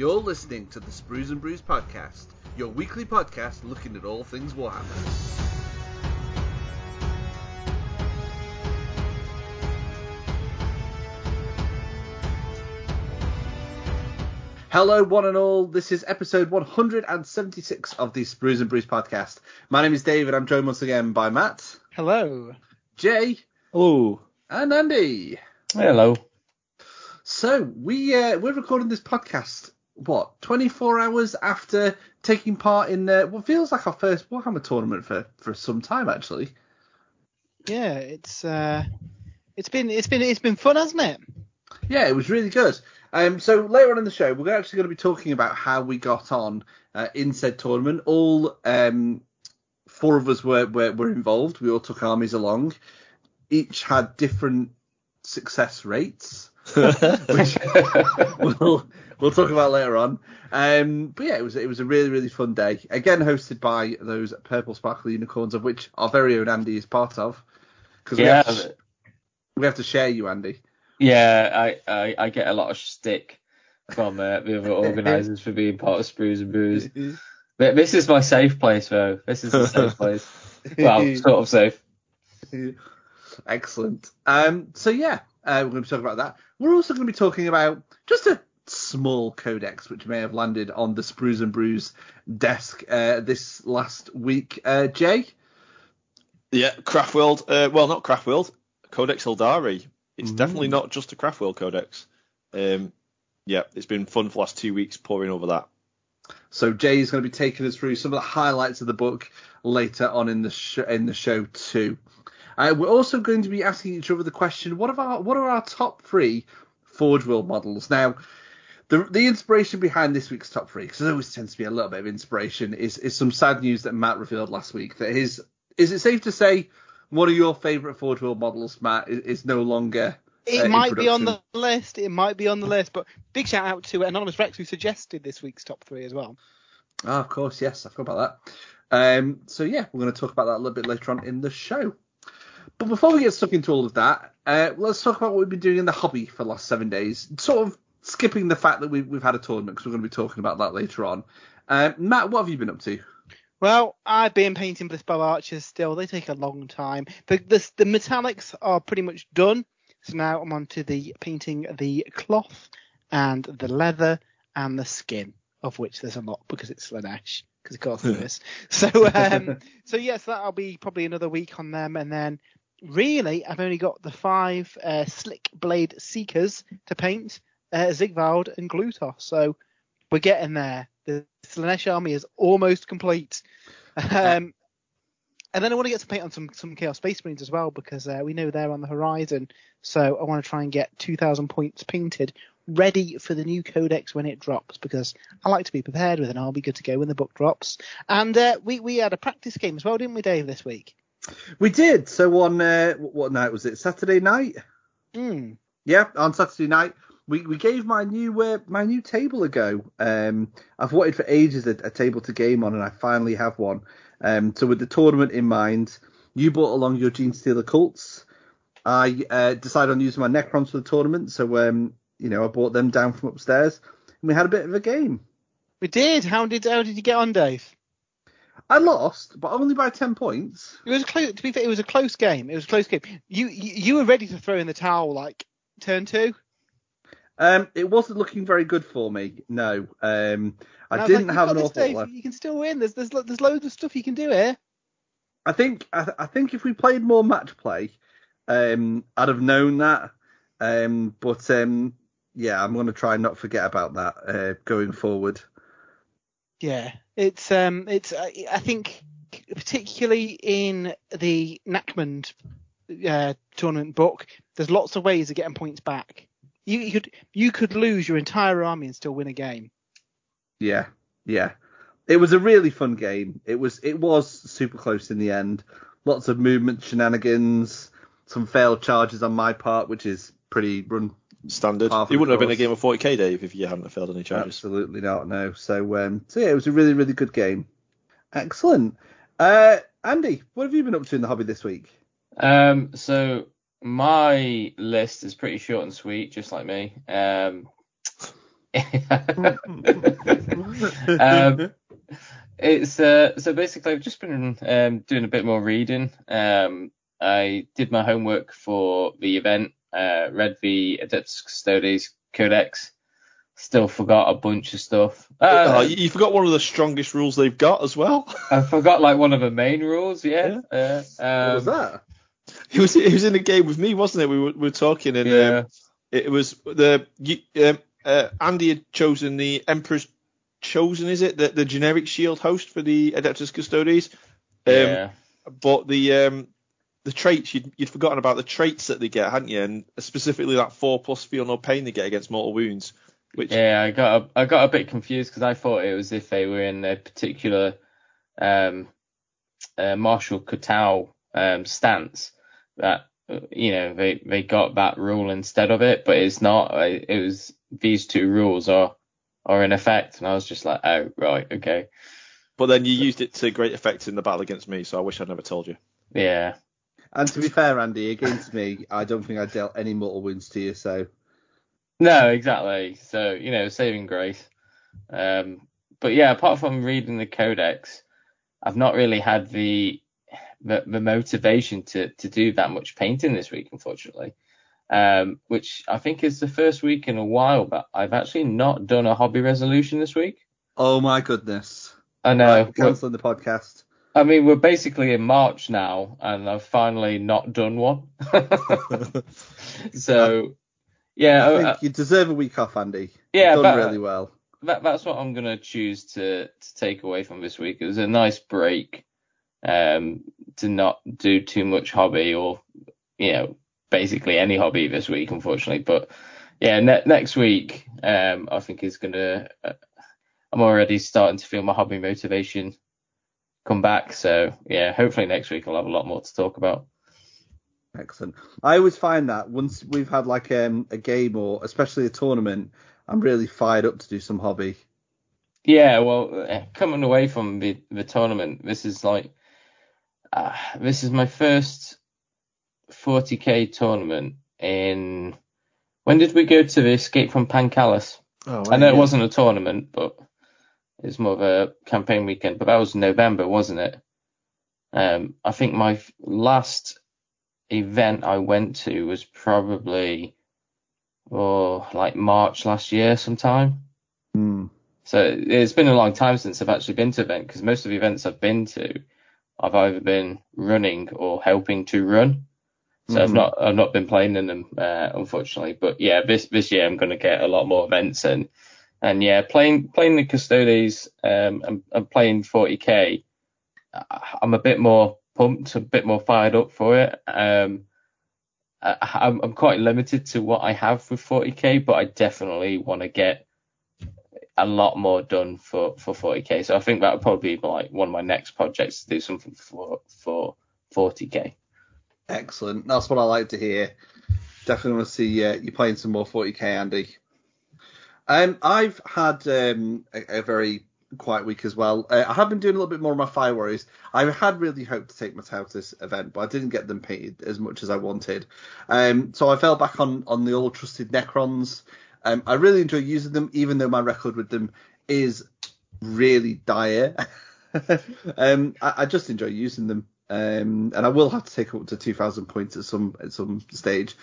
You're listening to the Sprues and Brews podcast, your weekly podcast looking at all things Warhammer. Hello, one and all. This is episode 176 of the Sprues and Brews podcast. My name is David. I'm joined once again by Matt, Hello. Jay, Hello. and Andy. Hello. So we uh, we're recording this podcast what 24 hours after taking part in uh, what feels like our first Warhammer tournament for for some time actually. Yeah, it's uh, it's been it's been it's been fun, hasn't it? Yeah, it was really good. Um, so later on in the show, we're actually going to be talking about how we got on uh, in said tournament. All um, four of us were, were were involved. We all took armies along. Each had different success rates, which we'll we'll talk about later on. Um, but yeah, it was it was a really really fun day. Again, hosted by those purple sparkly unicorns, of which our very own Andy is part of. Because yeah, we, have to- we have to share you, Andy. yeah. I, I, I get a lot of stick from uh, the other organisers for being part of Sprues and Brews. But this is my safe place, though. This is a safe place. Well, sort of safe. Excellent. Um, so yeah, uh, we're going to be talking about that. We're also going to be talking about just a small codex which may have landed on the Sprues and Brews desk uh, this last week. Uh, Jay, Yeah, Craft World. Uh, well, not Craft World. Codex Aeldari. It's Ooh. definitely not just a Craft World Codex. Um, yeah, it's been fun for the last two weeks pouring over that. so Jay is going to be taking us through some of the highlights of the book later on in the sh- in the show too. Uh, we're also going to be asking each other the question: What are our what are our top three Forge World models? Now, the the inspiration behind this week's top three, because there always tends to be a little bit of inspiration, is is some sad news that Matt revealed last week. That his is it safe to say one of your favourite Forge World models, Matt, is, is no longer It uh, in might be on the list. It might be on the list. But big shout out to Anonymous Rex who suggested this week's top three as well. Oh, of course, yes, I forgot about that. Um, so yeah, we're going to talk about that a little bit later on in the show. But before we get stuck into all of that, uh, let's talk about what we've been doing in the hobby for the last seven days. Sort of skipping the fact that we've, we've had a tournament because we're going to be talking about that later on. Uh, Matt, what have you been up to? Well, I've been painting Blissbarb Archers still. They take a long time. The, the the metallics are pretty much done. So now I'm on to the painting the cloth and the leather and the skin, of which there's a lot because it's Slaanesh, because of course there is. So um, so yes, that'll be probably another week on them, and then really I've only got the five uh, slick blade seekers to paint, uh, Sigvald and Glutos. So we're getting there. The Slaanesh army is almost complete. Um, and then I want to get to paint on some some Chaos Space Marines as well because uh, we know they're on the horizon. So I want to try and get 2,000 points painted, ready for the new Codex when it drops because I like to be prepared with an be good to go when the book drops. And uh, we we had a practice game as well, didn't we, Dave, this week? We did. So on uh, what night was it? Saturday night. Hmm. Yeah, on Saturday night, we, we gave my new uh, my new table a go. Um, I've wanted for ages a, a table to game on, and I finally have one. Um, so with the tournament in mind, you brought along your Gene Stealer cults. I uh, decided on using my Necrons for the tournament, so um, you know I brought them down from upstairs, and we had a bit of a game. We did. How did how did you get on, Dave? I lost, but only by ten points. It was close. To be fair, it was a close game. It was a close game. You you, you were ready to throw in the towel like turn two. Um, it wasn't looking very good for me. No, um, I was didn't like, have an awful Dave. You can still win. There's there's there's loads of stuff you can do here. I think I, th- I think if we played more match play, um, I'd have known that. Um, but um, yeah, I'm going to try and not forget about that uh, going forward. Yeah, it's um, it's I I think particularly in the Nachmund uh, tournament book, there's lots of ways of getting points back. You, you could you could lose your entire army and still win a game. Yeah, yeah. It was a really fun game. It was it was super close in the end. Lots of movement shenanigans, some failed charges on my part, which is pretty run. Standard. Par It wouldn't have been a game of 40k, Dave, if you hadn't failed any charges. Absolutely not. No. So um, so yeah, it was a really really good game. Excellent. Uh, Andy, what have you been up to in the hobby this week? Um, so my list is pretty short and sweet, just like me. Um, um, it's uh, so basically I've just been um, doing a bit more reading. Um, I did my homework for the event, uh, read the Adeptus Custodes Codex. Still forgot a bunch of stuff. Uh, oh, you forgot one of the strongest rules they've got as well. I forgot like one of the main rules. Yeah. yeah. Uh, what was um, that? He was he was in a game with me, wasn't it? We were, we were talking and yeah. um, it was the um, uh, Andy had chosen the Emperor's chosen, is it the, the generic shield host for the Adeptus Custodes? Um, yeah. But the um, the traits you'd, you'd forgotten about the traits that they get, hadn't you? And specifically that four plus feel no pain they get against mortal wounds. Which yeah, I got a, I got a bit confused because I thought it was if they were in a particular um, uh, martial Ka'tah um, stance that you know they they got that rule instead of it, but it's not. It was these two rules are are in effect, and I was just like, oh right, okay. But then you used it to great effect in the battle against me, so I wish I'd never told you. Yeah. And to be fair, Andy, against me, I don't think I dealt any mortal wounds to you, so. No, exactly. So you know, saving grace. Um, but yeah, apart from reading the codex, I've not really had the the, the motivation to to do that much painting this week, unfortunately. Um, which I think is the first week in a while that I've actually not done a hobby resolution this week. Oh my goodness! I know. I'm cancelling the podcast. I mean, we're basically in March now, and I've finally not done one. so, yeah, I think uh, you deserve a week off, Andy. Yeah, You've done really well. That, that's what I'm gonna choose to to take away from this week. It was a nice break um, to not do too much hobby or, you know, basically any hobby this week, unfortunately. But yeah, ne- next week, um, I think is going to, uh, I'm already starting to feel my hobby motivation come back. So yeah, hopefully next week I'll have a lot more to talk about. Excellent. I always find that once we've had like um, a game or especially a tournament, I'm really fired up to do some hobby. Yeah, well, uh, coming away from the, the tournament, this is like uh, this is my first 40k tournament in. When did we go to the Escape from Pancalis? Oh, I know yeah. it wasn't a tournament, but it was more of a campaign weekend. But that was November, wasn't it? Um, I think my last event I went to was probably oh like March last year sometime. Mm. So it's been a long time since I've actually been to an event because most of the events I've been to I've either been running or helping to run. So mm-hmm. I've not I've not been playing in them uh, unfortunately. But yeah, this this year I'm going to get a lot more events and and yeah, playing playing the Custodes um and, and playing 40k. I'm a bit more pumped, a bit more fired up for it. Um, I, I'm, I'm quite limited to what I have with 40k, but I definitely want to get a lot more done for, for 40k. So I think that would probably be like one of my next projects to do something for for 40k. Excellent. That's what I like to hear. Definitely want to see uh, you playing some more 40k, Andy. Um, I've had um, a, a, very quiet week as well. Uh, I have been doing a little bit more of my Fire Warriors. I had really hoped to take my to this event, but I didn't get them paid as much as I wanted. Um, so I fell back on on the old trusted Necrons. Um, I really enjoy using them, even though my record with them is really dire. um, I, I, just enjoy using them, um, and I will have to take up to 2,000 points at some at some stage.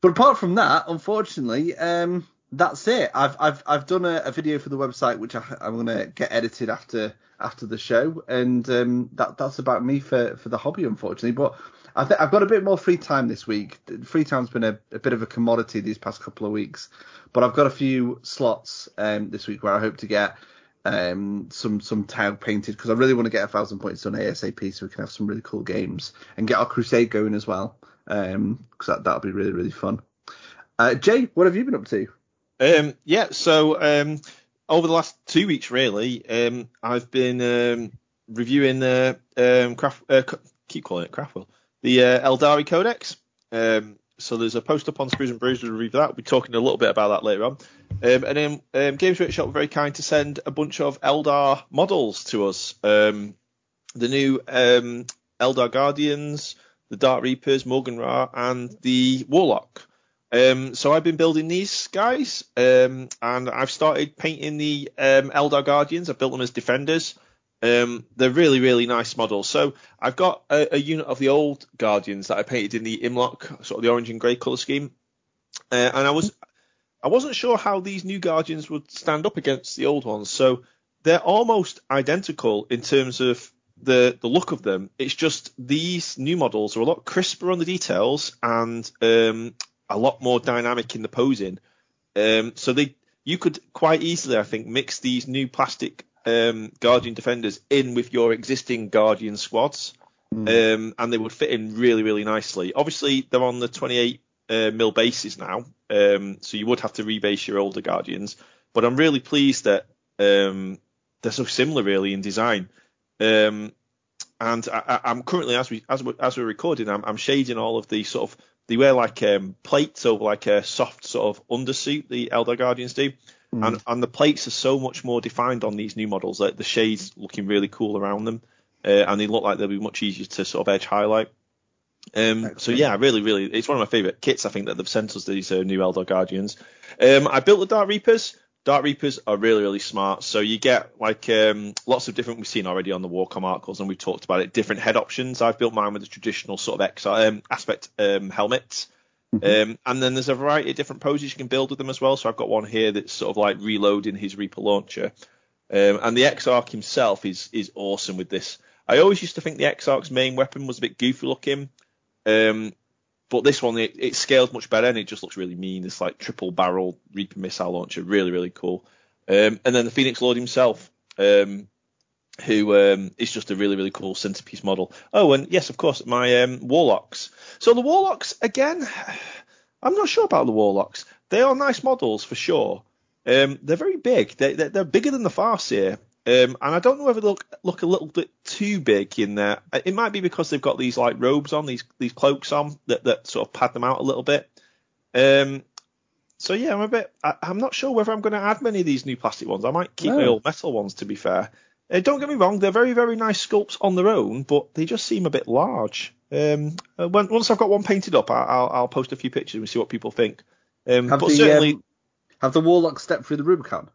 But apart from that, unfortunately, um, that's it. I've I've I've done a, a video for the website which I, am gonna get edited after after the show, and um, that that's about me for for the hobby, unfortunately. But I think I've got a bit more free time this week. Free time's been a, a, bit of a commodity these past couple of weeks, but I've got a few slots um, this week where I hope to get um, some some tile painted because I really want to get a thousand points on ASAP so we can have some really cool games and get our crusade going as well because um, that that'll be really really fun. Uh, Jay, what have you been up to? Um, yeah, so um, over the last two weeks, really, um, I've been um, reviewing uh, um, craft, uh, keep calling it Craftwell, the uh, Aeldari Codex. Um, so there's a post up on Screws and to review that. We'll be talking a little bit about that later on. And then Games Workshop were very kind to send a bunch of Eldar models to us. The new Eldar Guardians, the Dark Reapers, Maugan Ra, and the Warlock. Um, so I've been building these guys, um, and I've started painting the um, Eldar Guardians. I've built them as defenders. Um, they're really, really nice models. So I've got a, a, unit of the old Guardians that I painted in the Imlock, sort of the orange and grey colour scheme, uh, and I was I wasn't sure how these new Guardians would stand up against the old ones. So they're almost identical in terms of the the look of them. It's just these new models are a lot crisper on the details and um, a lot more dynamic in the posing. Um, so they you could quite easily, I think, mix these new plastic um, Guardian defenders in with your existing Guardian squads, mm. um, and they would fit in really, really nicely. Obviously, they're on the 28 uh, mil bases now, um, so you would have to rebase your older Guardians. But I'm really pleased that um, they're so similar, really, in design. Um, and I, am currently, as we as we as we're recording, I'm, I'm shading all of the sort of they wear like um, plates over like a soft sort of undersuit. The Eldar Guardians do. Mm. And, and the plates are so much more defined on these new models. Like the shades looking really cool around them, uh, and they look like they'll be much easier to sort of edge highlight. Um, so yeah, really, really, it's one of my favourite kits. I think that they've sent us these uh, new Eldar Guardians. Um, I built the Dark Reapers. Dark Reapers are really, really smart. So you get like um, lots of different. We've seen already on the Warcom articles, and we've talked about it. Different head options. I've built mine with the traditional sort of X um, aspect um, helmets. Mm-hmm. Um, and then there's a variety of different poses you can build with them as well. So I've got one here that's sort of like reloading his Reaper launcher. Um, and the Exarch himself is is awesome with this. I always used to think the Exarch's main weapon was a bit goofy looking. Um, but this one, it, it scales much better and it just looks really mean. It's like triple barrel Reaper missile launcher. Really, really cool. Um, and then the Phoenix Lord himself, um, who um, is just a really, really cool centerpiece model. Oh, and yes, of course, my um, Warlocks. So the Warlocks, again, I'm not sure about the Warlocks. They are nice models for sure. Um, they're very big. They, they're bigger than the Farseer. Um, and I don't know whether they look look a little bit too big in there. It might be because they've got these like robes on, these these cloaks on that, that sort of pad them out a little bit. Um, so yeah, I'm a bit. I, am not sure whether I'm going to add many of these new plastic ones. I might keep no. my old metal ones to be fair. Uh, don't get me wrong, they're very very nice sculpts on their own, but they just seem a bit large. Um, uh, when, once I've got one painted up, I, will I'll post a few pictures and see what people think. Um, have but the, certainly, um, have the Warlock stepped through the Rubicon?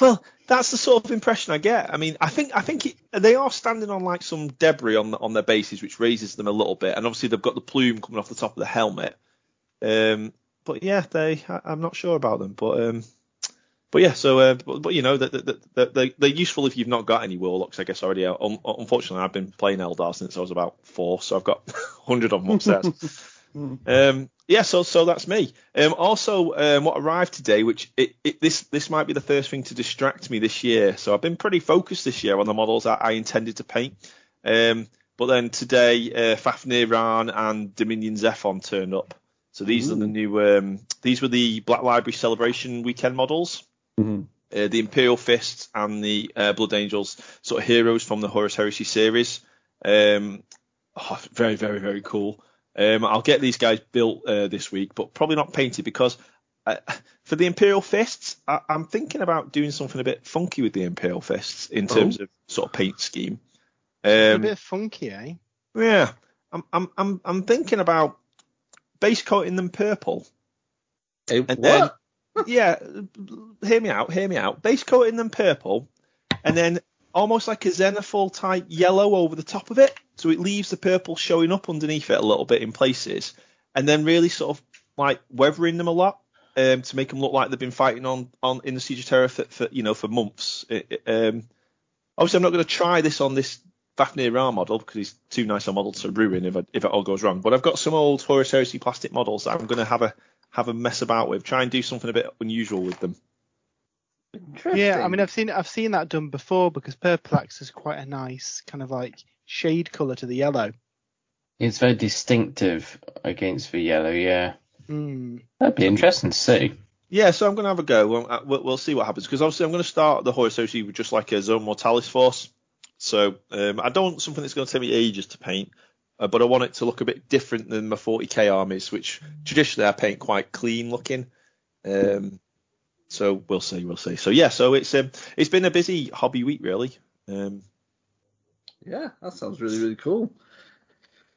Well, that's the sort of impression I get. I mean, I think I think they are standing on like some debris on on their bases, which raises them a little bit, and obviously they've got the plume coming off the top of the helmet. Um, but yeah, they I, am not sure about them, but um, but yeah, so uh, but, but, you know that they, they, they're useful if you've not got any warlocks, I guess already. Um, unfortunately, I've been playing Eldar since I was about four, so I've got hundred of them upstairs. um, yeah, so so that's me. Um, also, um, what arrived today, which it, it, this this might be the first thing to distract me this year. So I've been pretty focused this year on the models that I intended to paint. Um, but then today, uh, Fafnir Rann and Dominion Zephon turned up. So these Ooh. are the new. Um, these were the Black Library Celebration weekend models. Mm-hmm. Uh, the Imperial Fists and the uh, Blood Angels, sort of heroes from the Horus Heresy series. Um, oh, very, very, very cool. Um, I'll get these guys built uh, this week, but probably not painted because uh, for the Imperial Fists, I, am thinking about doing something a bit funky with the Imperial Fists in terms oh. of sort of paint scheme. Um, a bit funky, eh? Yeah, I'm I'm I'm I'm thinking about base coating them purple. Hey, and what? Then, yeah, hear me out, hear me out. Base coating them purple, and then almost like a Zenithal type yellow over the top of it. So it leaves the purple showing up underneath it a little bit in places, and then really sort of like weathering them a lot um, to make them look like they've been fighting on, on in the Siege of Terra for, for you know for months. It, um, obviously, I'm not going to try this on this Fafnir Rann model because he's too nice a model to ruin if, I, if it all goes wrong. But I've got some old Horus Heresy plastic models that I'm going to have a have a mess about with, try and do something a bit unusual with them. Yeah, I mean, I've seen I've seen that done before because Perplex is quite a nice kind of like shade color to the yellow. It's very distinctive against the yellow, yeah. Mm. That'd be interesting to see. Yeah, so I'm going to have a go. We'll, uh, we'll, we'll see what happens because obviously I'm going to start the Horus Heresy with just like a Zone Mortalis force. So um, I don't want something that's going to take me ages to paint, uh, but I want it to look a bit different than my 40k armies, which traditionally I paint quite clean looking. Um, so we'll see, we'll see. So yeah, so it's um, it's been a busy hobby week really. Um, yeah, that sounds really really cool.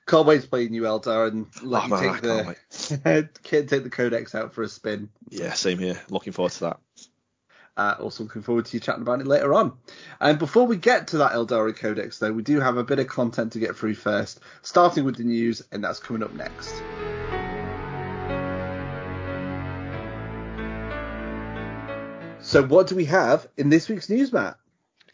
Can't wait to play new Eldar and let Oh, you man, take can't the take the codex out for a spin. Yeah, same here. Looking forward to that. Uh, also looking forward to you chatting about it later on. And before we get to that Aeldari Codex, though, we do have a bit of content to get through first, starting with the news, and that's coming up next. So, what do we have in this week's news, Matt?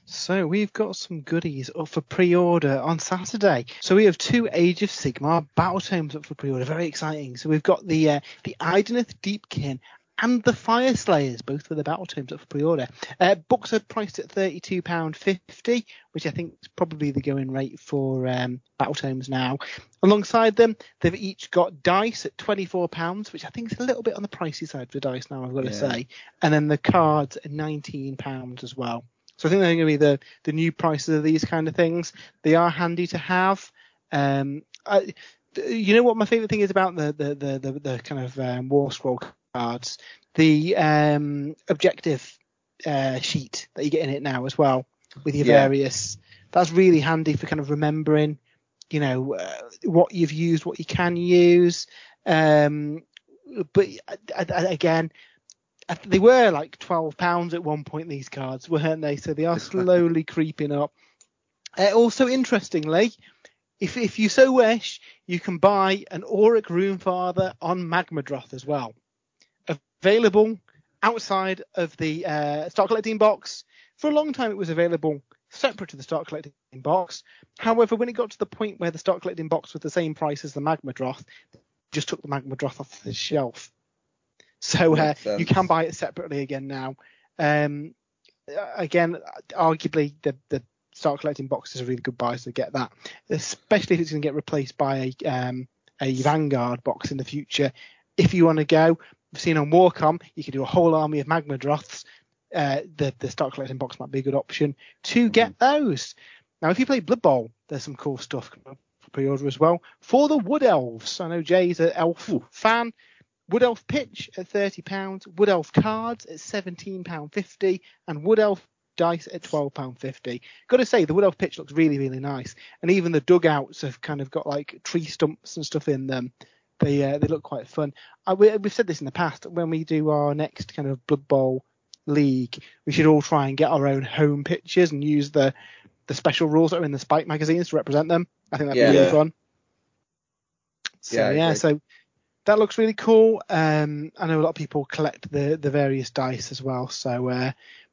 So we've got some goodies up for pre-order on Saturday. So we have two Age of Sigmar battle tomes up for pre-order. Very exciting. So we've got the uh, the Idoneth Deepkin and the Fyreslayers, both with the battle tomes up for pre-order. Uh, books are priced at thirty-two pound fifty, which I think is probably the going rate for um, battle tomes now. Alongside them, they've each got dice at twenty-four pounds, which I think is a little bit on the pricey side for dice now. I've got to say, and then the cards at nineteen pounds as well. So I think they're going to be the, the new prices of these kind of things. They are handy to have. Um, I, you know what my favourite thing is about the the the, the, the kind of um, War Scroll cards, the um, objective uh, sheet that you get in it now as well with your Yeah. various. That's really handy for kind of remembering, you know, uh, what you've used, what you can use. Um, but I, I, again, I th- they were like twelve pounds at one point. These cards weren't they? So they are slowly creeping up. Uh, also, interestingly, if if you so wish, you can buy an Auric Runefather on Magmadroth as well. Available outside of the uh, start collecting box. For a long time, it was available separate to the start collecting box. However, when it got to the point where the start collecting box was the same price as the Magmadroth, they just took the Magmadroth off the shelf. So uh, you can buy it separately again now. Um, again, arguably the the start collecting box is a really good buy, so get that. Especially if it's going to get replaced by a um, a Vanguard box in the future. If you want to go, we've seen on Warcom, you can do a whole army of Magmadroths. Uh, the the start collecting box might be a good option to get those. Now, if you play Blood Bowl, there's some cool stuff for pre-order as well for the Wood Elves. I know Jay's an elf fan. Wood Elf pitch at thirty pounds, Wood Elf cards at seventeen pound fifty, and Wood Elf dice at twelve pound fifty. Got to say the Wood Elf pitch looks really really nice, and even the dugouts have kind of got like tree stumps and stuff in them. They uh, they look quite fun. I, we, we've said this in the past when we do our next kind of Blood Bowl league, we should all try and get our own home pitches and use the the special rules that are in the Spike magazines to represent them. I think that'd Yeah. be really fun. So Yeah, yeah, so that looks really cool. Um, I know a lot of people collect the the various dice as well, so uh,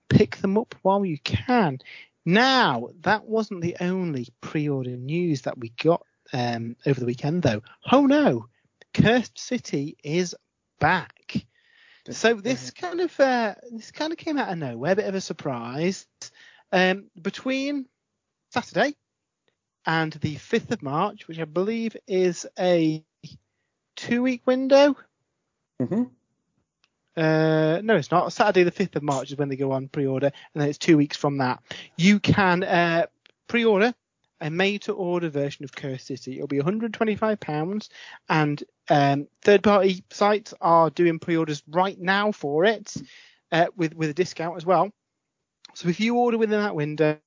pick them up while you can. Now that wasn't the only pre-order news that we got um, over the weekend, though. Oh no, Cursed City is back. So this kind of uh, this kind of came out of nowhere, a bit of a surprise. Um, between Saturday and the 5th of March, which I believe is a two-week window. Mm-hmm. Uh, no, it's not. Saturday, the 5th of March is when they go on pre-order, and then it's two weeks from that. You can uh, pre-order a made-to-order version of Cursed City. It'll be 125 pounds, and um, third-party sites are doing pre-orders right now for it uh, with with a discount as well. So if you order within that window,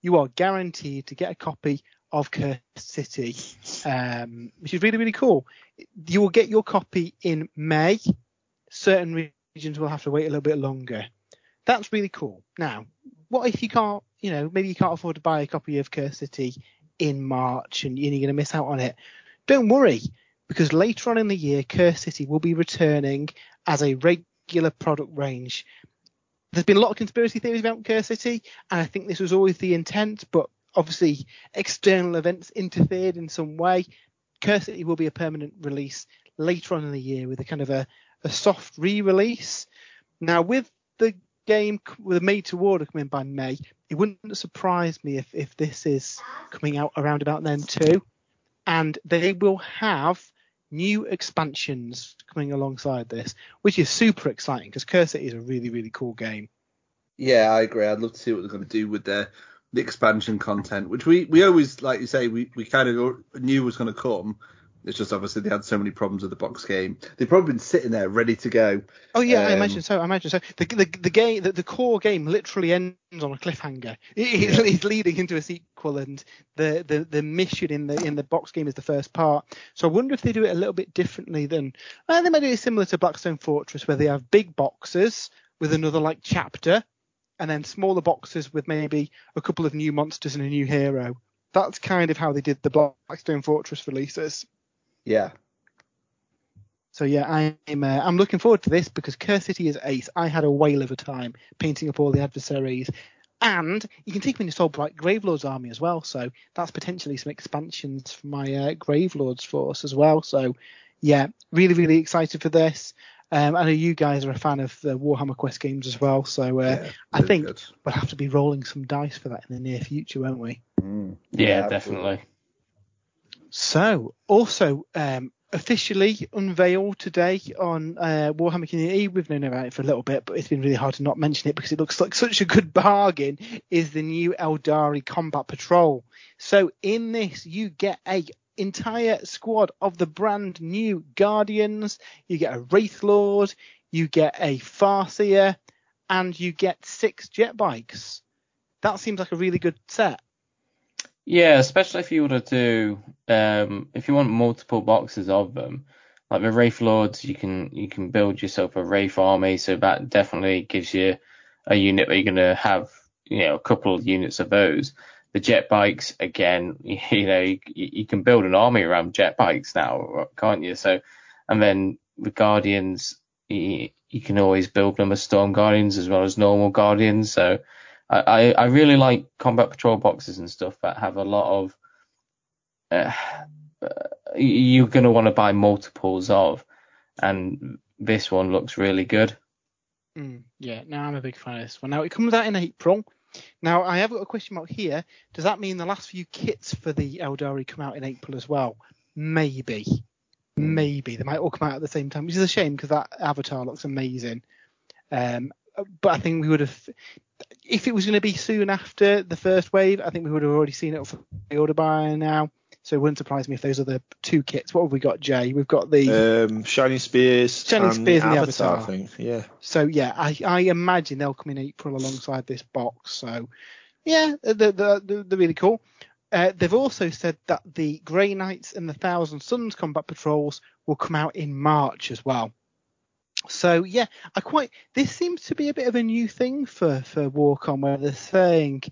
you are guaranteed to get a copy of Cursed City, um, which is really really cool. You will get your copy in May. Certain regions will have to wait a little bit longer. That's really cool. Now, what if you can't, you know, maybe you can't afford to buy a copy of Cursed City in March and you're going to miss out on it? Don't worry, because later on in the year, Cursed City will be returning as a regular product range. There's been a lot of conspiracy theories about Cursed City, and I think this was always the intent, but obviously external events interfered in some way. Cursed City will be a permanent release later on in the year with a kind of a, a soft re-release. Now, with the game with a made to order coming by May, it wouldn't surprise me if, if this is coming out around about then too. And they will have new expansions coming alongside this, which is super exciting because Cursed City is a really, really cool game. Yeah, I agree. I'd love to see what they're going to do with the the expansion content, which we, we always like you say we, we kind of knew was going to come. It's just obviously they had so many problems with the box game. They've probably been sitting there ready to go. Oh yeah, I Um, imagine so. I imagine so. The the, the game, the, the core game, literally ends on a cliffhanger. It, it's, it's leading into a sequel, and the, the, the mission in the in the box game is the first part. So I wonder if they do it a little bit differently than. Well, they might do it similar to Blackstone Fortress, where they have big boxes with another like chapter, and then smaller boxes with maybe a couple of new monsters and a new hero. That's kind of how they did the Blackstone Fortress releases. Yeah. So yeah, I'm uh, I'm looking forward to this because Cursed City is ace. I had a whale of a time painting up all the adversaries, and you can take me into Soulblight Gravelord's army as well. So that's potentially some expansions for my uh, Gravelord's force as well. So yeah, really really excited for this. Um, I know you guys are a fan of the Warhammer Quest games as well, so uh, yeah, I think good. we'll have to be rolling some dice for that in the near future, won't we? Mm. Yeah, absolutely. definitely. So, also um, officially unveiled today on uh, Warhammer Community, we've known about it for a little bit, but it's been really hard to not mention it because it looks like such a good bargain. Is the new Aeldari Combat Patrol? So, in this, you get a entire squad of the brand new Guardians. You get a Wraith Lord, you get a Farseer, and you get six jet bikes. That seems like a really good set. Yeah, especially if you were to do, um, if you want multiple boxes of them, like the Wraith Lords, you can you can build yourself a Wraith army, so that definitely gives you a unit where you're going to have, you know, a couple of units of those. The jet bikes, again, you know, you, you can build an army around jet bikes now, can't you? So, and then the Guardians, you, you can always build them as Storm Guardians as well as normal Guardians. So, I, I, really like combat patrol boxes and stuff that have a lot of. Uh, you're going to want to buy multiples of, and this one looks really good. Mm, yeah, no, I'm a big fan of this one. Now it comes out in April. Now I have got a question mark here. Does that mean the last few kits for the Aeldari come out in April as well? Maybe, maybe they might all come out at the same time, which is a shame because that avatar looks amazing. Um, but I think we would have, if it was going to be soon after the first wave, I think we would have already seen it for the order by now. So it wouldn't surprise me if those are the two kits. What have we got, Jay? We've got the Um, Shining Spears. Shining and Spears and the Avatar, Avatar. thing. Yeah. So yeah, I, I imagine they'll come in April alongside this box. So yeah, they're, they're, they're really cool. Uh, they've also said that the Grey Knights and the Thousand Suns combat patrols will come out in March as well. So yeah, I quite this seems to be a bit of a new thing for for Warcom where they're saying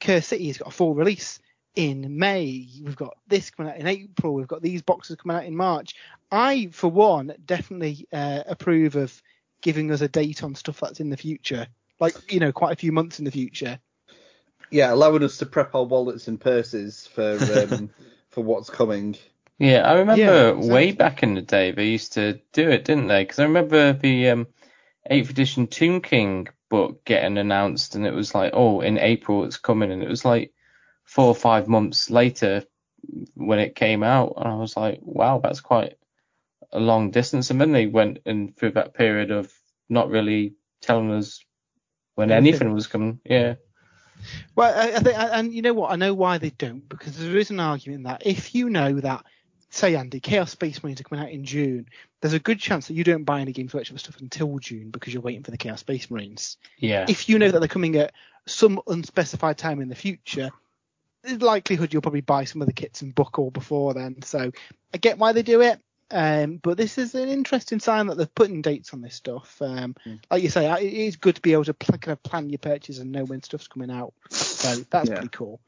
Cursed City has got a full release in May. We've got this coming out in April. We've got these boxes coming out in March. I, for one, definitely uh, approve of giving us a date on stuff that's in the future, like you know, quite a few months in the future. Yeah, allowing us to prep our wallets and purses for um, for what's coming. Yeah, I remember Yeah, way back in the day they used to do it, didn't they? Because I remember the um, 8th edition Tomb King book getting announced, and it was like, oh, in April it's coming, and it was like four or five months later when it came out, and I was like, wow, that's quite a long distance. And then they went in through that period of not really telling us when Anything. anything was coming. Yeah. Well, I, I think, and you know what? I know why they don't because there is an argument that if you know that, say, Andy, Chaos Space Marines are coming out in June, there's a good chance that you don't buy any Games Workshop stuff until June because you're waiting for the Chaos Space Marines. Yeah. If you know that they're coming at some unspecified time in the future, the likelihood you'll probably buy some of the kits and book all before then. So I get why they do it. Um, but this is an interesting sign that they're putting dates on this stuff. Um, Like you say, it is good to be able to pl- kind of plan your purchase and know when stuff's coming out. So that's Yeah. pretty cool.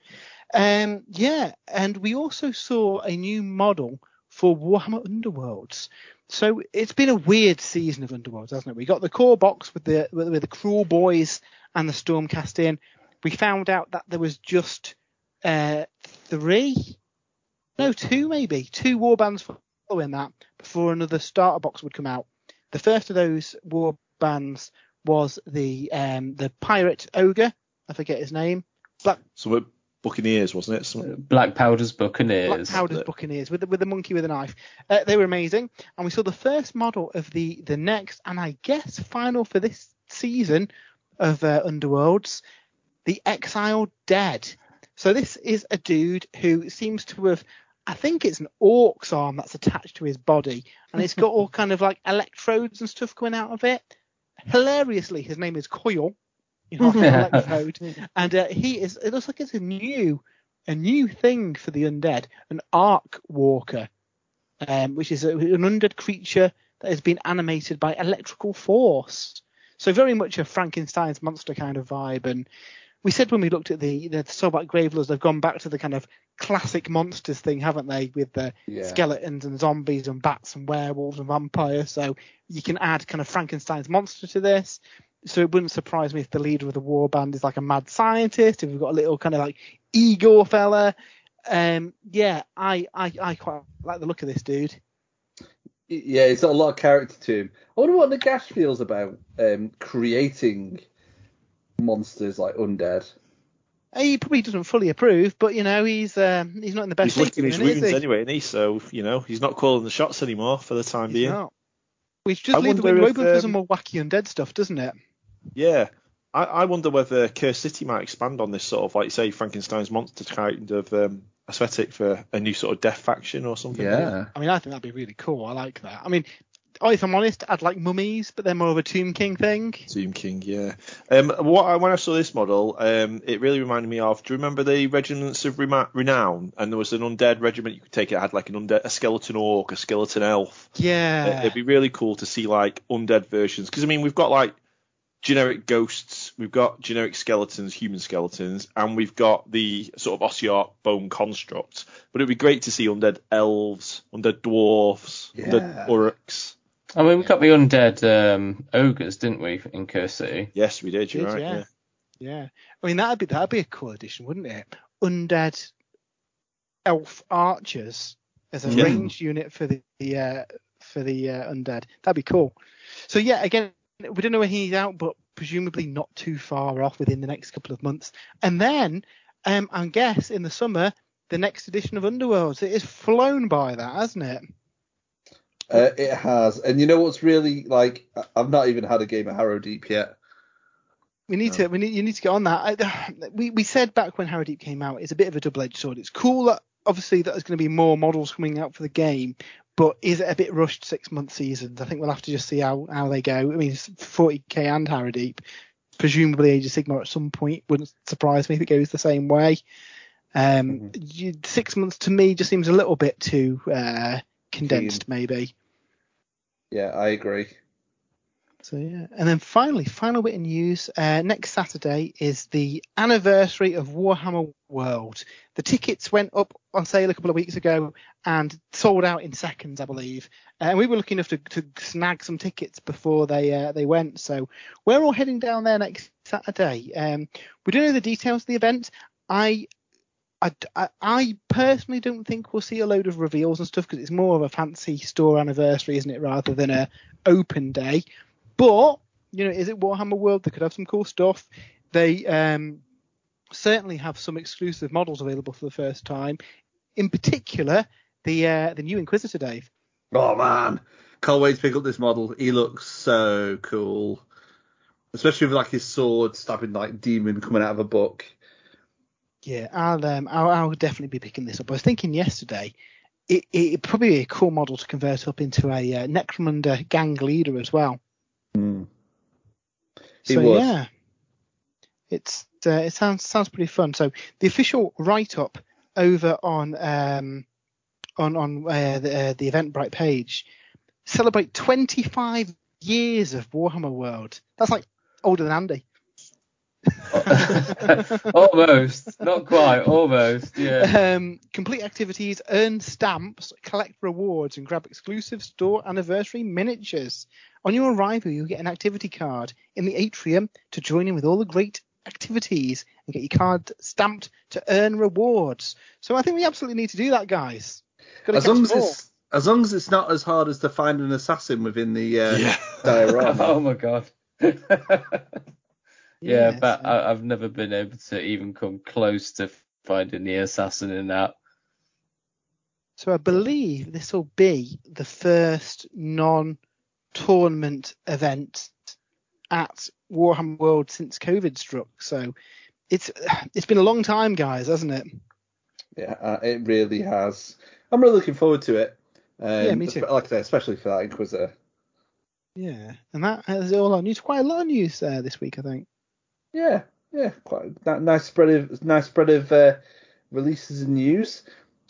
Um, yeah, and we also saw a new model for Warhammer Underworlds. So it's been a weird season of Underworlds, hasn't it? We got the core box with the with, with the Cruel Boys and the Stormcast in. We found out that there was just uh, three, no, two maybe, two war bands following that before another starter box would come out. The first of those war bands was the um, the pirate ogre. I forget his name. Black So we're Buccaneers, wasn't it? Some, Black Powder's Buccaneers. Black Buccaneers. Powder's Buccaneers with the, with the monkey with a knife. Uh, they were amazing, and we saw the first model of the the next and I guess final for this season of uh, Underworlds, the Exiled Dead. So this is a dude who seems to have I think it's an orc's arm that's attached to his body, and it's got all kind of like electrodes and stuff coming out of it. Hilariously, his name is Coil, you know, electrode, and uh, he is. It looks like it's a new, a new thing for the undead, an arc walker, um, which is a, an undead creature that has been animated by electrical force. So very much a Frankenstein's monster kind of vibe, and we said when we looked at the the Soulblight Gravelords, they've gone back to the kind of classic monsters thing, haven't they? With the Yeah. skeletons and zombies and bats and werewolves and vampires. So you can add kind of Frankenstein's monster to this. So it wouldn't surprise me if the leader of the war band is like a mad scientist. If we've got a little kind of like Igor fella. Um, yeah, I, I I quite like the look of this dude. Yeah, he's got a lot of character to him. I wonder what Nagash feels about um, creating monsters like undead. He probably doesn't fully approve, but you know he's um, he's not in the best He's licking his at the is wounds he? anyway, and he so you know he's not calling the shots anymore for the time He's being. not. Which just I leaves the wonder window if, open for some um, more wacky undead stuff, doesn't it? Yeah. I, I wonder whether Cursed City might expand on this sort of, like you say, Frankenstein's monster kind of um, aesthetic for a new sort of death faction or something. Yeah. I mean, I think that'd be really cool. I like that. I mean, if I'm honest, I'd like mummies, but they're more of a Tomb King thing. Tomb King, yeah. Um, what I, when I saw this model, um, it really reminded me of. Do you remember the regiments of renown? And there was an undead regiment you could take. It had like an undead, a skeleton orc, a skeleton elf. Yeah. It'd be really cool to see like undead versions because I mean we've got like generic ghosts, we've got generic skeletons, human skeletons, and we've got the sort of ossiarch bone constructs. But it'd be great to see undead elves, undead dwarfs, Yeah. undead. I mean, we got the undead um, ogres, didn't we, in Cursed City? Yes, we did. You're Did, right. yeah. Yeah. Yeah. I mean, that'd be that'd be a cool addition, wouldn't it? Undead elf archers as a Yeah. ranged unit for the uh, for the uh, undead. That'd be cool. So yeah, again, we don't know when he's out, but presumably not too far off within the next couple of months. And then, um, I guess in the summer, the next edition of Underworlds. It is flown by that, hasn't it? Uh, it has, and you know what's really like? I've not even had a game of Harrow Deep yet. We need to. We need. You need to get on that. I, we we said back when Harrow Deep came out, it's a bit of a double-edged sword. It's cool that obviously that there's going to be more models coming out for the game, but is it a bit rushed six-month season? I think we'll have to just see how how they go. I mean, 40k and Harrow Deep, presumably Age of Sigmar at some point. Wouldn't surprise me if it goes the same way. Um, you, six months to me just seems a little bit too uh, condensed, maybe. Yeah, I agree. So yeah, and then finally, final bit of news. Uh, next Saturday is the anniversary of Warhammer World. The tickets went up on sale a couple of weeks ago and sold out in seconds, I believe. Uh, and we were lucky enough to, to snag some tickets before they uh, they went. So we're all heading down there next Saturday. Um, we don't know the details of the event. I I, I, personally don't think we'll see a load of reveals and stuff because it's more of a fancy store anniversary, isn't it, rather than a open day. But you know, is it Warhammer World? They could have some cool stuff. They um, certainly have some exclusive models available for the first time. In particular, the uh, the new Inquisitor, Dave. Oh man, can't wait to pick up this model. He looks so cool, especially with like his sword stabbing like demon coming out of a book. Yeah, I'll um, I'll, I'll definitely be picking this up. I was thinking yesterday, it it'd probably be a cool model to convert up into a uh, Necromunda gang leader as well. He so would. yeah, it's uh, it sounds sounds pretty fun. So the official write up over on um on on uh, the uh, the Eventbrite page celebrate 25 years of Warhammer World. That's like older than Andy. almost, not quite, almost. Yeah. Um, complete activities, earn stamps, collect rewards, and grab exclusive store anniversary miniatures. On your arrival, you'll get an activity card in the atrium to join in with all the great activities and get your card stamped to earn rewards. So I think we absolutely need to do that, guys. As long as it's as long as it's not as hard as to find an assassin within the uh, Yeah. diorama. oh my god. yeah, Yeah, but so- I, I've never been able to even come close to finding the assassin in that. So I believe this will be the first non-tournament event at Warhammer World since COVID struck. So it's it's been a long time, guys, hasn't it? Yeah, uh, it really has. I'm really looking forward to it. Um, Yeah, me too. Like I say, especially for that Inquisitor. Yeah, and that is all our news. Quite a lot of news uh, this week, I think. Yeah, yeah, quite that nice spread of nice spread of uh, releases and news.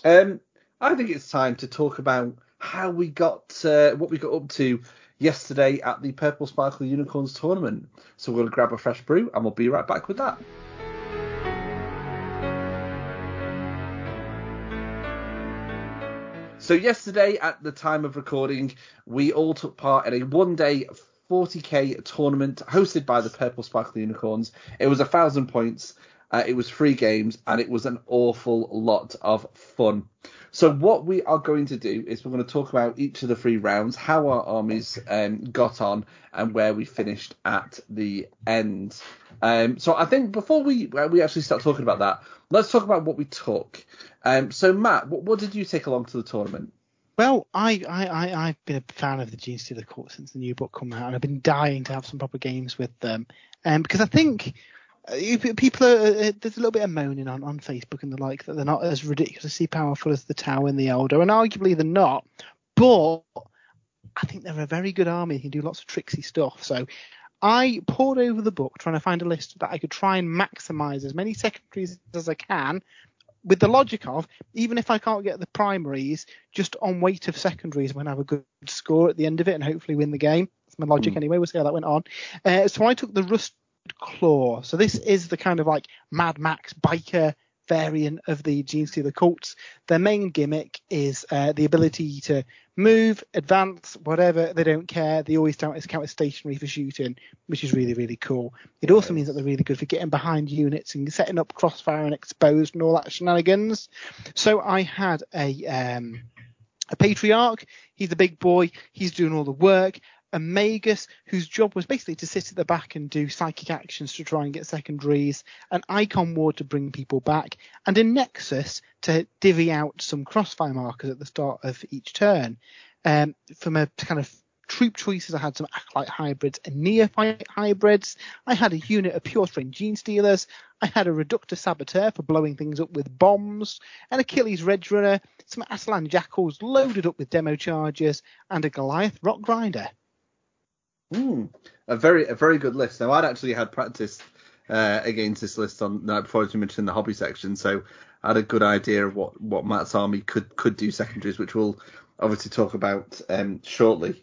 Um, I think it's time to talk about how we got uh, what we got up to yesterday at the Purple Sparkle Unicorns tournament. So we're to grab a fresh brew and we'll be right back with that. So yesterday, at the time of recording, we all took part in a one-day 40k tournament hosted by the Purple Sparkly Unicorns. It was a thousand points. Uh, it was free games, and it was an awful lot of fun. So what we are going to do is we're going to talk about each of the three rounds, how our armies um, got on, and where we finished at the end. Um, so I think before we uh, we actually start talking about that, let's talk about what we took. Um, so Matt, what, what did you take along to the tournament? Well, I, I, I, I've been a fan of the Gene Stealer Cult since the new book came out, and I've been dying to have some proper games with them. Um, because I think uh, people are, uh, there's a little bit of moaning on, on Facebook and the like that they're not as ridiculously powerful as the Tower and the Eldar, and arguably they're not. But I think they're a very good army. They can do lots of tricksy stuff. So I poured over the book trying to find a list that I could try and maximize as many secondaries as I can with the logic of even if I can't get the primaries, just on weight of secondaries, I'm going to have a good score at the end of it and hopefully win the game. That's my logic Hmm. anyway. We'll see how that went on. Uh, so I took the Rust Claw. So this is the kind of like Mad Max biker variant of the Gene Stealer cults. Their main gimmick is uh, the ability to move, advance, whatever. They don't care. They always count as count as stationary for shooting, which is really really cool. It also means that they're really good for getting behind units and setting up crossfire and exposed and all that shenanigans. So I had a um, a patriarch. He's the big boy. He's doing all the work. A magus, whose job was basically to sit at the back and do psychic actions to try and get secondaries. An Iconward to bring people back, and a Nexos to divvy out some crossfire markers at the start of each turn. Um, from a kind of troop choices, I had some acolyte hybrids and neophyte hybrids. I had a unit of pure strain gene stealers. I had a Reductus Saboteur for blowing things up with bombs, an Achilles Ridgerunner, some Atalan Jackals loaded up with demo charges, and a Goliath Rock Grinder. Hmm, a very a very good list. Now I'd actually had practice uh, against this list on night before as you mentioned the hobby section, so I had a good idea of what what Matt's army could could do secondaries, which we'll obviously talk about um, shortly.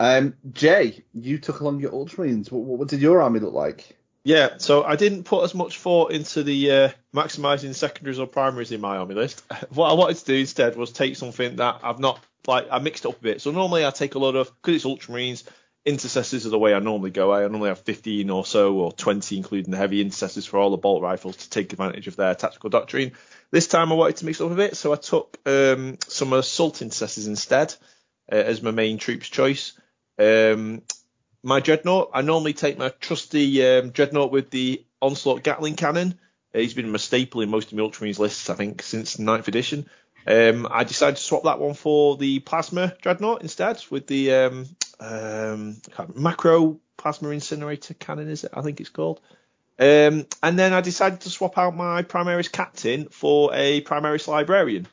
Um, Jay, you took along your Ultramarines. What, what did your army look like? Yeah, so I didn't put as much thought into the uh, maximising secondaries or primaries in my army list. What I wanted to do instead was take something that I've not like I mixed it up a bit. So normally I take a lot of because it's Ultramarines. Intercessors are the way I normally go. I normally have 15 or so, or 20, including the heavy intercessors for all the bolt rifles to take advantage of their tactical doctrine. This time I wanted to mix up a bit, so I took um, some assault intercessors instead uh, as my main troops choice. Um, my dreadnought, I normally take my trusty um, dreadnought with the onslaught Gatling cannon. Uh, he's been a staple in most of my Ultramarines lists, I think, since the 9th edition. Um, I decided to swap that one for the plasma dreadnought instead with the um, um, macro plasma incinerator cannon, is it? I think it's called. Um, and then I decided to swap out my Primaris captain for a Primaris librarian.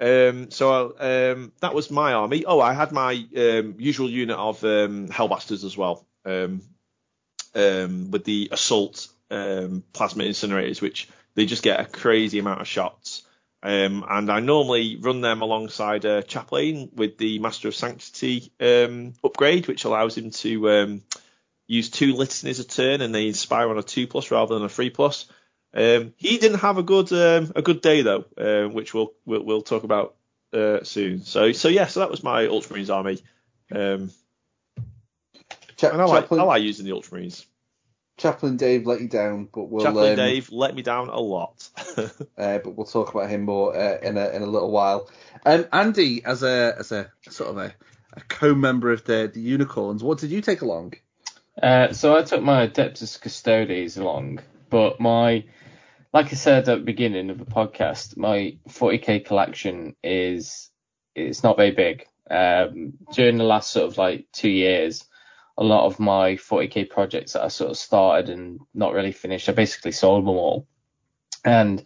Um, so um, that was my army. Oh, I had my um, usual unit of um, Hellblasters as well, um, with the assault plasma incinerators, which they just get a crazy amount of shots. Um, and I normally run them alongside a chaplain with the Master of Sanctity um, upgrade, which allows him to um, use two litanies a turn, and they inspire on a two plus rather than a three plus. Um, he didn't have a good um, a good day though, uh, which we'll, we'll we'll talk about uh, soon. So so yeah, so that was my Ultramarines army. Um, Cha- and I like, I like using the Ultramarines. Chaplain Dave let you down, but we'll Chaplain um, Dave let me down a lot. uh, but we'll talk about him more uh, in a in a little while. Um, Andy, as a as a sort of a, a co-member of the the Unicorns, what did you take along? Uh, so I took my Adeptus Custodes along, but my, like I said at the beginning of the podcast, my 40k collection is it's not very big. Um, during the last sort of like two years, a lot of my 40k projects that I sort of started and not really finished, I basically sold them all. And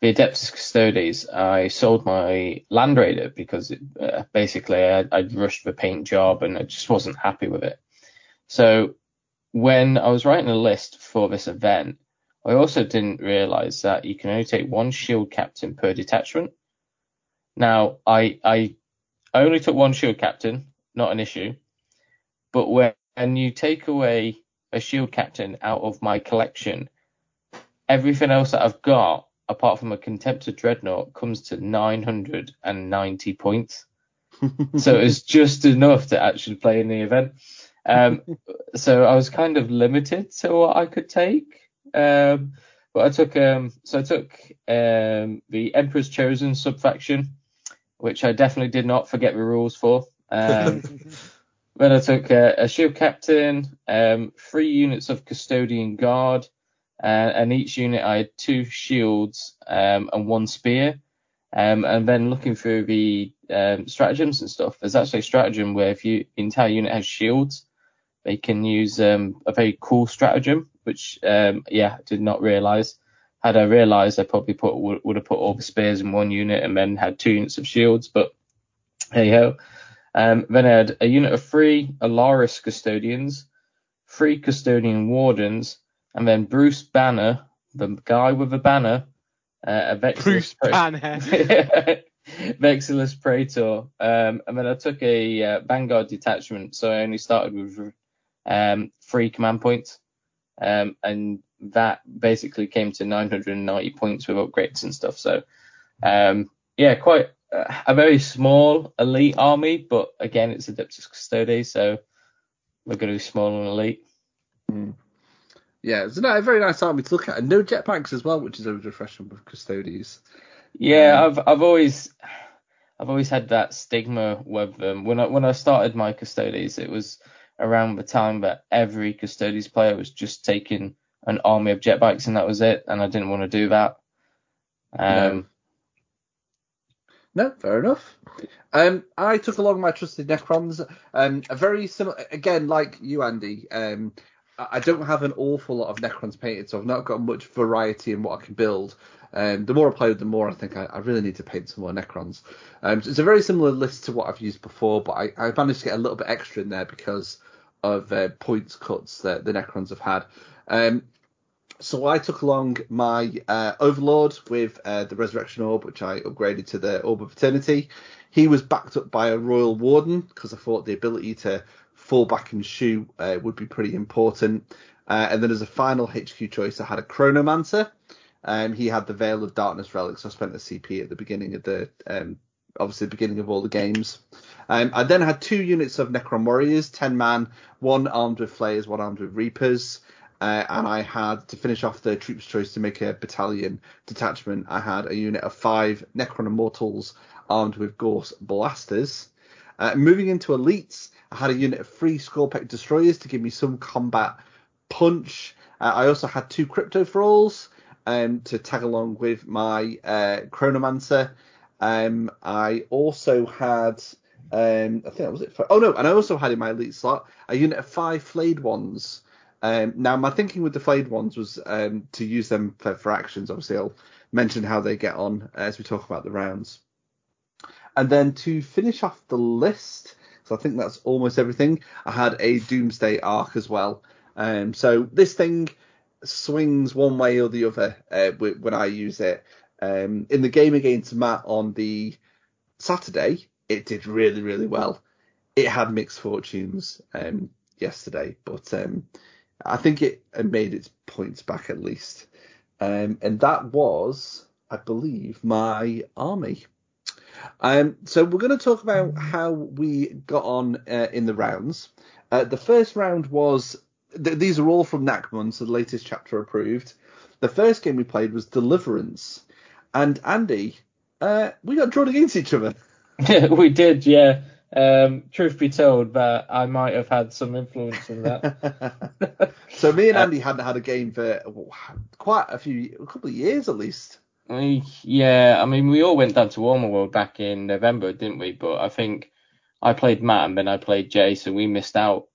the Adeptus Custodes, I sold my Land Raider because it, uh, basically I, I'd rushed the paint job and I just wasn't happy with it. So when I was writing a list for this event, I also didn't realize that you can only take one shield captain per detachment. Now, I, I only took one shield captain, not an issue. But when you take away a shield captain out of my collection, everything else that I've got apart from a Contemptor Dreadnought, comes to 990 points. so it's just enough to actually play in the event. Um, so I was kind of limited to what I could take. Um, but I took um, so I took um, the Emperor's Chosen subfaction, which I definitely did not forget the rules for. Then I took a, a shield captain, um, three units of custodian guard, uh, and each unit I had two shields um, and one spear. Um, and then looking through the um, stratagems and stuff, there's actually a stratagem where if you the entire unit has shields, they can use um, a very cool stratagem, which um, yeah, I did not realise. Had I realised, I probably put would, would, have put all the spears in one unit and then had two units of shields. But hey ho. Um, then I had a unit of three Allarus custodians, three custodian wardens, and then Bruce Banner, the guy with the banner, uh, Bruce Pra- Banner. Vexillus Praetor, um, and then I took a uh, Vanguard detachment, so I only started with um, three command points, um, and that basically came to 990 points with upgrades and stuff. So, um, yeah, quite a very small elite army, but again, it's Adeptus Custodes, so we're going to be small and elite. Mm. Yeah, it's a very nice army to look at, and no jetpacks as well, which is a refreshing with Custodes. Yeah, um, I've I've always I've always had that stigma with them. When I when I started my Custodes, it was around the time that every Custodes player was just taking an army of jetbikes and that was it, and I didn't want to do that. Um, no. No fair enough. Um, I took along my trusted Necrons. Um, a very similar, again, like you, Andy. Um, I don't have an awful lot of Necrons painted, so I've not got much variety in what I can build. Um, the more I play with, the more I think I, I really need to paint some more Necrons. Um, so it's a very similar list to what I've used before, but I, I managed to get a little bit extra in there because of uh, points cuts that the Necrons have had. Um, so I took along my uh, Overlord with uh, the Resurrection Orb, which I upgraded to the Orb of Eternity. He was backed up by a Royal Warden because I thought the ability to fall back and shoot uh, would be pretty important. Uh, and then as a final HQ choice, I had a Chronomancer. Um, he had the Veil of Darkness relics. So I spent a CP at the beginning of the, um, obviously the beginning of all the games. Um, I then had two units of Necron Warriors, 10 man, one armed with Flayers, one armed with Reapers. Uh, and I had to finish off the troops choice to make a battalion detachment. I had a unit of five Necron Immortals armed with Gauss Blasters. Uh, moving into elites, I had a unit of three Skorpekh destroyers to give me some combat punch. Uh, I also had two Crypto Thralls um, to tag along with my uh, Chronomancer. Um, I also had, um, I think that was it. For, oh no, and I also had in my elite slot a unit of five Flayed Ones. Um, now my thinking with the Flayed Ones was um, to use them for, for actions. Obviously, I'll mention how they get on as we talk about the rounds. And then to finish off the list, so I think that's almost everything. I had a Doomsday Ark as well. Um, so this thing swings one way or the other uh, when I use it. Um, in the game against Matt on the Saturday, it did really, really well. It had mixed fortunes um, yesterday, but um, I think it made its points back at least. Um, and that was, I believe, my army. Um, so we're going to talk about how we got on uh, in the rounds. Uh, the first round was th- these are all from Nachmund, so the latest chapter approved. The first game we played was Deliverance, and Andy, uh, we got drawn against each other. we did, yeah. Um, truth be told, that I might have had some influence in that. so me and Andy hadn't had a game for quite a few, a couple of years at least. Yeah, I mean, we all went down to Warhammer World back in November, didn't we? But I think I played Matt and then I played Jay, so we missed out.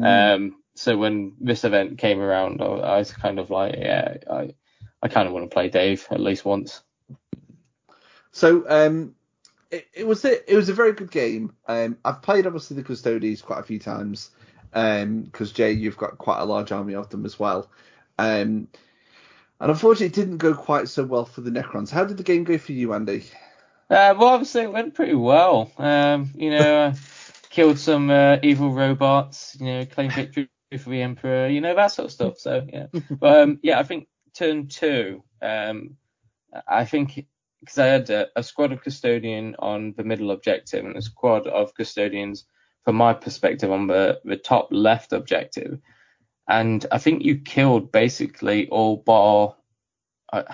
Mm. Um, so when this event came around, I, I was kind of like, yeah, I, I kind of want to play Dave at least once. So um, it, it was a, it was a very good game. Um, I've played obviously the custodians quite a few times because um, Jay, you've got quite a large army of them as well. Um, and unfortunately, it didn't go quite so well for the Necrons. How did the game go for you, Andy? Uh, well, obviously it went pretty well. Um, you know, killed some uh, evil robots. You know, claimed victory for the Emperor. You know that sort of stuff. So yeah, but um, yeah, I think turn two. Um, I think because I had a, a, squad of custodian on the middle objective and a squad of custodians from my perspective on the, the top left objective. And I think you killed basically all bar. I,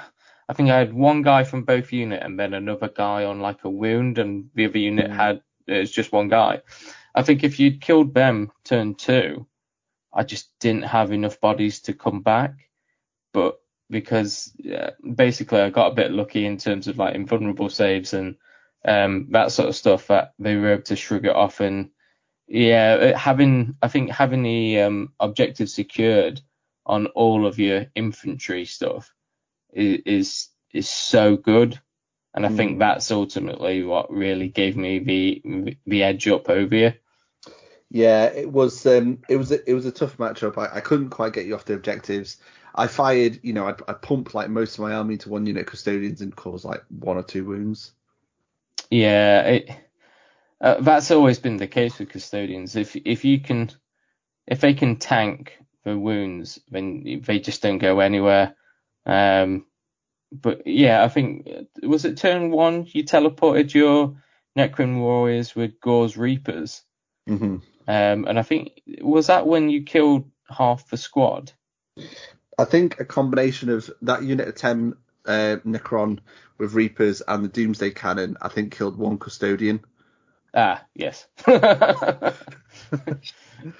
I think I had one guy from both unit and then another guy on like a wound, and the other unit mm. had was just one guy. I think if you'd killed them turn two, I just didn't have enough bodies to come back. But because yeah, basically I got a bit lucky in terms of like invulnerable saves and um, that sort of stuff that they were able to shrug it off and yeah, having I think having the um, objective secured on all of your infantry stuff is is, is so good, and I mm. think hmm. that's ultimately what really gave me the the edge up over you. Yeah, it was um, it was a, it was a tough matchup. I, I couldn't quite get you off the objectives. I fired, you know, I, I pumped like most of my army to one unit custodians and caused like one or two wounds. Yeah, it, uh, that's always been the case with custodians. If if you can, if they can tank the wounds, then they just don't go anywhere. Um, but yeah, I think was it turn one you teleported your Necron warriors with Gauss Reapers. Mm-hmm. Um, and I think was that when you killed half the squad. I think a combination of that unit of 10 uh, Necron with Reapers and the Doomsday Cannon, I think killed one custodian. Ah, yes.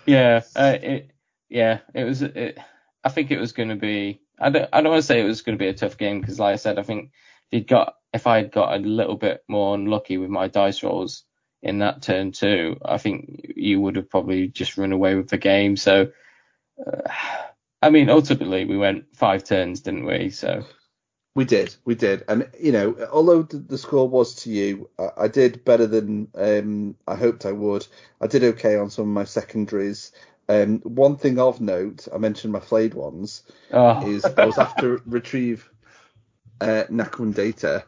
yeah, uh, it, yeah, it was. It, I think it was going to be. I don't. I don't want to say it was going to be a tough game because, like I said, I think if would got if I had got a little bit more unlucky with my dice rolls in that turn too, I think you would have probably just run away with the game. So. Uh, I mean, ultimately we went five turns, didn't we? So we did, we did, and you know, although the, score was to you, I, I did better than um, I hoped I would. I did okay on some of my secondaries. Um, one thing of note, I mentioned my flayed ones, oh. is I was after retrieve uh, data,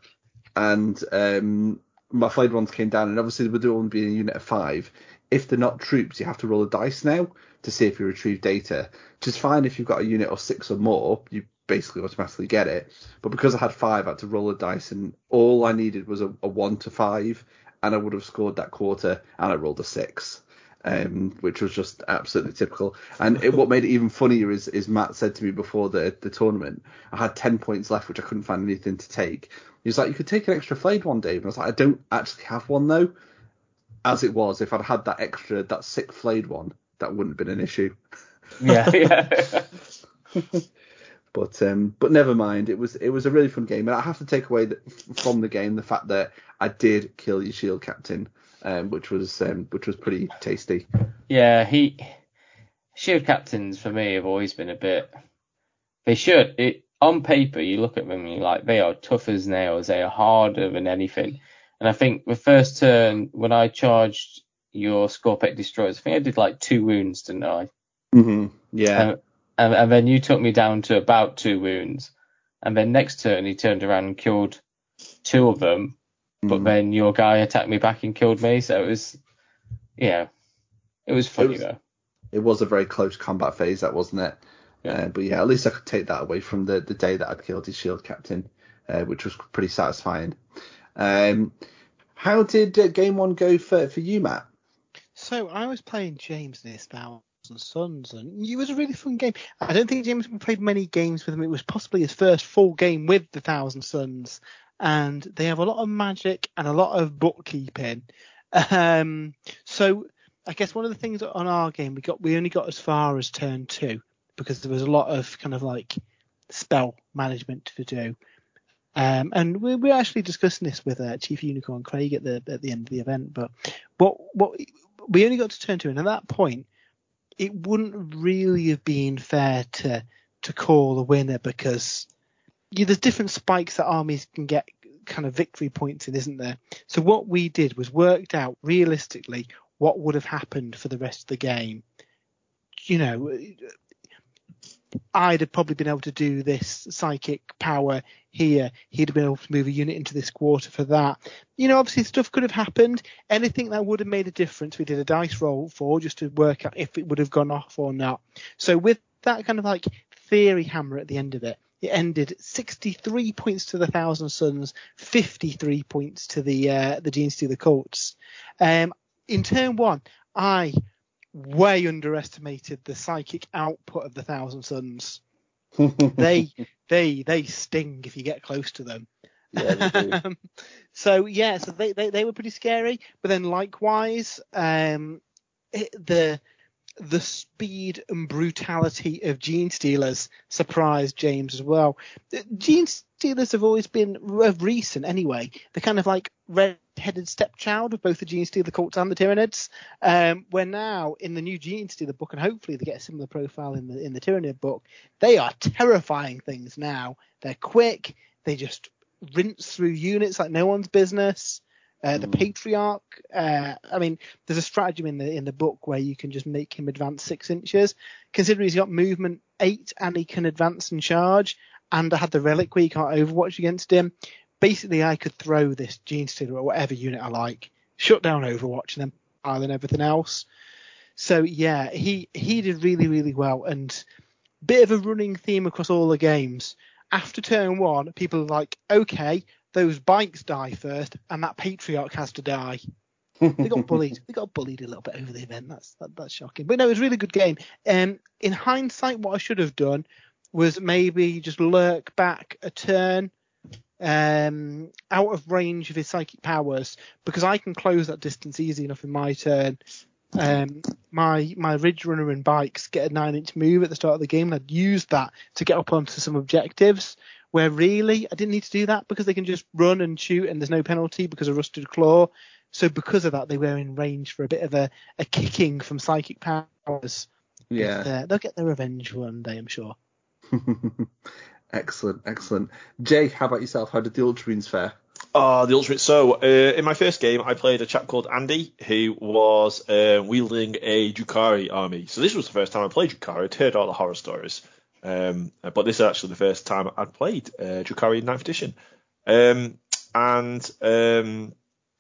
and um, my flayed ones came down, and obviously with the one being a unit of five, if they're not troops, you have to roll a dice now to see if you retrieve data, which is fine if you've got a unit of six or more, you basically automatically get it. But because I had five, I had to roll a dice, and all I needed was a, a one to five, and I would have scored that quarter, and I rolled a six. Um, which was just absolutely typical. And it, what made it even funnier is, is Matt said to me before the, the tournament, I had 10 points left, which I couldn't find anything to take. He was like, you could take an extra flayed one, Dave. And I was like, I don't actually have one though. As it was, if I'd had that extra, that sick flayed one, that wouldn't have been an issue. Yeah, yeah. but um, but never mind. It was it was a really fun game, and I have to take away the, from the game the fact that I did kill your shield captain, um, which was um, which was pretty tasty. Yeah, he shield captains for me have always been a bit. They should. It on paper, you look at them and you're like, they are tough as nails. They are harder than anything. And I think the first turn when I charged your Skorpekh destroyers. I think I did like two wounds, didn't I? Mm-hmm. Yeah. And, and, and, then you took me down to about two wounds. And then next turn he turned around and killed two of them. Mm-hmm. But then your guy attacked me back and killed me. So it was, yeah, it was funny it was, though. It was a very close combat phase, that wasn't it? Yeah. Uh, but yeah, at least I could take that away from the, the day that I'd killed his shield captain, uh, which was pretty satisfying. Um, how did uh, game one go for, for you, Matt? So I was playing James this Thousand Sons, and it was a really fun game. I don't think James played many games with him. It was possibly his first full game with the Thousand Sons, and they have a lot of magic and a lot of bookkeeping. Um, so I guess one of the things on our game we got we only got as far as turn two because there was a lot of kind of like spell management to do. Um, and we're, we're actually discussing this with uh, Chief Unicorn Craig at the at the end of the event. But what what we only got to turn two, and at that point, it wouldn't really have been fair to to call a winner because yeah, there's different spikes that armies can get kind of victory points in, isn't there? So what we did was worked out realistically what would have happened for the rest of the game. You know, I'd have probably been able to do this psychic power here. He'd have been able to move a unit into this quarter for that. You know, obviously stuff could have happened. Anything that would have made a difference, we did a dice roll for just to work out if it would have gone off or not. So with that kind of like theory hammer at the end of it, it ended 63 points to the Thousand Sons, 53 points to the uh, the Genestealer Cults. Um, in turn one, I way underestimated the psychic output of the Thousand Sons. They they they sting if you get close to them. Yeah, Um, so yeah, so they, they they were pretty scary. But then likewise, um, it, the the speed and brutality of Gene Stealers surprised James as well. Uh, Gene Stealers have always been of recent anyway. They're kind of like red-headed stepchild of both the Gene Stealer cults and the Tyranids. Um, where now in the new Gene Stealer book, and hopefully they get a similar profile in the in the Tyranid book, they are terrifying things now. They're quick. They just rinse through units like no one's business. Uh, the Mm. patriarch. Uh, I mean, there's a stratagem in the in the book where you can just make him advance six inches. Considering he's got movement eight and he can advance and charge, and I had the relic where you can't Overwatch against him. Basically, I could throw this Gene Stealer or whatever unit I like, shut down Overwatch, and then pile in everything else. So yeah, he he did really really well, and bit of a running theme across all the games. After turn one, people are like, okay, those bikes die first, and that patriarch has to die. They got bullied. They got bullied a little bit over the event. That's that, that's shocking. But no, it was a really good game. Um, in hindsight, what I should have done was maybe just lurk back a turn, um, out of range of his psychic powers, because I can close that distance easy enough in my turn. Um, my my Ridge Runner and bikes get a nine inch move at the start of the game, and I'd use that to get up onto some objectives. Where really I didn't need to do that because they can just run and shoot, and there's no penalty because of Rusted Claw. So because of that, they were in range for a bit of a, a kicking from psychic powers. yeah. But, uh, they'll get their revenge one day, I'm sure. excellent, excellent. Jay, how about yourself? How did the Ultramarines fare? Oh, the ultimate. So, uh, in my first game, I played a chap called Andy who was uh, wielding a Drukhari army. So this was the first time I played Drukhari. I'd heard all the horror stories, um, but this is actually the first time I'd played uh, in 9th edition. Um, and um,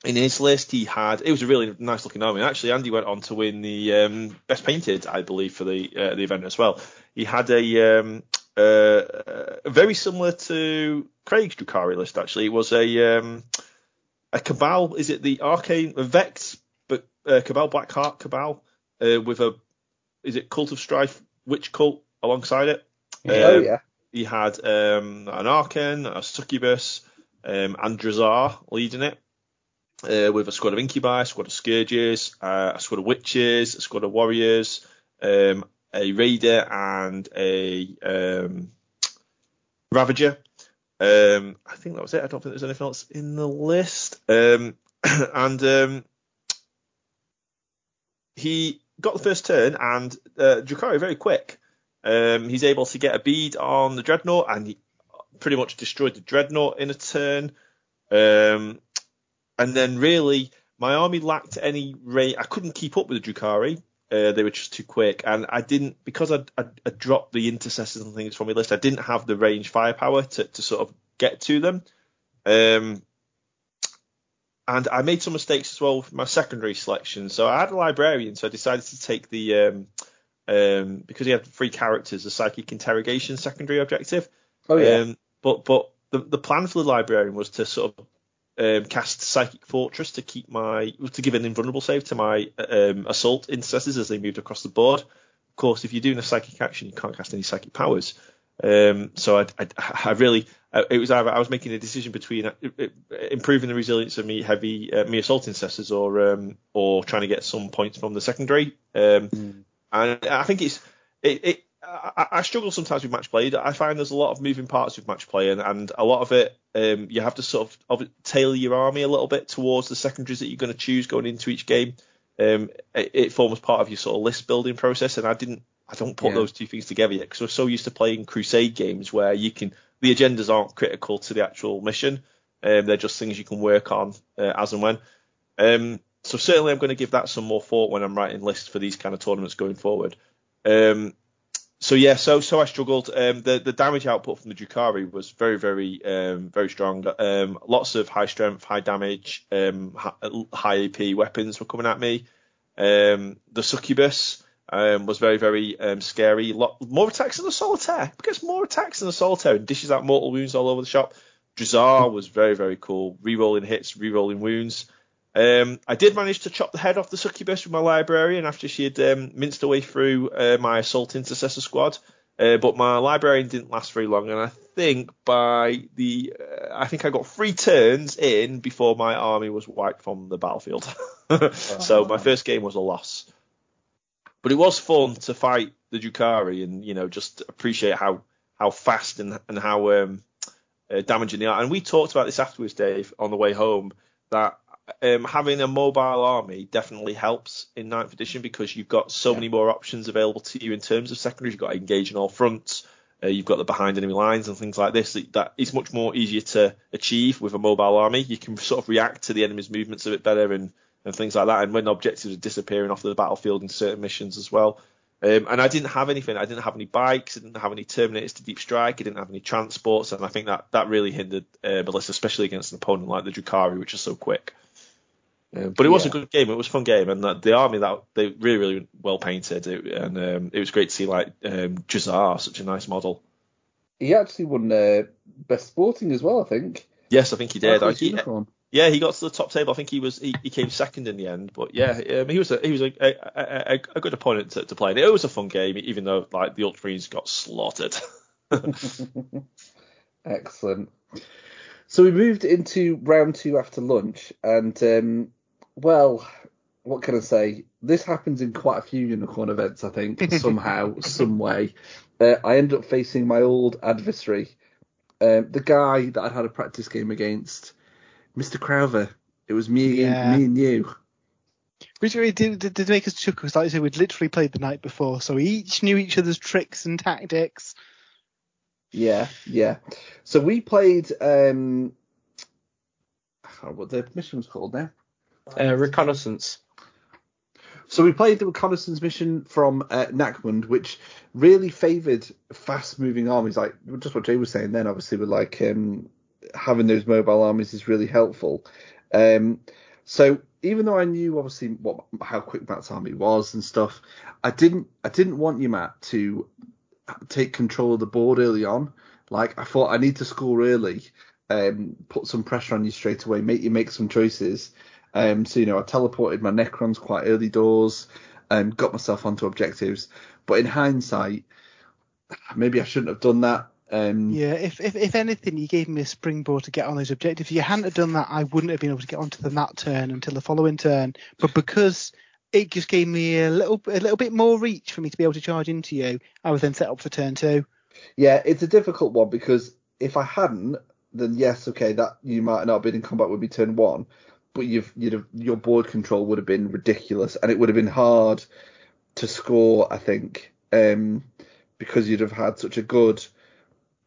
in his list, he had it was a really nice looking army. Actually, Andy went on to win the um, best painted, I believe, for the uh, the event as well. He had a um, uh, uh, very similar to Craig's Drukhari list. Actually, it was a um, a Cabal. Is it the Arcane Vex, but uh, Cabal Blackheart Cabal uh, with a is it Cult of Strife Wych Cult alongside it? Oh Um, yeah. He had um, an Archon, a Succubus, um, and Drazhar leading it. Uh, with a squad of Incubi, a squad of Scourges, uh, a squad of Wyches, a squad of Warriors, um, a Raider, and a um, Ravager. Um, I think that was it. I don't think there's anything else in the list. Um, and um, he got the first turn, and uh, Drukhari very quick. Um, he's able to get a bead on the Dreadnought, and he pretty much destroyed the Dreadnought in a turn. Um, and then really, my army lacked any rate. I couldn't keep up with the Drukari. Uh, they were just too quick, and I didn't because I I dropped the intercessors and things from my list. I didn't have the range firepower to, to sort of get to them. Um, and I made some mistakes as well with my secondary selection. So I had a librarian, so I decided to take the um, um, because he had three characters, the psychic interrogation secondary objective. Oh yeah. Um, but but the the plan for the librarian was to sort of um, cast Psychic Fortress to keep my to give an invulnerable save to my um, assault intercessors as they moved across the board. Of course, if you're doing a psychic action, you can't cast any psychic powers. Um, so I, I, I really uh, it was either I was making a decision between uh, uh, improving the resilience of me heavy uh, me assault intercessors or um, or trying to get some points from the secondary. Um, Mm. And I think it's it, it I, I struggle sometimes with match play. I find there's a lot of moving parts with match play, and, and a lot of it um, you have to sort of, tailor your army a little bit towards the secondaries that you're going to choose going into each game. Um, it, it forms part of your sort of list building process, and I didn't, I don't put Yeah. those two things together yet because we're so used to playing Crusade games where you can the agendas aren't critical to the actual mission. Um, they're just things you can work on uh, as and when. Um, so certainly I'm going to give that some more thought when I'm writing lists for these kind of tournaments going forward. Um, so yeah, so so I struggled. Um, the the damage output from the Drukhari was very very um, very strong. Um, lots of high strength, high damage, um, high AP weapons were coming at me. Um, the Succubus was very very scary. Lot, more attacks than the Solitaire. Gets more attacks than the Solitaire and dishes out mortal wounds all over the shop. Drazhar was very very cool. Rerolling hits, rerolling wounds. Um, I did manage to chop the head off the succubus with my librarian after she had um, minced her way through uh, my assault intercessor squad. Uh, but my librarian didn't last very long, and I think by the uh, I think I got three turns in before my army was wiped from the battlefield. so my first game was a loss. But it was fun to fight the Drukhari and you know just appreciate how how fast and and how um, uh, damaging they are. And we talked about this afterwards, Dave, on the way home that um, having a mobile army definitely helps in ninth edition because you've got so yeah. many more options available to you in terms of secondaries. You've got to engage in all fronts. Uh, you've got the behind enemy lines and things like this. That, that is much more easier to achieve with a mobile army. You can sort of react to the enemy's movements a bit better and, and things like that. And when objectives are disappearing off the battlefield in certain missions as well. Um, and I didn't have anything. I didn't have any bikes. I didn't have any Terminators to deep strike. I didn't have any transports. And I think that, that really hindered uh, Melissa, especially against an opponent like the Drukhari, which are so quick. Um, but it was yeah. a good game. It was a fun game, and the army that they really, really well painted, it, and um, it was great to see like um, Drazhar, such a nice model. He actually won uh, best sporting as well, I think. Yes, I think he did. I, he, yeah, he got to the top table. I think he was he, he came second in the end, but yeah, um, he was a, he was a, a, a, a good opponent to, to, play. And it was a fun game, even though like the Ultramarines got slaughtered. Excellent. So we moved into round two after lunch, and um, well, what can I say? This happens in quite a few unicorn events, I think, somehow, some way. Uh, I end up facing my old adversary, um, the guy that I'd had a practice game against, Mr. Crowther. It was me, yeah. and, me and you. Which really did, did, did make us chuckle because, like I said, we'd literally played the night before, so we each knew each other's tricks and tactics. Yeah, yeah. So we played. Um, what the mission was called now? Uh, reconnaissance. So we played the reconnaissance mission from uh, which really favoured fast-moving armies, like just what Jay was saying. Then, obviously, with like um, having those mobile armies is really helpful. Um, so even though I knew obviously what how quick Matt's army was and stuff, I didn't I didn't want you Matt to take control of the board early on. Like I thought I need to score early, um, put some pressure on you straight away, make you make some choices. Um, so you know, I teleported my Necrons quite early doors and got myself onto objectives. But in hindsight, maybe I shouldn't have done that. Um, yeah, if, if if anything, you gave me a springboard to get on those objectives. If you hadn't have done that, I wouldn't have been able to get onto them that turn until the following turn. But because it just gave me a little a little bit more reach for me to be able to charge into you, I was then set up for turn two. Yeah, it's a difficult one because if I hadn't, then yes, okay, that you might not have been in combat with me turn one but you've you'd have, your board control would have been ridiculous, and it would have been hard to score. I think um, because you'd have had such a good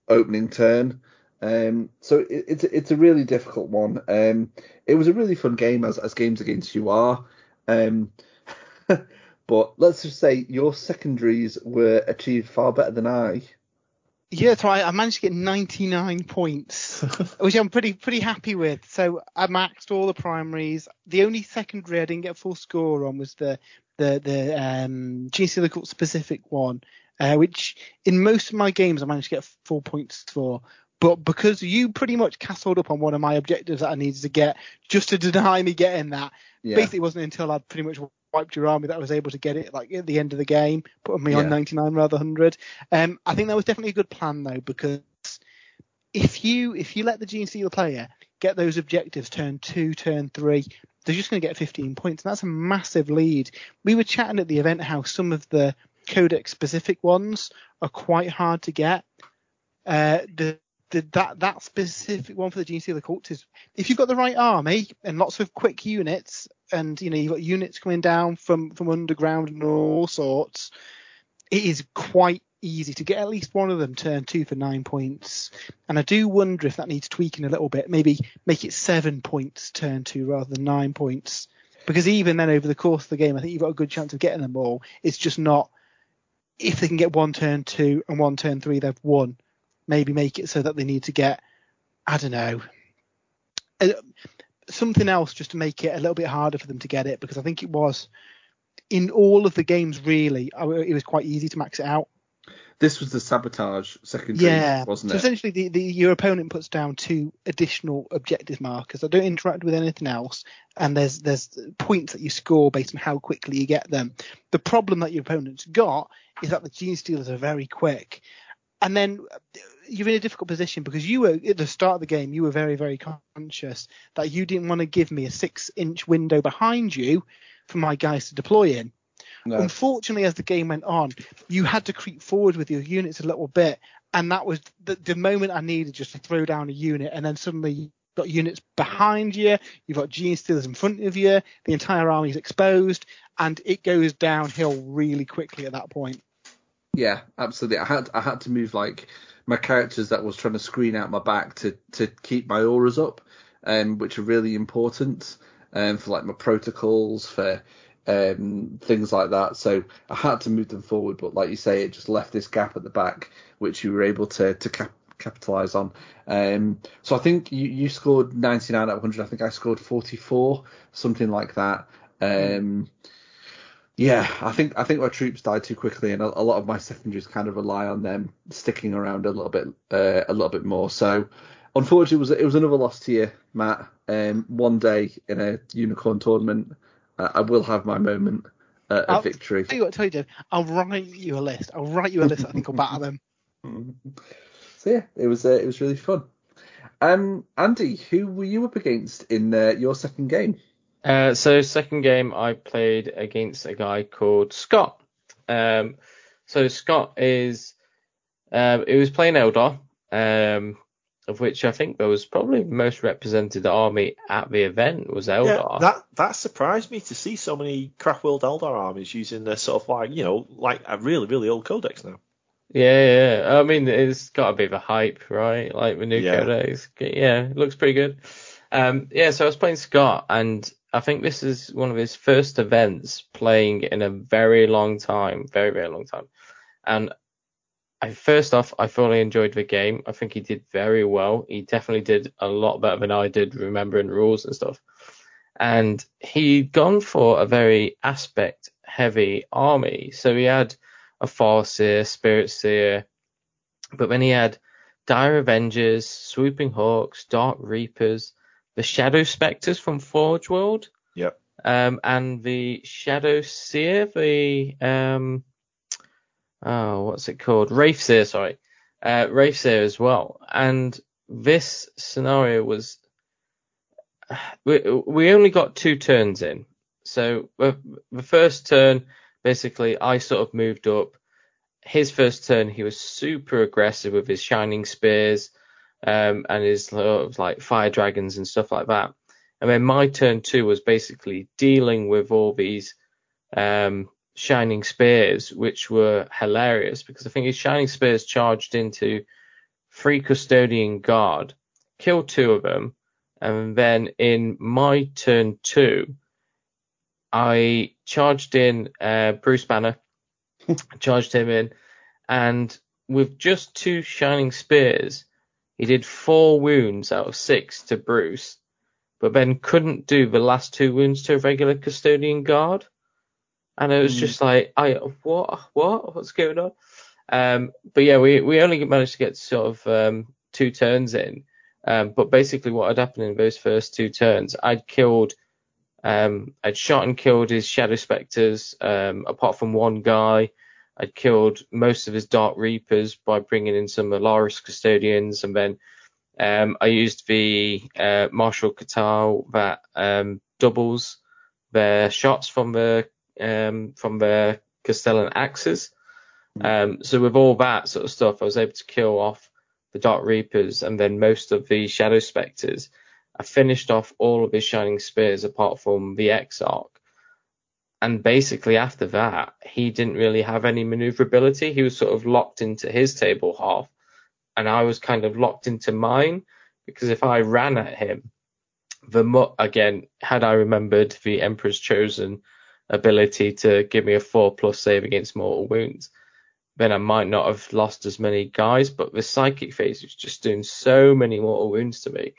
opening turn. Um, so it, it's it's a really difficult one. Um, it was a really fun game as as games against you are. Um, but let's just say your secondaries were achieved far better than I. Yeah, so I, I, managed to get 99 points, which I'm pretty pretty happy with. So I maxed all the primaries. The only secondary I didn't get a full score on was the the the um, GC the specific one, uh, which in most of my games I managed to get full points for. But because you pretty much castled up on one of my objectives that I needed to get just to deny me getting that, yeah. basically it wasn't until I'd pretty much wiped your army that I was able to get it like at the end of the game, putting me yeah. on 99 rather 100. Um, I think that was definitely a good plan though because if you if you let the GC the player get those objectives turn two, turn three, they're just going to get 15 points, and that's a massive lead. We were chatting at the event how some of the codex specific ones are quite hard to get. Uh, the the, that that specific one for the GC of the Cult is if you've got the right army and lots of quick units, and you know you've got units coming down from from underground and all sorts, it is quite easy to get at least one of them turn two for nine points. And I do wonder if that needs tweaking a little bit. Maybe make it seven points turn two rather than nine points. Because even then, over the course of the game, I think you've got a good chance of getting them all. It's just not if they can get one turn two and one turn three, they've won. Maybe make it so that they need to get, I don't know, something else just to make it a little bit harder for them to get it. Because I think it was in all of the games really, it was quite easy to max it out. This was the sabotage second yeah. wasn't it? so it? essentially, the, the your opponent puts down two additional objective markers that don't interact with anything else, and there's there's points that you score based on how quickly you get them. The problem that your opponent's got is that the Genestealers are very quick, and then uh, you're in a difficult position because you were at the start of the game you were very very conscious that you didn't want to give me a six inch window behind you for my guys to deploy in. No. Unfortunately, as the game went on, you had to creep forward with your units a little bit, and that was the, the moment I needed just to throw down a unit, and then suddenly you've got units behind you, you've got Genestealers in front of you, the entire army is exposed, and it goes downhill really quickly at that point. Yeah, absolutely. I had I had to move like my characters that was trying to screen out my back to to keep my auras up, um, which are really important um, for like my protocols for um, things like that. So I had to move them forward, but like you say, it just left this gap at the back, which you were able to to cap- capitalize on. Um, so I think you, you scored 99 out of 100. I think I scored 44, something like that. Um, yeah, I think I think our troops died too quickly, and a, a lot of my secondaries kind of rely on them sticking around a little bit uh, a little bit more. So unfortunately, it was it was another loss to you, Matt. Um, one day in a unicorn tournament, uh, I will have my moment uh, of I'll victory. Tell you what, tell you, Jeff, I'll write you a list. I'll write you a list. I think I'll batter them. So yeah, it was uh, it was really fun. Um, Andy, who were you up against in uh, your second game? Uh, so second game I played against a guy called Scott. Um, so Scott is, um, it was playing Eldar, um, of which I think there was probably the most represented army at the event was Yeah, that that surprised me to see so many Craft World Eldar armies using their sort of like you know like a really really old codex now. Yeah, yeah. I mean, it's got a bit of a hype, right? Like the new Yeah. codex. Yeah, it looks pretty good. Um, yeah, so I was playing Scott, and I think this is one of his first events playing in a very long time, very, very long time. And I first off, I thoroughly enjoyed the game. I think he did very well. He definitely did a lot better than I did remembering rules and stuff. And he'd gone for a very aspect heavy army. So he had a Farseer, Spirit Seer, but then he had Dire Avengers, Swooping Hawks, Dark Reapers, the Shadow Spectres from Forge World, Yep. um, and the Shadow Seer, the um, oh, what's it called? Wraith Seer, sorry, uh, Wraith Seer as well. And this scenario was we we only got two turns in. So the the first turn, basically, I sort of moved up. His first turn, he was super aggressive with his shining spears um, and his sort of like fire dragons and stuff like that. And then my turn two was basically dealing with all these um, shining spears, which were hilarious because I think his shining spears charged into three custodian guard, killed two of them, and then in my turn two, I charged in uh, Bruce Banner, charged him in, and with just two shining spears, he did four wounds out of six to Bruce, but then couldn't do the last two wounds to a regular custodian guard. And it was Hmm. just like, I what what what's going on? Um, but yeah, we we only managed to get sort of um, two turns in. Um, but basically, what had happened in those first two turns, I'd killed, um, I'd shot and killed his shadow specters, um, apart from one guy. I'd killed most of his Dark Reapers by bringing in some Allarus custodians, and then um, I used the uh, Martial Ka'tah that um, doubles their shots from the um, from their Castellan axes. Um, so with all that sort of stuff, I was able to kill off the Dark Reapers and then most of the Shadow Spectres. I finished off all of his Shining Spears apart from the Exarch. And basically after that, he didn't really have any maneuverability. He was sort of locked into his table half, and I was kind of locked into mine because if I ran at him, the again, had I remembered the Emperor's Chosen ability to give me a four plus save against mortal wounds, then I might not have lost as many guys. But the psychic phase was just doing so many mortal wounds to me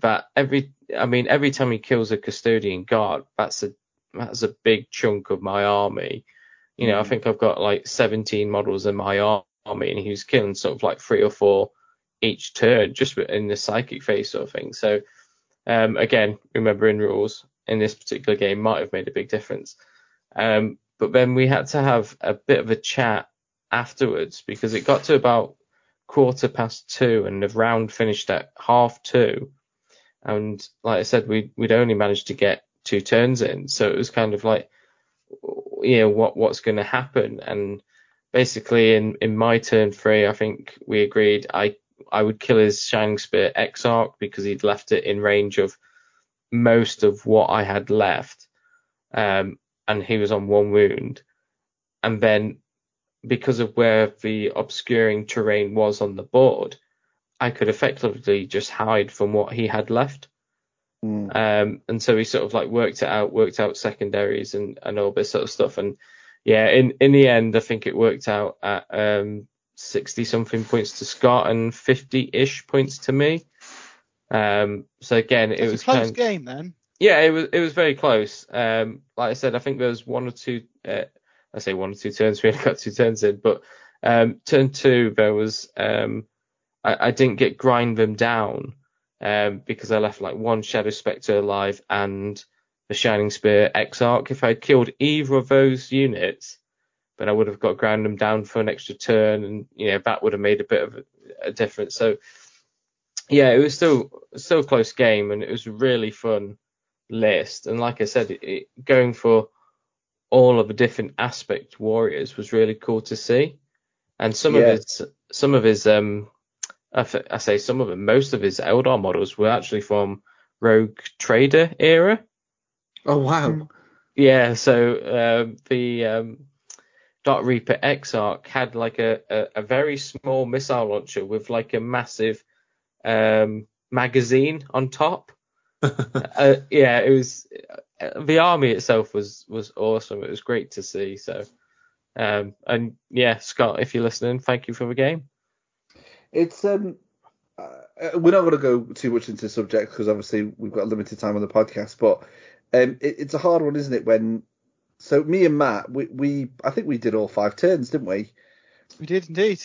that every, I mean, every time he kills a custodian guard, that's a that's a big chunk of my army. You know, mm. I think I've got like 17 models in my army, and he was killing sort of like three or four each turn just in the psychic phase sort of thing. So um, again, remembering rules in this particular game might have made a big difference. Um, but then we had to have a bit of a chat afterwards because it got to about quarter past two and the round finished at half two. And like I said, we, we'd only managed to get two turns in. So it was kind of like, you know, what, what's going to happen? And basically in, in my turn three, I think we agreed I, I would kill his Shining Spear Exarch because he'd left it in range of most of what I had left. Um, and he was on one wound. And then because of where the obscuring terrain was on the board, I could effectively just hide from what he had left. Mm. Um, and so he sort of like worked it out, worked out secondaries and, and all this sort of stuff. And yeah, in, in the end, I think it worked out at um, 60 something points to Scott and 50 ish points to me. Um, so again, it was a close kind of, game then. Yeah, it was it was very close. Um, like I said, I think there was one or two. Uh, I say one or two turns. We only got two turns in, but um, turn two there was um, I, I didn't get grind them down um, because I left like one Shadow Spectre alive and the Shining Spear Exarch. If I had killed either of those units, then I would have got ground them down for an extra turn, and you know that would have made a bit of a, a difference. So yeah, it was still still a close game, and it was a really fun list. And like I said, it, it, going for all of the different aspect warriors was really cool to see. And some yeah. of his some of his um I, th- I say some of them, most of his Eldar models were actually from Rogue Trader era. Oh wow! Yeah, so uh, the um, Dark Reaper Exarch had like a, a, a, very small missile launcher with like a massive um, magazine on top. uh, yeah, it was uh, the army itself was was awesome. It was great to see. So, um, and yeah, Scott, if you're listening, thank you for the game. It's um, uh, we're not going to go too much into the subject because obviously we've got limited time on the podcast, but um, it, it's a hard one, isn't it? When so me and Matt, we, we I think we did all five turns, didn't we? We did indeed.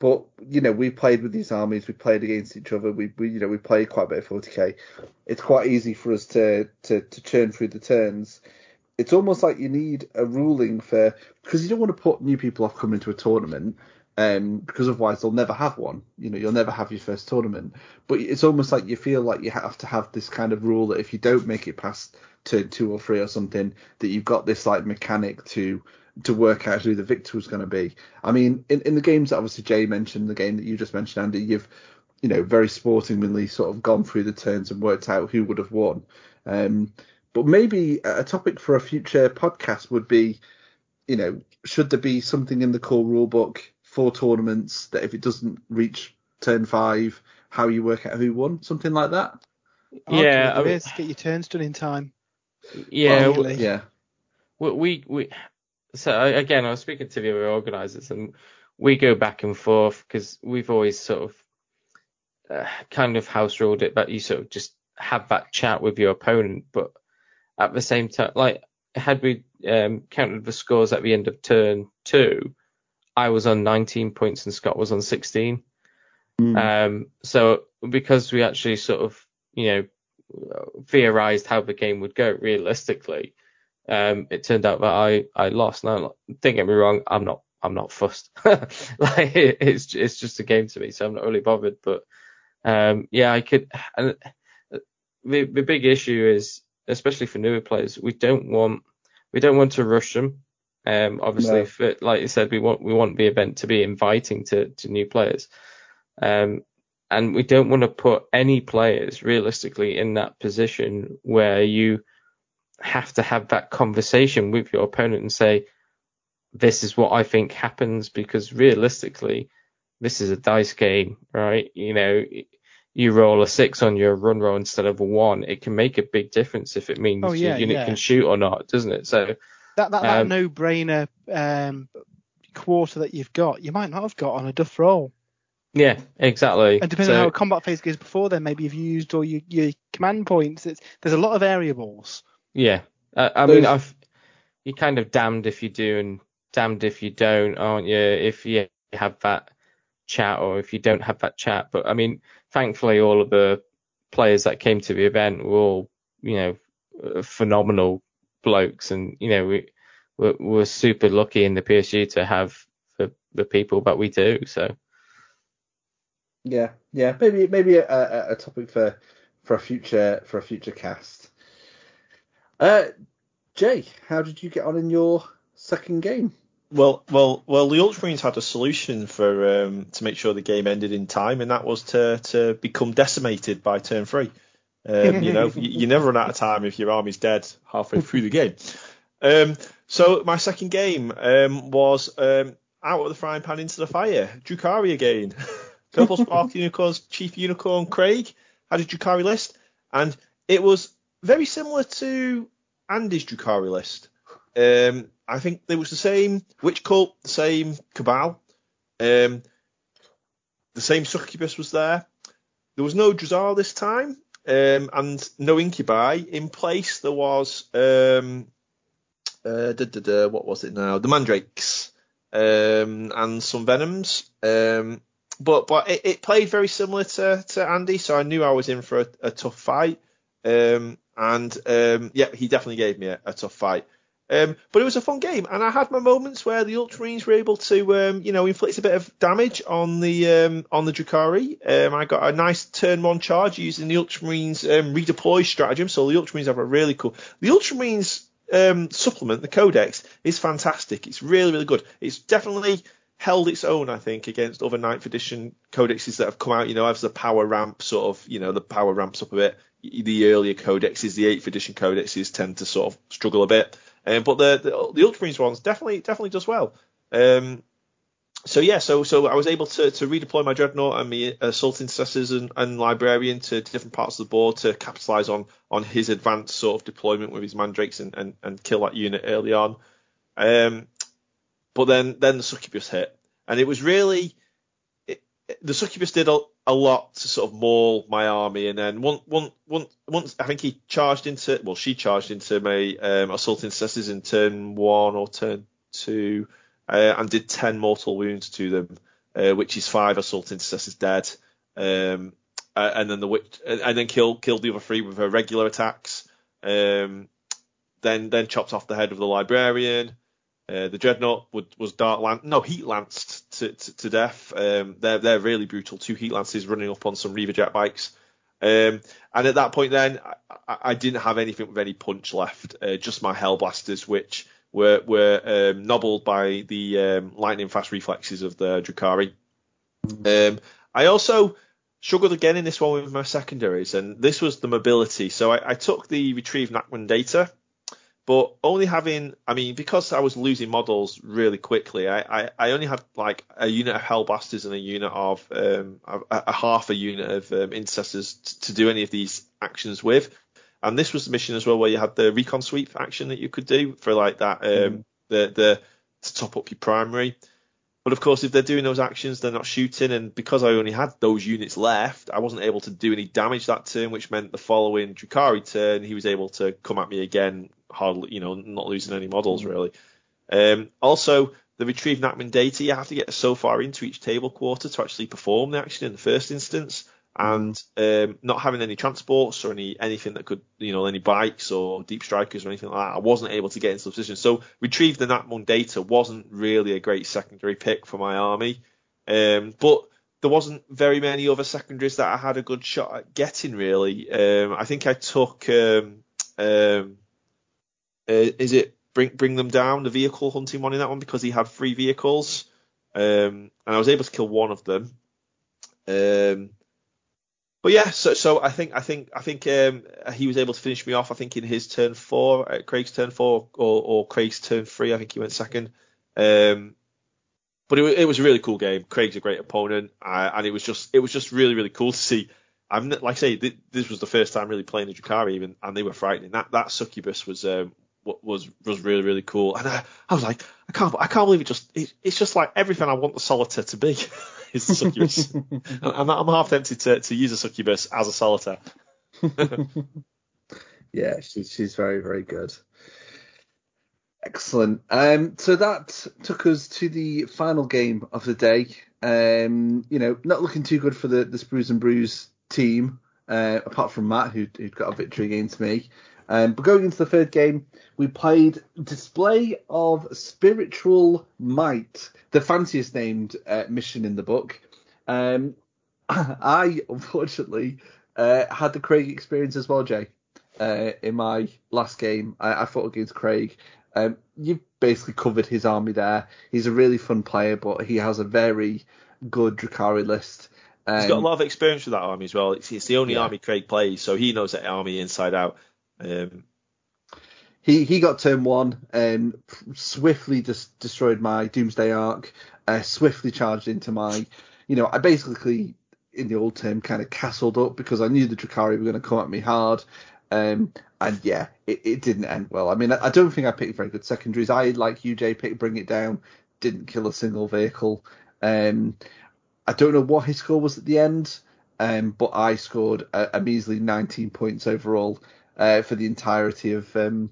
But you know, we played with these armies, we played against each other, we, we you know we played quite a bit of 40k. It's quite easy for us to to to churn through the turns. It's almost like you need a ruling for because you don't want to put new people off coming to a tournament um, because otherwise they'll never have one. You know, you'll never have your first tournament. But it's almost like you feel like you have to have this kind of rule that if you don't make it past turn two or three or something, that you've got this like mechanic to to work out who the victor was going to be. I mean, in, in the games that obviously Jay mentioned, the game that you just mentioned, Andy, you've you know very sportingly sort of gone through the turns and worked out who would have won. Um, but maybe a topic for a future podcast would be, you know, should there be something in the core rulebook four tournaments that if it doesn't reach turn five, how you work out who won, something like that. Yeah, I mean, get your turns done in time. Yeah, well, yeah. We we so again, I was speaking to the other organisers, and we go back and forth because we've always sort of uh, kind of house ruled it, that you sort of just have that chat with your opponent, but at the same time, like had we um, counted the scores at the end of turn two, I was on 19 points and Scott was on 16. Mm. Um, so because we actually sort of, you know, theorized how the game would go realistically, um, it turned out that I, I lost. Now, don't get me wrong, I'm not, I'm not fussed. like it, it's, it's just a game to me, so I'm not really bothered. But, um, yeah, I could, and the, the big issue is, especially for newer players, we don't want, we don't want to rush them. Um, obviously, no. for, like you said, we want we want the event to be inviting to to new players, um, and we don't want to put any players realistically in that position where you have to have that conversation with your opponent and say, this is what I think happens because realistically, this is a dice game, right? You know, you roll a six on your run roll instead of a one, it can make a big difference if it means Oh, yeah, your unit yeah. can shoot or not, doesn't it? So That that, that Um, no-brainer um, quarter that you've got, you might not have got on a duff roll. yeah, exactly. And depending so, on how a combat phase goes before then, maybe you've used all your, your command points. It's, there's a lot of variables. Yeah, uh, I mean, I've you're kind of damned if you do and damned if you don't, aren't you? If you have that chat or if you don't have that chat. But I mean, thankfully, all of the players that came to the event were all, you know, uh, phenomenal blokes, and you know, we we're, we're super lucky in the PSU to have the the people that we do. So Yeah, yeah, maybe maybe a, a, a topic for for a future for a future cast. Uh, Jay, how did you get on in your second game? Well, well, well. The Ultramarines had a solution for um, to make sure the game ended in time, and that was to to become decimated by turn three. Um, you know, you, you never run out of time if your army's dead halfway through the game. Um, so my second game um, was um, out of the frying pan into the fire. Drukhari again. Purple Spark Unicorns Chief Unicorn Craig had a Drukhari list, and it was very similar to Andy's Drukari list. Um, I think there was the same Wych Cult, the same cabal, um, the same succubus was there. There was no Drazhar this time, um, and no incubi in place. There was um, uh, da, da, da, what was it now? The mandrakes um, and some venoms. Um, but but it, it played very similar to, to Andy, so I knew I was in for a, a tough fight. Um, and um, yeah, he definitely gave me a, a tough fight. Um, but it was a fun game, and I had my moments where the Ultramarines were able to, um, you know, inflict a bit of damage on the um, on the Drukhari. Um, I got a nice turn one charge using the Ultramarines um, redeploy stratagem. So the Ultramarines have a really cool. The Ultramarines um, supplement, the Codex, is fantastic. It's really really good. It's definitely held its own, I think, against other ninth edition codexes that have come out. You know, as the power ramp sort of, you know, the power ramps up a bit. The earlier codexes, the eighth edition codexes, tend to sort of struggle a bit. Um, but the, the the Ultramarines ones definitely definitely does well. Um, so yeah, so so I was able to, to redeploy my dreadnought and my assault intercessors and, and librarian to different parts of the board to capitalise on on his advanced sort of deployment with his mandrakes and, and, and kill that unit early on. Um, but then then the succubus hit, and it was really it, the succubus did a, a lot to sort of maul my army, and then one one one once I think he charged into well she charged into my um, assault intercessors in turn one or turn two, uh, and did ten mortal wounds to them, uh, which is five assault intercessors dead. Um, and then the witch, and then killed killed the other three with her regular attacks. Um, then then chopped off the head of the librarian. Uh, the dreadnought would, was dark lan- no heat lanced to, to, to death. Um, they're they're really brutal. Two heat lances running up on some Reaver jet bikes. Um, and at that point, then I, I, didn't have anything with any punch left. Uh, just my hellblasters, which were were um, nobbled by the um, lightning fast reflexes of the Drukhari. Um, I also struggled again in this one with my secondaries, and this was the mobility. So I, I took the retrieve Nachmund data, but only having, I mean, because I was losing models really quickly, I, I, I only had like a unit of Hellblasters and a unit of, um, a, a half a unit of um, intercessors t- to do any of these actions with. And this was the mission as well where you had the recon sweep action that you could do for like that, um, the, the, to top up your primary. But of course, if they're doing those actions, they're not shooting, and because I only had those units left, I wasn't able to do any damage that turn, which meant the following Drukhari turn, he was able to come at me again, hardly, you know, not losing any models really. Um, also, the retrieve Nachmund data, you have to get so far into each table quarter to actually perform the action in the first instance, and um, not having any transports or any anything that could, you know, any bikes or deep strikers or anything like that, I wasn't able to get into the position. So retrieve the Nachmund data wasn't really a great secondary pick for my army, um, but there wasn't very many other secondaries that I had a good shot at getting really. Um, I think I took, um, um, uh, is it bring bring them down the vehicle hunting one in that one because he had three vehicles, um, and I was able to kill one of them. Um, but yeah, so so I think I think I think um, he was able to finish me off. I think in his turn four, uh, Craig's turn four, or, or Craig's turn three. I think he went second. Um, but it, it was a really cool game. Craig's a great opponent, uh, and it was just it was just really really cool to see. I'm like I say, th- this was the first time really playing the Drukhari even, and they were frightening. That that succubus was um, was was really really cool, and I, I was like, I can't I can't believe it just it, it's just like everything I want the solitaire to be is the succubus, and, and I'm half tempted to, to use a succubus as a solitaire. yeah, she's she's very very good. Excellent. Um, so that took us to the final game of the day. Um, you know, not looking too good for the the Sprues and Brews team, uh, apart from Matt, who who got a victory against me. Um, but going into the third game, we played Display of Spiritual Might, the fanciest named uh, mission in the book. Um, I, unfortunately, uh, had the Craig experience as well, Jay. Uh, in my last game, I, I fought against Craig. Um, you've basically covered his army there. He's a really fun player, but he has a very good Drukhari list. Um, He's got a lot of experience with that army as well. It's, it's the only yeah. army Craig plays, so he knows that army inside out. Um, he he got turn one and swiftly just destroyed my Doomsday Ark. Uh, swiftly charged into my, you know, I basically in the old term kind of castled up because I knew the Drukhari were going to come at me hard. Um, and yeah, it, it didn't end well. I mean, I, I, don't think I picked very good secondaries. I, like UJ, picked Bring It Down, didn't kill a single vehicle. Um, I don't know what his score was at the end, um, but I scored a, a measly 19 points overall uh, for the entirety of um,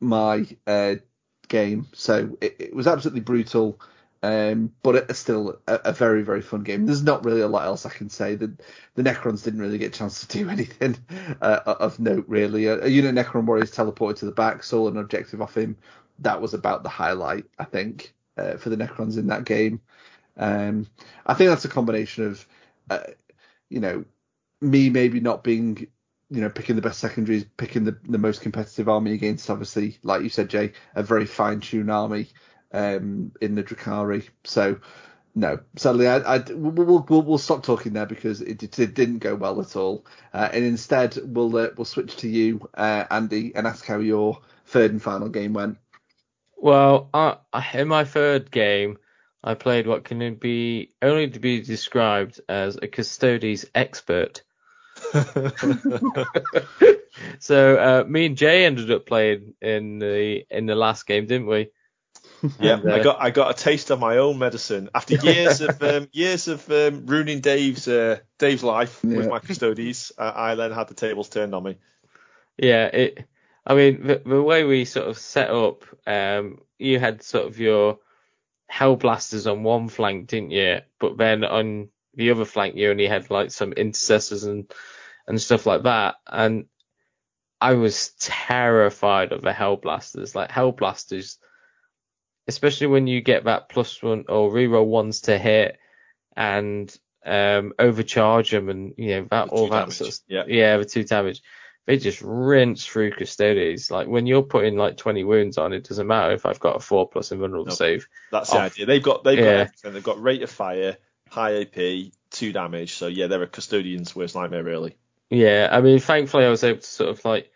my uh, game. So it, it, was absolutely brutal, um, but it's still a, a, very very fun game. There's not really a lot else I can say. The the Necrons didn't really get a chance to do anything uh, of note really. A, a unit Necron warriors teleported to the back, stole an objective off him. That was about the highlight I think uh, for the Necrons in that game. Um, I think that's a combination of, uh, you know, me maybe not being you know, picking the best secondaries, picking the, the most competitive army against, obviously, like you said, Jay, a very fine tuned army um, in the Drukhari. So, no, sadly, I, I we'll, we'll, we'll stop talking there because it, it didn't go well at all. Uh, and instead, we'll uh, we'll switch to you, uh, Andy, and ask how your third and final game went. Well, in my third game, I played what can be only to be described as a Custodes expert. so uh, me and Jay ended up playing in the in the last game, didn't we? Yeah, and, uh, I got I got a taste of my own medicine after years of um, years of um, ruining Dave's uh, Dave's life yeah. with my Custodes. Uh, I then had the tables turned on me. Yeah, it. I mean, the, the way we sort of set up, um, you had sort of your Hellblasters on one flank, didn't you? But then on the other flank, you only had like some intercessors and and stuff like that. And I was terrified of the Hellblasters. Like Hellblasters, especially when you get that plus one or reroll ones to hit and um, overcharge them and you know that all that sort of, yeah yeah the two damage. They just rinse through Custodes. Like when you're putting like 20 wounds on, it doesn't matter if I've got a four plus invulnerable nope. save. That's the idea. They've got they've yeah. got everything. They've got rate of fire, high AP, two damage. So yeah, they're a custodian's worst nightmare really. Yeah, I mean, thankfully I was able to sort of like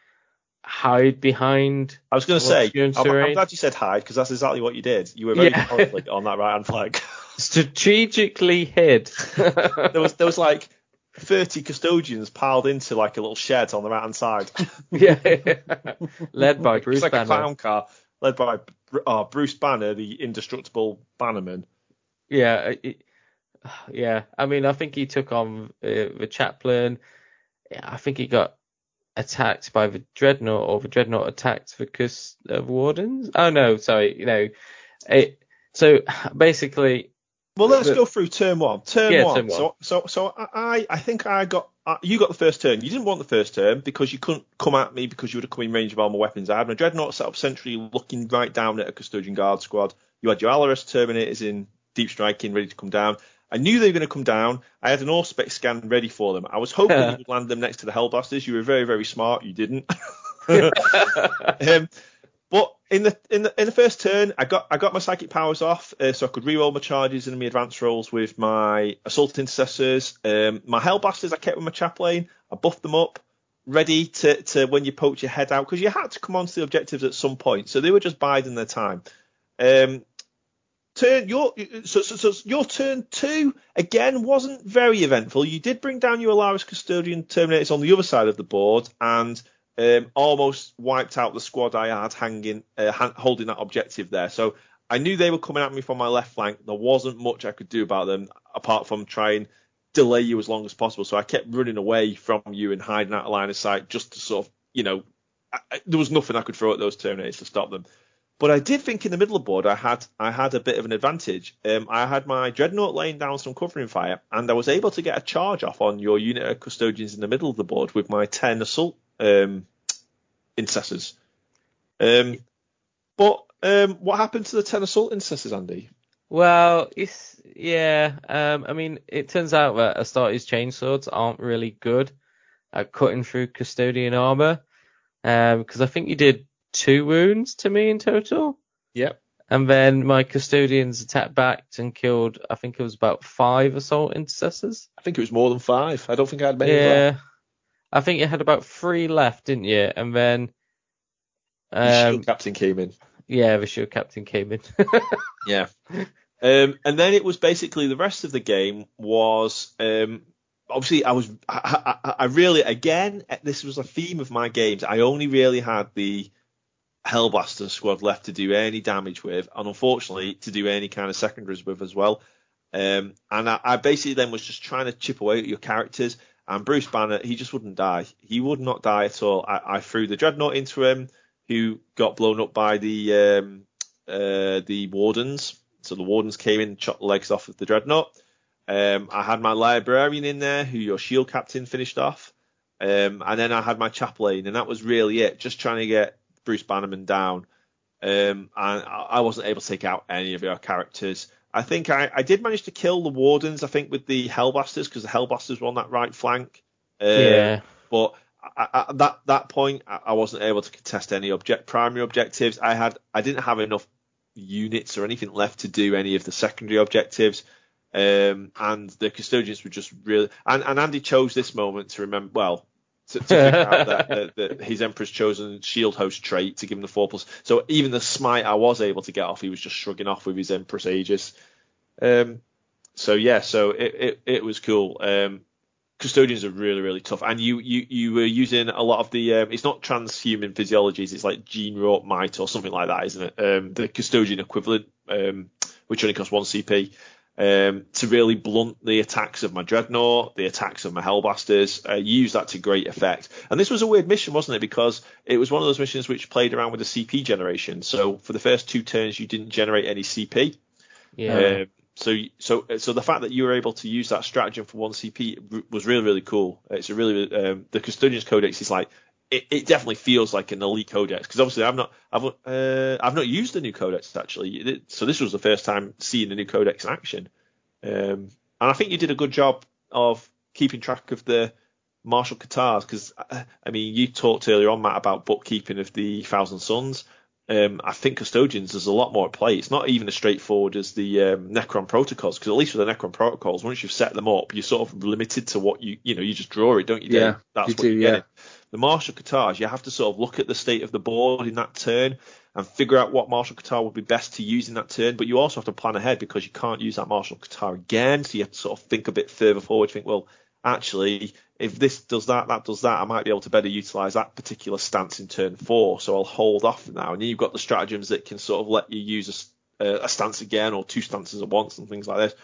hide behind. I was going to say, I'm, I'm, glad you said hide because that's exactly what you did. You were very yeah. on that right hand flank. Strategically hid. there was there was like 30 custodians piled into like a little shed on the right hand side. yeah, led by Bruce it's like Banner. a clown car led by uh, Bruce Banner, the indestructible bannerman. Yeah, it, yeah. I mean, I think he took on uh, the chaplain. I think he got attacked by the dreadnought, or the dreadnought attacked the Cus uh, wardens. Oh no, sorry, you know, it. So basically, well, let's go through turn one. Turn, yeah, one. turn one. So, so, so I, I think I got. Uh, you got the first turn. You didn't want the first turn because you couldn't come at me because you would have come in range of all my weapons. I had my dreadnought set up centrally, looking right down at a custodian guard squad. You had your Allarus Terminators in deep striking, ready to come down. I knew they were going to come down. I had an Auspex scan ready for them. I was hoping you would land them next to the Hellblasters. You were very, very smart. You didn't. um, but in the in the in the first turn, I got I got my psychic powers off, uh, so I could reroll my charges and my advanced rolls with my assault intercessors. Um, my hellblasters I kept with my chaplain. I buffed them up, ready to to when you poke your head out because you had to come onto the objectives at some point, so they were just biding their time. Um, turn your so, so, so your turn two again wasn't very eventful. You did bring down your Allarus Custodian Terminators on the other side of the board and um, almost wiped out the squad I had hanging uh, holding that objective there. So I knew they were coming at me from my left flank. There wasn't much I could do about them apart from try and delay you as long as possible. So I kept running away from you and hiding out of line of sight just to sort of you know I, I, there was nothing I could throw at those Terminators to stop them. But I did think in the middle of the board I had I had a bit of an advantage. Um, I had my dreadnought laying down some covering fire, and I was able to get a charge off on your unit of custodians in the middle of the board with my ten assault um, intercessors. Um, but um, what happened to the ten assault intercessors, Andy? Well, it's yeah. Um, I mean, it turns out that Astartes chainswords aren't really good at cutting through custodian armor. Because um, I think you did two wounds to me in total. Yep. And then my custodians attacked back and killed, I think it was about five assault intercessors. I think it was more than five. I don't think I had many yeah. I think you had about three left, didn't you? And then um, the shield captain came in. Yeah, the shield captain came in. yeah. Um, and then it was basically the rest of the game was um, obviously I was I, I, I, really again this was a theme of my games. I only really had the Hellblaster squad left to do any damage with, and unfortunately to do any kind of secondaries with as well. Um, and I, I, basically then was just trying to chip away at your characters. And Bruce Banner, he just wouldn't die. He would not die at all. I, I threw the dreadnought into him, who got blown up by the um, uh, the wardens. So the wardens came in and chopped the legs off of the dreadnought. Um, I had my librarian in there, who your shield captain finished off. Um, and then I had my chaplain, and that was really it. Just trying to get Bruce Bannerman down. Um, and I wasn't able to take out any of your characters. I think I, I did manage to kill the wardens. I think with the Hellblasters because the Hellblasters were on that right flank. Uh, yeah. But at that that point, I wasn't able to contest any object primary objectives. I had I didn't have enough units or anything left to do any of the secondary objectives. Um, and the custodians were just really and, and Andy chose this moment to remember well to, to figure out that, that, that, his Emperor's chosen shield host trait to give him the four plus. So even the smite I was able to get off, he was just shrugging off with his Emperor's Aegis. Um, so yeah, so it, it, it was cool. Um, custodians are really really tough, and you you you were using a lot of the um, it's not transhuman physiologies, it's like gene wrought might or something like that, isn't it? Um, the custodian equivalent, um, which only costs one CP um, to really blunt the attacks of my dreadnought, the attacks of my Hellblasters, Uh, use that to great effect. And this was a weird mission, wasn't it? Because it was one of those missions which played around with the CP generation. So for the first two turns, you didn't generate any CP. Yeah. Um, so, so, so the fact that you were able to use that stratagem for one CP was really, really cool. It's a really, um, the Custodian's Codex is like it, it, definitely feels like an elite codex because obviously I've not I've uh, I've not used the new codex actually, so this was the first time seeing the new codex in action, um, and I think you did a good job of keeping track of the martial Ka'tahs because uh, I mean you talked earlier on Matt about bookkeeping of the Thousand Sons. Um, I think custodians there's a lot more at play. It's not even as straightforward as the um, Necron protocols because at least with the Necron protocols, once you've set them up, you're sort of limited to what you you know you just draw it, don't you? Yeah, that's you what do. you Yeah. get the martial Ka'tahs, you have to sort of look at the state of the board in that turn and figure out what martial Ka'tah would be best to use in that turn. But you also have to plan ahead because you can't use that martial Ka'tah again. So you have to sort of think a bit further forward. Think, well, actually, if this does that, that does that, I might be able to better utilize that particular stance in turn four. So I'll hold off now. And then you've got the stratagems that can sort of let you use a, a stance again or two stances at once and things like this.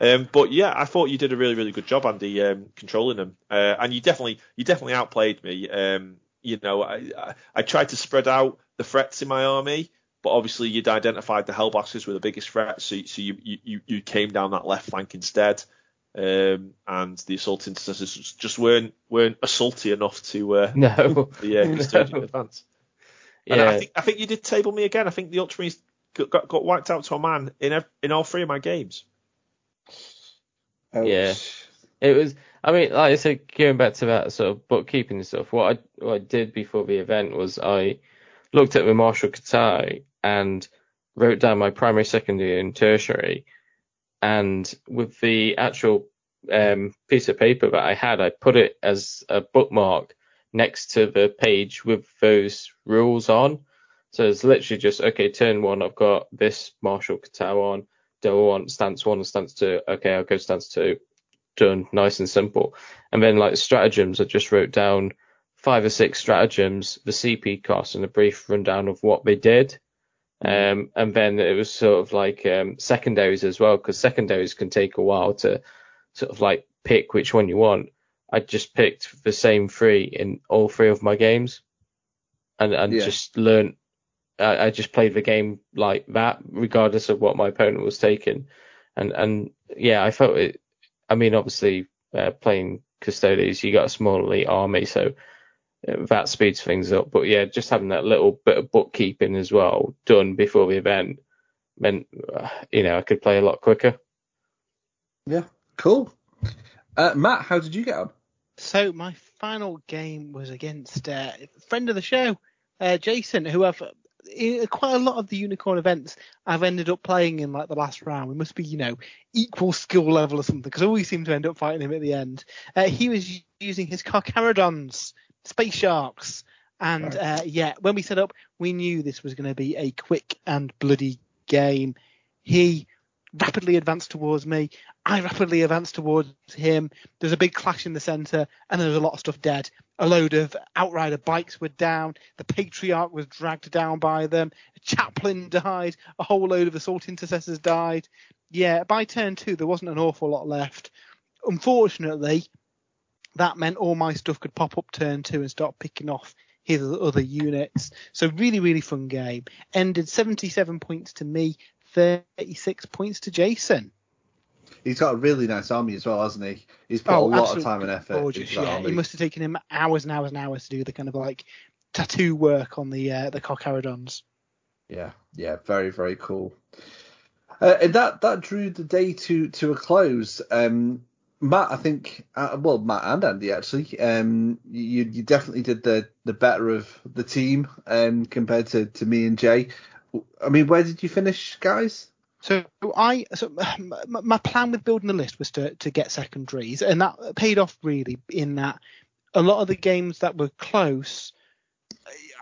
Um, but yeah, I thought you did a really, really good job, Andy, um, controlling them. Uh, and you definitely, you definitely outplayed me. Um, you know, I, I, I, tried to spread out the threats in my army, but obviously you'd identified the Hellblasters were the biggest threat, so, so you, you, you came down that left flank instead. Um, and the assault intercessors just weren't weren't assaulty enough to uh, no the uh, custodian no. advance. And yeah. I think I think you did table me again. I think the Ultramarines got, got, got wiped out to a man in in all three of my games. Ouch. Yeah, it was. I mean, like I said, going back to that sort of bookkeeping stuff, what I what I did before the event was I looked at the Martial Ka'tah and wrote down my primary, secondary, and tertiary. And with the actual um, piece of paper that I had, I put it as a bookmark next to the page with those rules on. So it's literally just okay. Turn one, I've got this Martial Ka'tah on. Do one stance one stance two? Okay, I'll go stance two. Done. Nice and simple. And then like stratagems, I just wrote down five or six stratagems, the CP cost, and a brief rundown of what they did. Um, and then it was sort of like um, secondaries as well, because secondaries can take a while to sort of like pick which one you want. I just picked the same three in all three of my games, and and Yeah. just learned. I, I just played the game like that, regardless of what my opponent was taking, and and yeah, I felt it. I mean, obviously, uh, playing Custodes, you got a small elite army, so that speeds things up. But yeah, just having that little bit of bookkeeping as well done before the event meant, uh, you know, I could play a lot quicker. Yeah, cool. Uh, Matt, how did you get on? So my final game was against uh, a friend of the show, uh, Jason, who I've quite a lot of the unicorn events I've ended up playing in like the last round. We must be, you know, equal skill level or something because I always seem to end up fighting him at the end. Uh, he was using his Carcharodons, space sharks, and uh, yeah, when we set up, we knew this was going to be a quick and bloody game. He rapidly advanced towards me. I rapidly advanced towards him. There's a big clash in the centre, and there's a lot of stuff dead. A load of outrider bikes were down. The patriarch was dragged down by them. A chaplain died. A whole load of assault intercessors died. Yeah, by turn two, there wasn't an awful lot left. Unfortunately, that meant all my stuff could pop up turn two and start picking off his other units. So really, really fun game. Ended 77 points to me, 36 points to Jason. He's got a really nice army as well, hasn't he? He's put Oh, a lot of time and effort Gorgeous, into that yeah. army. It must have taken him hours and hours and hours to do the kind of like tattoo work on the uh, the Carcharodons. Yeah, yeah, very, very cool. Uh, and that that drew the day to to a close. Um, Matt, I think, uh, well, Matt and Andy actually, um, you you definitely did the the better of the team um, compared to to me and Jay. I mean, where did you finish, guys? So I, so my plan with building the list was to to get secondaries, and that paid off really. In that, a lot of the games that were close,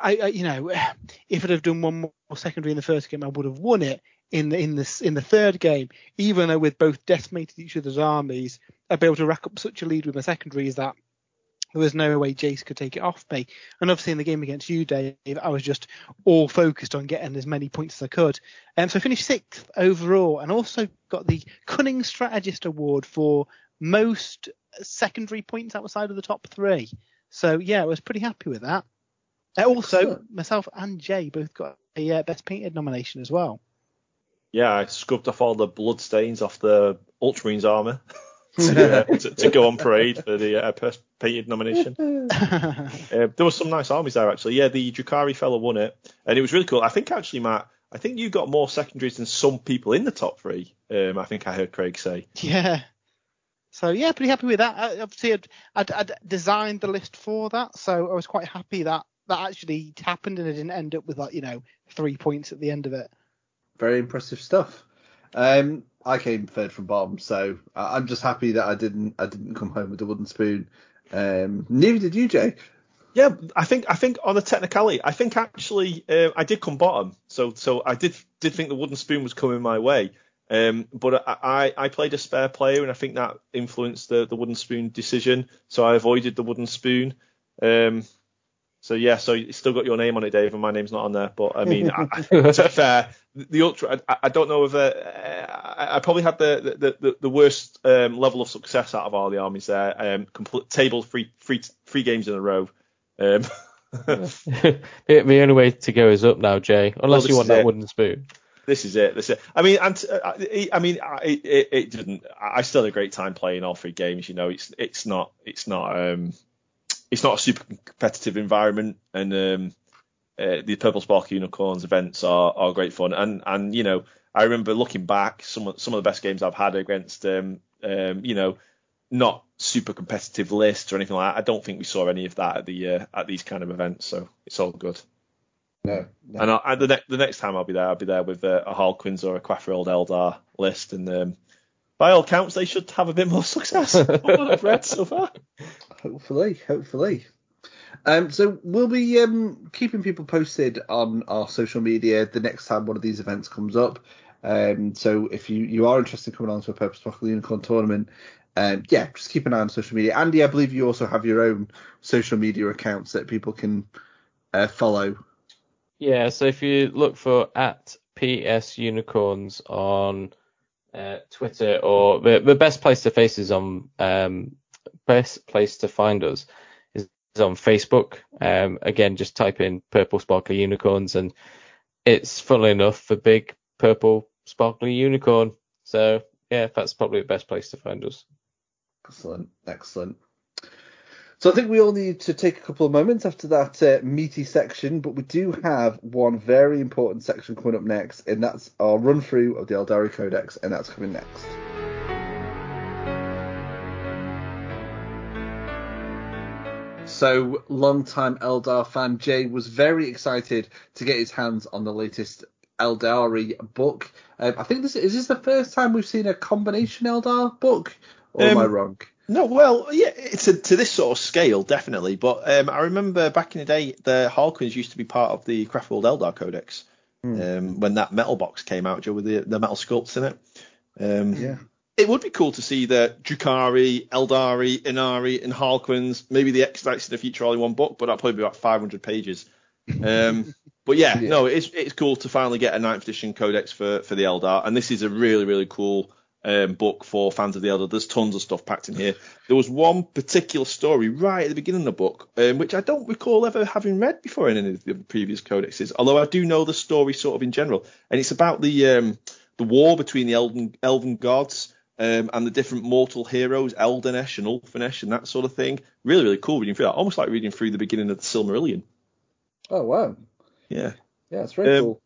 I, I you know, if I'd have done one more secondary in the first game, I would have won it. In the in this in the third game, even though with both decimated each other's armies, I'd be able to rack up such a lead with my secondaries that there was no way Jace could take it off me. And obviously in the game against you, Dave, I was just all focused on getting as many points as I could. Um, so I finished sixth overall and also got the Cunning Strategist Award for most secondary points outside of the top three. So yeah, I was pretty happy with that. Uh, also, Excellent. myself and Jay both got a uh, Best Painted nomination as well. Yeah, I scrubbed off all the blood stains off the Ultramarines armor to, uh, to, to go on parade for the uh, best painted nomination. Uh, there were some nice armies there actually. Yeah, the Drukhari fellow won it, and it was really cool. I think actually, Matt, I think you got more secondaries than some people in the top three. Um, I think I heard Craig say. Yeah. So yeah, pretty happy with that. I, obviously, I'd, I'd, I'd designed the list for that, so I was quite happy that that actually happened and I didn't end up with like you know three points at the end of it. Very impressive stuff. Um, I came third from bottom, so I'm just happy that I didn't I didn't come home with a wooden spoon. Um, neither did you, Jay. Yeah, I think I think on a technicality, I think actually uh, I did come bottom. So so I did did think the wooden spoon was coming my way. Um, but I, I I played a spare player, and I think that influenced the, the wooden spoon decision. So I avoided the wooden spoon. Um, so yeah, so you still got your name on it, Dave, and my name's not on there. But I mean, I, to be fair, the ultra, I, I don't know if uh, I, I probably had the the, the, the worst um, level of success out of all the armies there. Um, complete table three three three games in a row. Um, the, the only way to go is up now, Jay. Unless this you want that it. wooden spoon. this is it. This is it. I mean, and uh, I I mean, I- it, it didn't. I still had a great time playing all three games. You know, it's it's not it's not um it's not a super competitive environment, and um uh, the Purple Spark Unicorns events are are great fun. And and you know, I remember looking back, some of some of the best games I've had against um um you know not super competitive lists or anything like that. I don't think we saw any of that at the uh, at these kind of events, so it's all good. No. no. And, I, and the, ne- the next time I'll be there, I'll be there with uh, a Harlequins or a Craftworld Eldar list, and um, by all counts, they should have a bit more success than what I've read so far. Hopefully, hopefully. Um, so we'll be um, keeping people posted on our social media the next time one of these events comes up. Um, so if you, you are interested in coming on to a Purple Sparkly Unicorn tournament, um, yeah, just keep an eye on social media. Andy, I believe you also have your own social media accounts that people can uh, follow. Yeah, so if you look for at PS Unicorns on uh, Twitter, or the, the best place to face is on um, best place to find us on Facebook. Um, again, just type in Purple Sparkly Unicorns, and it's funnily enough the big purple sparkly unicorn. So yeah, that's probably the best place to find us. Excellent, excellent. So I think we all need to take a couple of moments after that uh, meaty section, but we do have one very important section coming up next, and that's our run through of the Aeldari Codex, and that's coming next. So, long-time Eldar fan Jay was very excited to get his hands on the latest Aeldari book. Um, I think this is this the first time we've seen a combination Eldar book, or am Um, I wrong? No, well, yeah, it's a, to this sort of scale, definitely. But um, I remember back in the day, the Harlequins used to be part of the Craftworld Eldar Codex um, when that metal box came out, Joe, with the, the metal sculpts in it. Um, Yeah. It would be cool to see the Drukhari, Aeldari, Ynnari, and Harlequins, maybe the extracts in the future all in one book, but that'll probably be about 500 pages. Um, but yeah, Yeah. no, it's it's cool to finally get a ninth edition codex for for the Eldar, and this is a really really cool um, book for fans of the Eldar. There's tons of stuff packed in here. There was one particular story right at the beginning of the book, um, which I don't recall ever having read before in any of the previous codexes, although I do know the story sort of in general, and it's about the um, the war between the elven elven gods. Um, and the different mortal heroes, Eldanesh and Ulthanesh and that sort of thing. Really, really cool reading through that. Almost like reading through the beginning of the Silmarillion. Oh wow, Yeah. yeah, it's very Um, cool.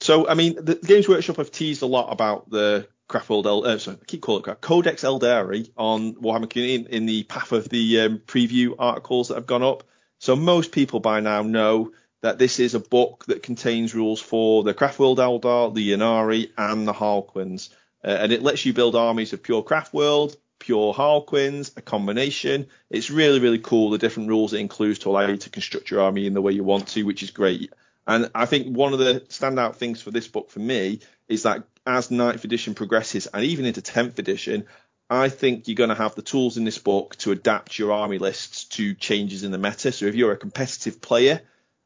So, I mean, the Games Workshop have teased a lot about the Craftworld, El- uh, sorry, I keep calling it Craft, Codex Aeldari on Warhammer Community in, in the path of the um, preview articles that have gone up. So most people by now know that this is a book that contains rules for the Craftworld Eldar, the Ynnari, and the Harlequins. Uh, and it lets you build armies of pure Craftworld, pure Harlequins, a combination. It's really, really cool the different rules it includes to allow you to construct your army in the way you want to, which is great. And I think one of the standout things for this book for me is that as 9th edition progresses and even into 10th edition, I think you're going to have the tools in this book to adapt your army lists to changes in the meta. So if you're a competitive player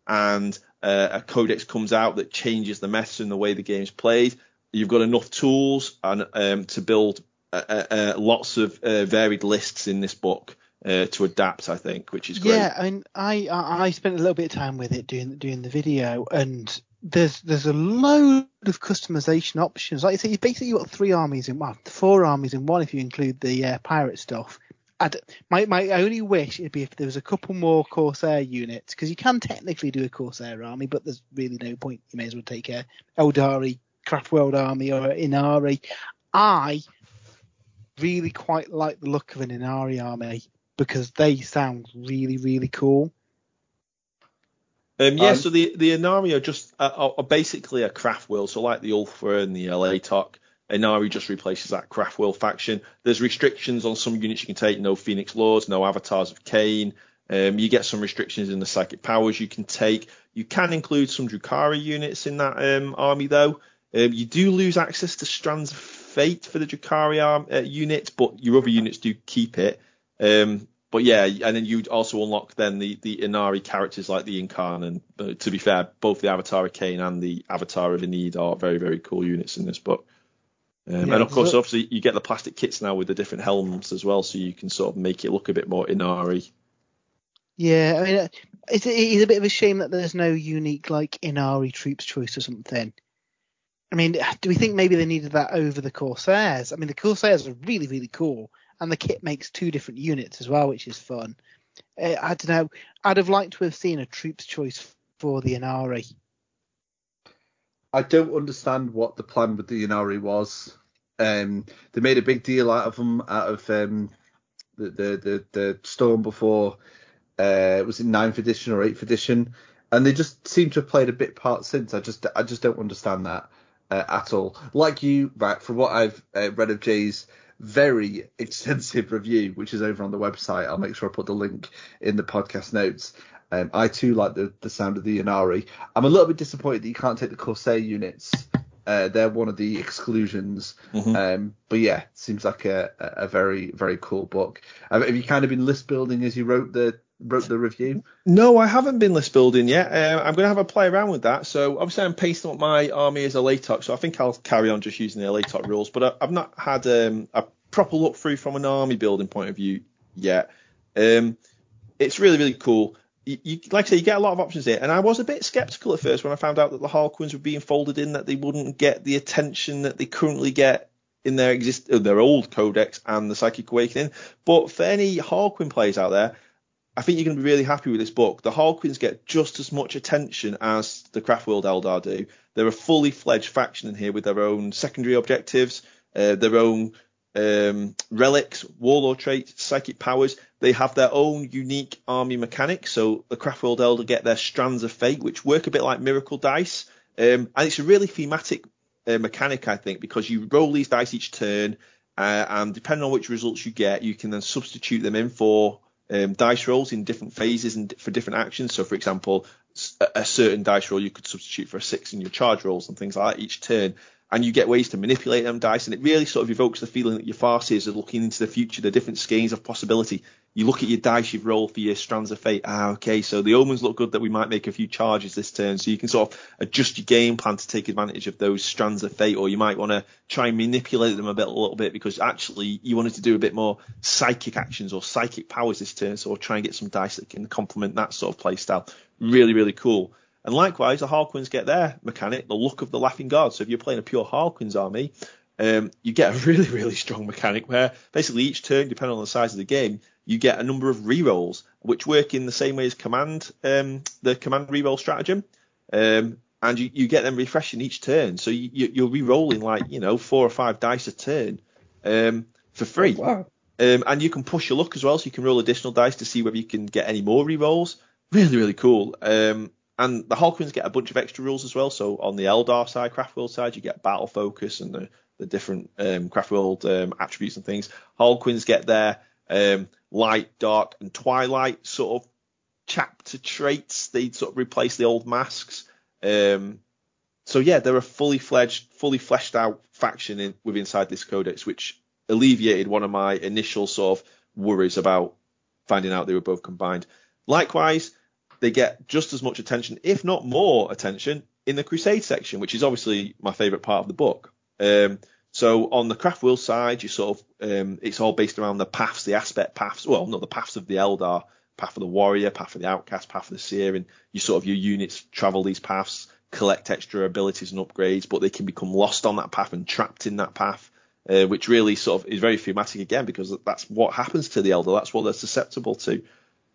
and uh, a codex comes out that changes the meta and the way the game's played, you've got enough tools and um, to build uh, uh, uh, lots of uh, varied lists in this book uh, to adapt. I think, which is great. Yeah, I mean, I I spent a little bit of time with it doing doing the video, and there's there's a load of customization options. Like you say, you basically got three armies in well, four armies in one if you include the uh, pirate stuff. I'd, my my only wish would be if there was a couple more Corsair units because you can technically do a Corsair army, but there's really no point. You may as well take a Aeldari Craftworld army or an Ynnari. I really quite like the look of an Ynnari army because they sound really really cool. Um, yeah, Um, so the the Ynnari are just uh, are, are basically a craft world. So like the Ulthwé and the LA Talk, Ynnari just replaces that craft world faction. There's restrictions on some units you can take. No Phoenix Lords, no Avatars of Khaine. Um, you get some restrictions in the psychic powers you can take. You can include some Drukhari units in that um, army though. Um, you do lose access to Strands of Fate for the Drukhari arm, uh, unit, but your other units do keep it. Um, but yeah, and then you'd also unlock then the, the Ynnari characters like the Yncarne, and uh, to be fair, both the Avatar of Khaine and the Avatar of Ynnead are very, very cool units in this book. Um, Yeah, and of course, so- obviously, you get the plastic kits now with the different helms as well, so you can sort of make it look a bit more Ynnari. Yeah, I mean, uh, it's, it's a bit of a shame that there's no unique like Ynnari troops choice or something. I mean, do we think maybe they needed that over the Corsairs? I mean, the Corsairs are really, really cool, and the kit makes two different units as well, which is fun. Uh, I don't know. I'd have liked to have seen a troops choice for the Ynnari. I don't understand what the plan with the Ynnari was. Um, they made a big deal out of them, out of um, the, the the the storm before. Uh, was it ninth edition or eighth edition? and they just seem to have played a bit part since. I just I just don't understand that uh, at all. Like you, Matt, from what I've uh, read of Jay's very extensive review, which is over on the website. I'll make sure I put the link in the podcast notes. Um, I too like the, the sound of the Ynnari. I'm a little bit disappointed that you can't take the Corsair units. Uh, they're one of the exclusions. Mm-hmm. Um, but yeah, seems like a, a very very cool book. Um, have you kind of been list building as you wrote the wrote the review? No, I haven't been list building yet. Uh, I'm going to have a play around with that. So obviously I'm pasting up my army as a Alaitoc, so I think I'll carry on just using the Alaitoc rules. But I, I've not had um, a proper look through from an army building point of view yet. Um, it's really really cool. You, you, like I say, you get a lot of options here, and I was a bit skeptical at first when I found out that the Harlequins were being folded in, that they wouldn't get the attention that they currently get in their exist uh, their old codex and the Psychic Awakening. But for any Harlequin players out there, I think you're going to be really happy with this book. The Harlequins get just as much attention as the Craftworld Eldar do. They're a fully fledged faction in here with their own secondary objectives, uh, their own um, relics, warlord traits, psychic powers. They have their own unique army mechanics. So the Craftworld Eldar get their strands of fate, which work a bit like miracle dice. Um, and it's a really thematic uh, mechanic, I think, because you roll these dice each turn, uh, and depending on which results you get, you can then substitute them in for um, dice rolls in different phases and for different actions. So, for example, a certain dice roll you could substitute for a six in your charge rolls and things like that each turn. And you get ways to manipulate them dice, and it really sort of evokes the feeling that your farseers are looking into the future, the different schemes of possibility. You look at your dice you've rolled for your strands of fate. Ah, okay, so the omens look good that we might make a few charges this turn, so you can sort of adjust your game plan to take advantage of those strands of fate, or you might want to try and manipulate them a bit, a little bit, because actually you wanted to do a bit more psychic actions or psychic powers this turn, so try and get some dice that can complement that sort of play style. Really, really cool. And likewise, the Harlequins get their mechanic, the Luck of the Laughing God. So if you're playing a pure Harlequins army, um, you get a really, really strong mechanic where basically each turn, depending on the size of the game, you get a number of rerolls, which work in the same way as command, um, the command reroll stratagem. Um, and you, you get them refreshing each turn. So you, you're re-rolling like, you know, four or five dice a turn, um, for free. Oh, wow. Um, and you can push your luck as well, so you can roll additional dice to see whether you can get any more rerolls. Really, really cool. Um, and the Harlequins get a bunch of extra rules as well. So on the Eldar side, Craftworld side, you get battle focus and the, the different um, Craftworld um, attributes and things. Harlequins get their um, light, dark, and twilight sort of chapter traits. They sort of replace the old masks. Um, so yeah, they're a fully fledged, fully fleshed out faction in, with inside this codex, which alleviated one of my initial sort of worries about finding out they were both combined. Likewise, they get just as much attention, if not more attention, in the Crusade section, which is obviously my favourite part of the book. Um, so on the craft Craftworld side, you sort of um, it's all based around the paths, the aspect paths. Well, not the paths of the Eldar, path of the warrior, path of the outcast, path of the seer, and you sort of your units travel these paths, collect extra abilities and upgrades, but they can become lost on that path and trapped in that path. Uh, which really sort of is very thematic again because that's what happens to the Eldar. That's what they're susceptible to.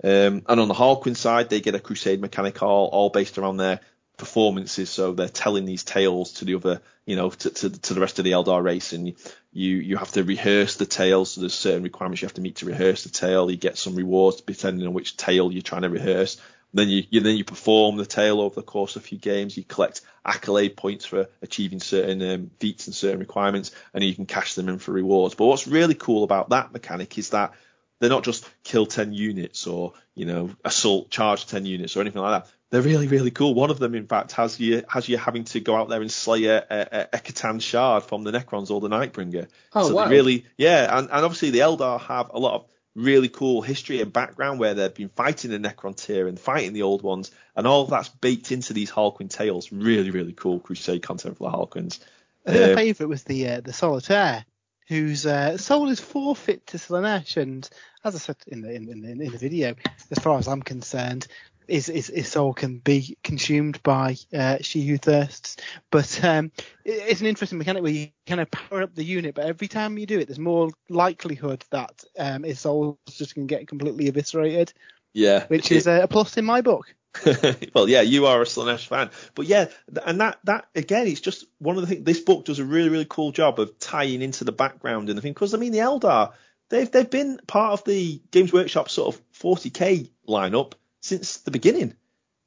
Um, and on the Harlequin side, they get a Crusade mechanic all, all based around their performances. So they're telling these tales to the other, you know, to, to, to the rest of the Eldar race, and you you have to rehearse the tales. So there's certain requirements you have to meet to rehearse the tale. You get some rewards depending on which tale you're trying to rehearse. Then you, you then you perform the tale over the course of a few games. You collect accolade points for achieving certain um, feats and certain requirements, and you can cash them in for rewards. But what's really cool about that mechanic is that they're not just kill 10 units or, you know, assault charge 10 units or anything like that. They're really, really cool. One of them, in fact, has you has you having to go out there and slay a, a, a C'tan shard from the Necrons or the Nightbringer. Oh, so wow. really, yeah, and, and obviously the Eldar have a lot of really cool history and background where they've been fighting the Necrontyr and fighting the old ones, and all of that's baked into these Harlequin tales. Really, really cool Crusade content for the Harlequins. I think my Um, favourite was the uh, the Solitaire, whose uh, soul is forfeit to Slaanesh, and as I said in the in, in, in the video, as far as I'm concerned, his, his, his soul can be consumed by uh, she who thirsts. But um, it- it's an interesting mechanic where you kind of power up the unit, but every time you do it, there's more likelihood that um, his soul just going to get completely eviscerated, yeah, which it- is a plus in my book. well, yeah, you are a Slaanesh fan, but yeah, and that that again, it's just one of the things. This book does a really really cool job of tying into the background and the thing because I mean the Eldar, they've they've been part of the Games Workshop sort of 40k lineup since the beginning.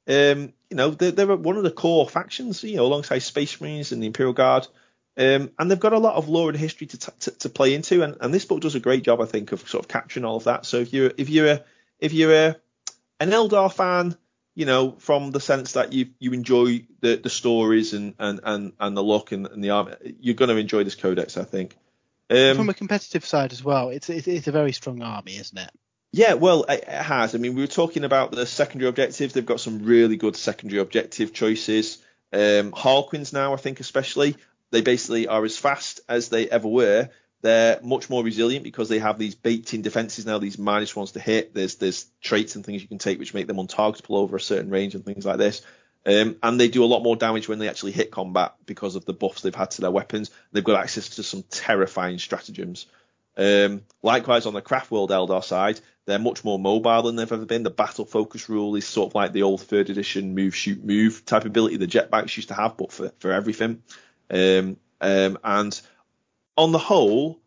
Um, you know, they're, they're one of the core factions, you know, alongside Space Marines and the Imperial Guard. Um, and they've got a lot of lore and history to, to, to play into, and, and, this book does a great job, I think, of sort of capturing all of that. So if you're if you're a, if you're a, an Eldar fan, you know, from the sense that you you enjoy the, the stories and, and, and, and the look and, and the army, you're going to enjoy this codex, I think. Um, from a competitive side as well, it's, it's it's a very strong army, isn't it? Yeah, well, it has. I mean, we were talking about the secondary objectives. They've got some really good secondary objective choices. Um, Harlequins now, I think, especially, they basically are as fast as they ever were. They're much more resilient because they have these baked-in defenses now, these minus ones to hit. There's there's traits and things you can take which make them untargetable over a certain range and things like this. Um, and they do a lot more damage when they actually hit combat because of the buffs they've had to their weapons. They've got access to some terrifying stratagems. Um, likewise, on the Craftworld Eldar side, they're much more mobile than they've ever been. The battle focus rule is sort of like the old third edition move, shoot, move type ability the jetbikes used to have, but for, for everything. Um, um, and on the whole,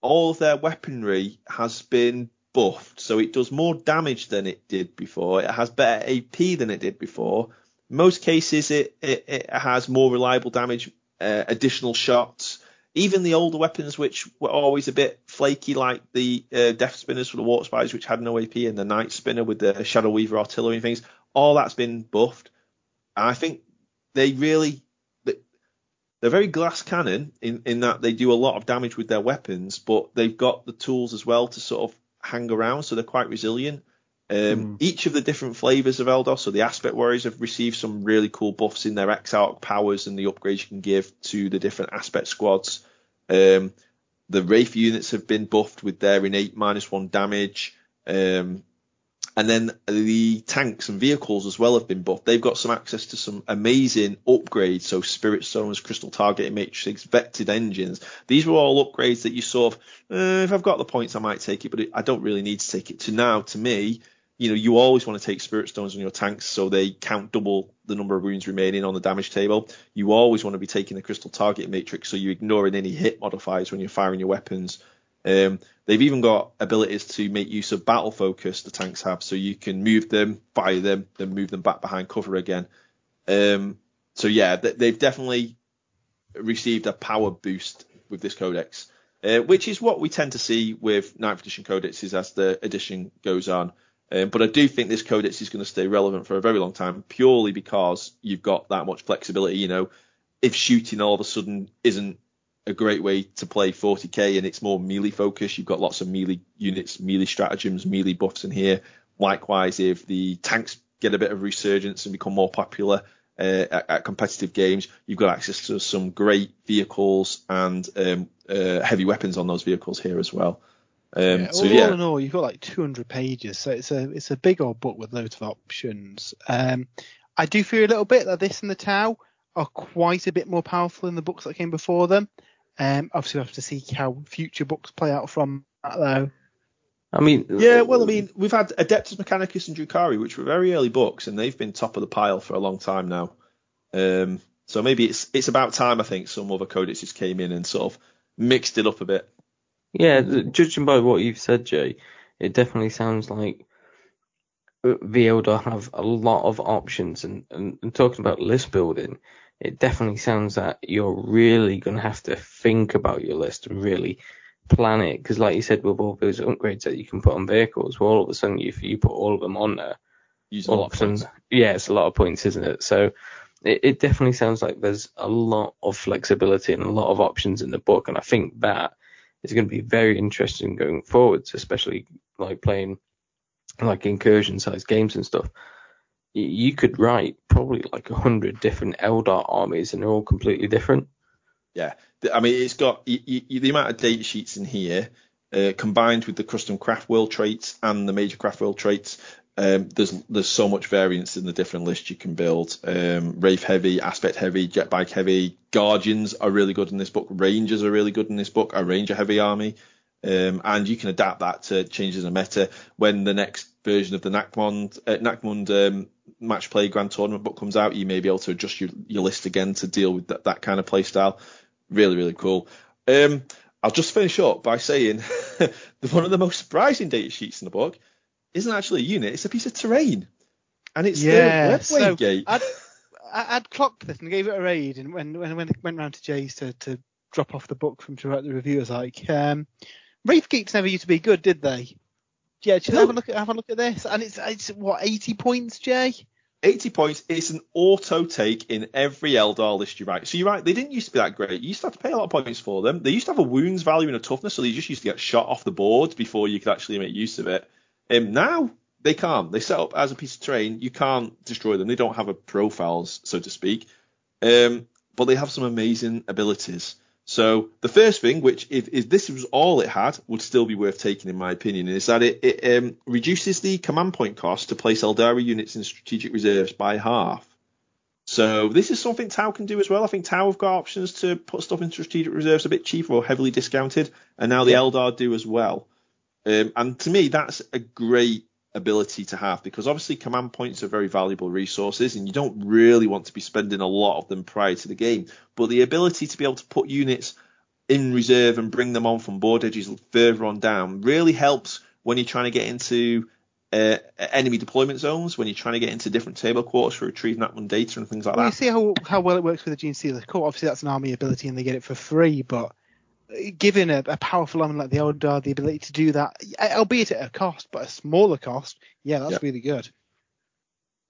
all of their weaponry has been buffed, so it does more damage than it did before. It has better AP than it did before. In most cases, it, it, it has more reliable damage, uh, additional shots. Even the older weapons, which were always a bit flaky, like the uh, Death Spinners for the Warp Spiders, which had no AP, and the Night Spinner with the Shadow Weaver artillery and things, all that's been buffed. And I think they really they're very glass cannon in, in that they do a lot of damage with their weapons, but they've got the tools as well to sort of hang around, so they're quite resilient. Um, mm. Each of the different flavors of Eldar, so the Aspect Warriors have received some really cool buffs in their Exarch powers and the upgrades you can give to the different Aspect squads. Um, the Wraith units have been buffed with their innate minus one damage. Um, and then the tanks and vehicles as well have been buffed. They've got some access to some amazing upgrades. So Spirit Stones, Crystal Targeting Matrix, Vectored Engines. These were all upgrades that you sort of, uh, if I've got the points, I might take it, but I don't really need to take it. To now, to me, you know, you always want to take Spirit Stones on your tanks so they count double the number of wounds remaining on the damage table. You always want to be taking the Crystal target Matrix so you're ignoring any hit modifiers when you're firing your weapons. Um, they've even got abilities to make use of battle focus. The tanks have, so you can move them, fire them, then move them back behind cover again. Um, so yeah, they've definitely received a power boost with this codex, uh, which is what we tend to see with 9th edition codexes as the edition goes on. Um, but I do think this codex is going to stay relevant for a very long time, purely because you've got that much flexibility. You know, if shooting all of a sudden isn't a great way to play 40k and it's more melee focused. You've got lots of melee units, melee stratagems, melee buffs in here. Likewise, if the tanks get a bit of resurgence and become more popular uh, at, at, competitive games, you've got access to some great vehicles and um, uh, heavy weapons on those vehicles here as well. Um, yeah, so all, yeah. all in all, you've got like 200 pages, so it's a it's a big old book with loads of options. Um, I do feel a little bit that this and the Tau are quite a bit more powerful than the books that came before them. Um, obviously, we have to see how future books play out from that, though. I mean, yeah, well, I mean, we've had Adeptus Mechanicus and Drukhari, which were very early books, and they've been top of the pile for a long time now. Um, so maybe it's it's about time I think some other codices came in and sort of mixed it up a bit. Yeah, judging by what you've said, Jay, it definitely sounds like uh, the Eldar have a lot of options, and, and, and talking about list building, it definitely sounds that you're really going to have to think about your list and really plan it. Because, like you said, with all those upgrades that you can put on vehicles, well, all of a sudden, if you put all of them on there, Use a lot of points. Yeah, it's a lot of points, isn't it? So it, it definitely sounds like there's a lot of flexibility and a lot of options in the book, and I think that is going to be very interesting going forwards, especially like playing like incursion sized games and stuff you could write probably like a hundred different Eldar armies, and they're all completely different. Yeah, I mean, it's got you, you, the amount of data sheets in here, uh, combined with the custom craft world traits and the major craft world traits. Um, there's there's so much variance in the different lists you can build. Um, Wraith heavy, aspect heavy, jet jetbike heavy, guardians are really good in this book. Rangers are really good in this book. A ranger heavy army. Um, and you can adapt that to changes in meta when the next version of the Nachmund, uh, Nachmund um, match play grand tournament book comes out. You may be able to adjust your, your list again to deal with that, that kind of play style. Really, really cool. Um, I'll just finish up by saying one of the most surprising data sheets in the book isn't actually a unit; it's a piece of terrain. and it's Yeah, the Webway so gate. I'd, I- I'd clocked this and gave it a raid, and when when when it went round to Jay's to, to drop off the book from to write the review, I was like, um, Wraith Gates never used to be good, did they? Yeah, should No. have a look at have a look at this, and it's it's what 80 points, Jay. 80 points. It's an auto take in every Eldar list you write. So you're right, they didn't used to be that great. You used to have to pay a lot of points for them. They used to have a wounds value and a toughness, so they just used to get shot off the board before you could actually make use of it. Um, now they can't. They set up as a piece of terrain. You can't destroy them. They don't have a profiles, so to speak. Um, but they have some amazing abilities. So the first thing, which if, if this was all it had, would still be worth taking in my opinion, is that it, it um, reduces the command point cost to place Aeldari units in strategic reserves by half. So this is something Tau can do as well. I think Tau have got options to put stuff in strategic reserves a bit cheaper or heavily discounted, and now the Eldar do as well. Um, and to me, that's a great ability to have because obviously command points are very valuable resources and you don't really want to be spending a lot of them prior to the game. But the ability to be able to put units in reserve and bring them on from board edges further on down really helps when you're trying to get into uh, enemy deployment zones, when you're trying to get into different table quarters for retrieving that one data and things like Well, you see how how well it works with the Gene Stealer Core. Obviously, that's an army ability, and they get it for free. But given a, a powerful army like the Eldar the ability to do that, albeit at a cost, but a smaller cost, yeah, that's Yeah. really good.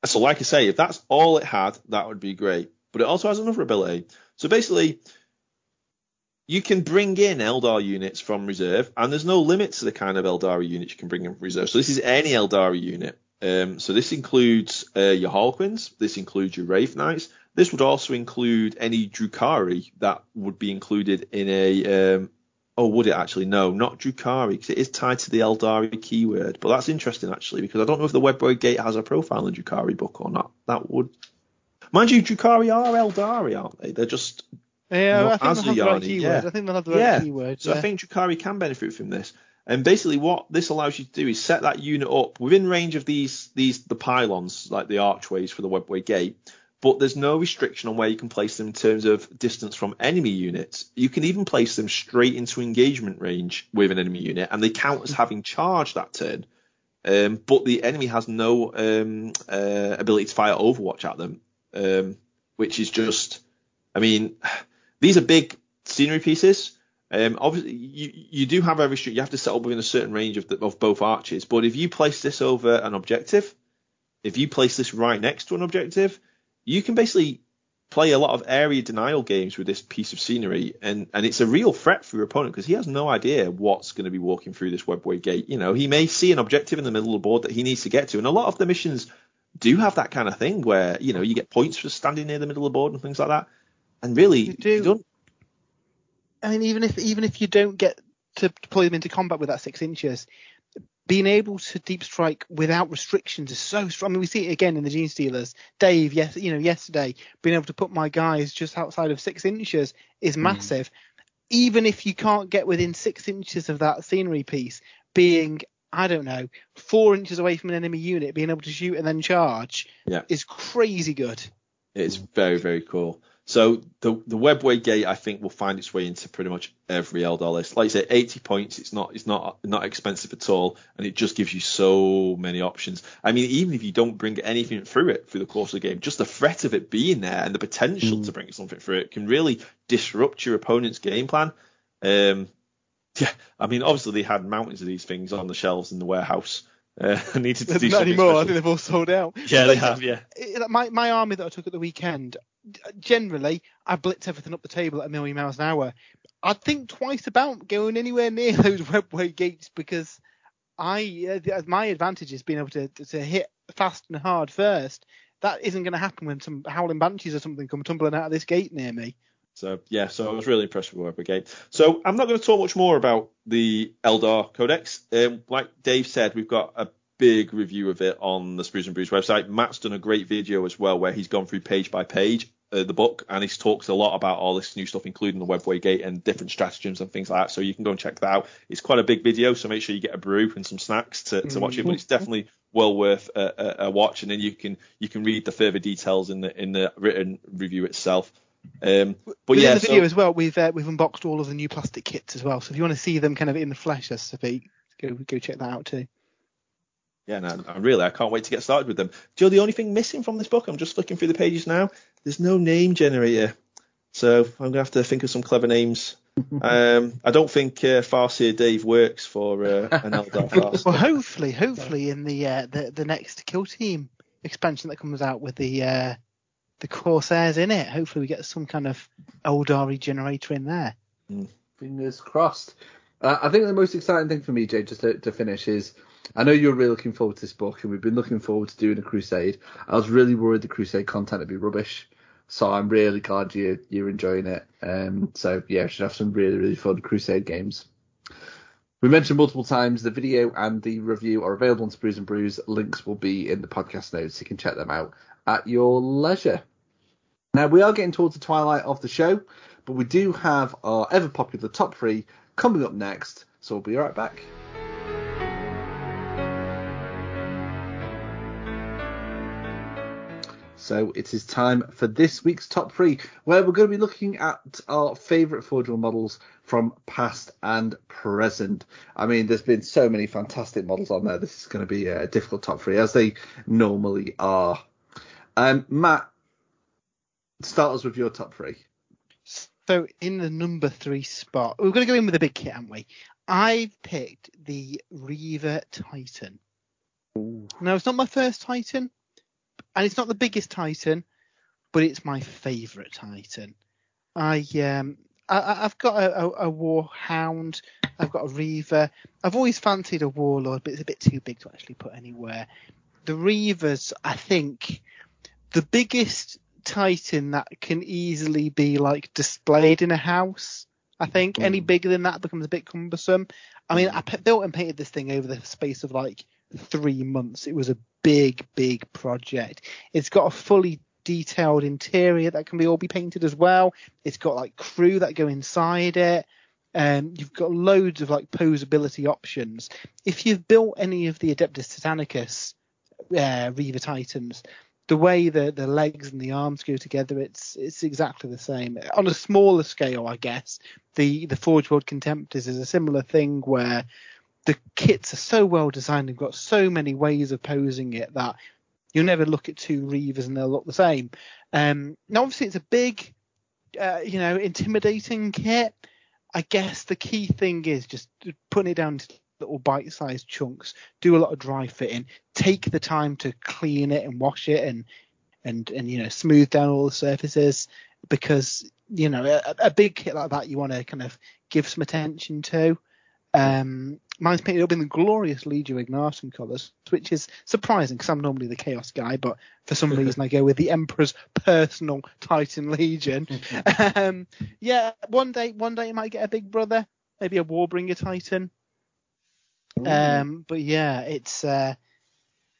So, like I say, if that's all it had, that would be great. But it also has another ability. So basically, you can bring in Eldar units from reserve, and there's no limit to the kind of Aeldari units you can bring in from reserve. So this is any Aeldari unit. Um, so this includes uh, your Harlequins, this includes your Wraith Knights. This would also include any Drukhari that would be included in a. Um, oh, would it actually? No, not Drukhari, because it is tied to the Aeldari keyword. But that's interesting actually, because I don't know if the Webway Gate has a profile in the Drukhari book or not. That would. Mind you, Drukhari are Aeldari, aren't they? They're just Yeah, Not I as think they'll have the right keyword. yeah. I think they'll have the right Yeah. keyword. So yeah. I think Drukhari can benefit from this. And basically, what this allows you to do is set that unit up within range of these these the pylons, like the archways for the Webway Gate. But there's no restriction on where you can place them in terms of distance from enemy units. You can even place them straight into engagement range with an enemy unit, and they count as having charged that turn. Um, but the enemy has no um, uh, ability to fire Overwatch at them, um, which is just, I mean, these are big scenery pieces. Um, obviously, you, you do have a restrict. You have to set up within a certain range of, the, of both arches. But if you place this over an objective, if you place this right next to an objective, you can basically play a lot of area denial games with this piece of scenery, and and it's a real threat for your opponent because he has no idea what's going to be walking through this webway gate. You know, he may see an objective in the middle of the board that he needs to get to, and a lot of the missions do have that kind of thing where you know you get points for standing near the middle of the board and things like that. And really, You do. you don't I mean, even if even if you don't get to deploy them into combat with that six inches, being able to deep strike without restrictions is so strong. I mean, we see it again in the Gene Stealers. Dave, yes, you know, yesterday being able to put my guys just outside of six inches is hmm. massive. Even if you can't get within six inches of that scenery piece, being I don't know four inches away from an enemy unit, being able to shoot and then charge Yeah. is crazy good. It's very, very cool. So the the webway gate I think will find its way into pretty much every Eldar list. Like I say, 80 points. It's not it's not not expensive at all, and it just gives you so many options. I mean, even if you don't bring anything through it through the course of the game, just the threat of it being there and the potential to bring something through it can really disrupt your opponent's game plan. Um, yeah, I mean, obviously they had mountains of these things on the shelves in the warehouse. Uh, needed to do Not something anymore. I think they've all sold out. Yeah, they have. Yeah. my my army that I took at the weekend, generally I blitz everything up the table at a million miles an hour. I'd think twice about going anywhere near those webway gates because I uh, my advantage is being able to to hit fast and hard first. That isn't going to happen when some howling banshees or something come tumbling out of this gate near me. So yeah, so I was really impressed with Web Gate. So I'm not going to talk much more about the Eldar Codex. Um, like Dave said, we've got a big review of it on the Sprues and Brews website. Matt's done a great video as well where he's gone through page by page uh, the book and he's talks a lot about all this new stuff, including the Webway Gate and different stratagems and things like that. So you can go and check that out. It's quite a big video, so make sure you get a brew and some snacks to, to watch it. But it's definitely well worth a, a, a watch, and then you can you can read the further details in the in the written review itself. Um, but yeah, the video so, as well, we've uh, we've unboxed all of the new plastic kits as well. So if you want to see them kind of in the flesh, so to speak, go go check that out too. yeah, no, I really, I can't wait to get started with them. Joe, the only thing missing from this book, I'm just flicking through the pages now. There's no name generator, so I'm gonna have to think of some clever names. um, I don't think uh, Farseer Dave works for uh, an Eldar Farseer. Well, hopefully, hopefully in the uh, the the next Kill Team expansion that comes out with the uh, the Corsairs in it, hopefully we get some kind of Aeldari generator in there. Fingers crossed. Uh, I think the most exciting thing for me, Jay, just to, to finish, is I know you're really looking forward to this book, and we've been looking forward to doing a Crusade. I was really worried the Crusade content would be rubbish, so I'm really glad you you're enjoying it. Um, so yeah, we should have some really really fun Crusade games. We mentioned multiple times the video and the review are available on Sprues and Brews. Links will be in the podcast notes. You can check them out at your leisure. Now we are getting towards the twilight of the show, but we do have our ever popular top three coming up next. So we'll be right back. So it is time for this week's top three, where we're going to be looking at our favourite Forge World models from past and present. I mean, there's been so many fantastic models on there. This is going to be a difficult top three, as they normally are. Um, Matt, start us with your top three. So in the number three spot, we're going to go in with a big kit, aren't we? I've picked the Reaver Titan. Now it's not my first Titan, and it's not the biggest Titan, but it's my favourite Titan. I um I, I've got a, a, a Warhound, I've got a Reaver. I've always fancied a Warlord, but it's a bit too big to actually put anywhere. The Reavers, I think, the biggest Titan that can easily be like displayed in a house. I think any bigger than that becomes a bit cumbersome. I mean, I built and painted this thing over the space of like three months. It was a big, big project. It's got a fully detailed interior that can be all be painted as well. It's got like crew that go inside it. Um, you've got loads of like posability options. If you've built any of the Adeptus Titanicus uh, Reaver Titans, the way the the legs and the arms go together, it's it's exactly the same. On a smaller scale, I guess, the the Forge World Contemptors is a similar thing where the kits are so well designed and got so many ways of posing it that you'll never look at two Reavers and they'll look the same. Um, now, obviously, it's a big, uh, you know, intimidating kit. I guess the key thing is just putting it down to little bite-sized chunks. Do a lot of dry fitting. Take the time to clean it and wash it and and and you know smooth down all the surfaces because you know a, a big kit like that you want to kind of give some attention to. Um, mine's painted up in the glorious Legio Ignatum colours, which is surprising because I'm normally the Chaos guy, but for some reason I go with the Emperor's personal Titan Legion. um, yeah, one day, one day you might get a big brother, maybe a Warbringer Titan. Um, but yeah, it's uh,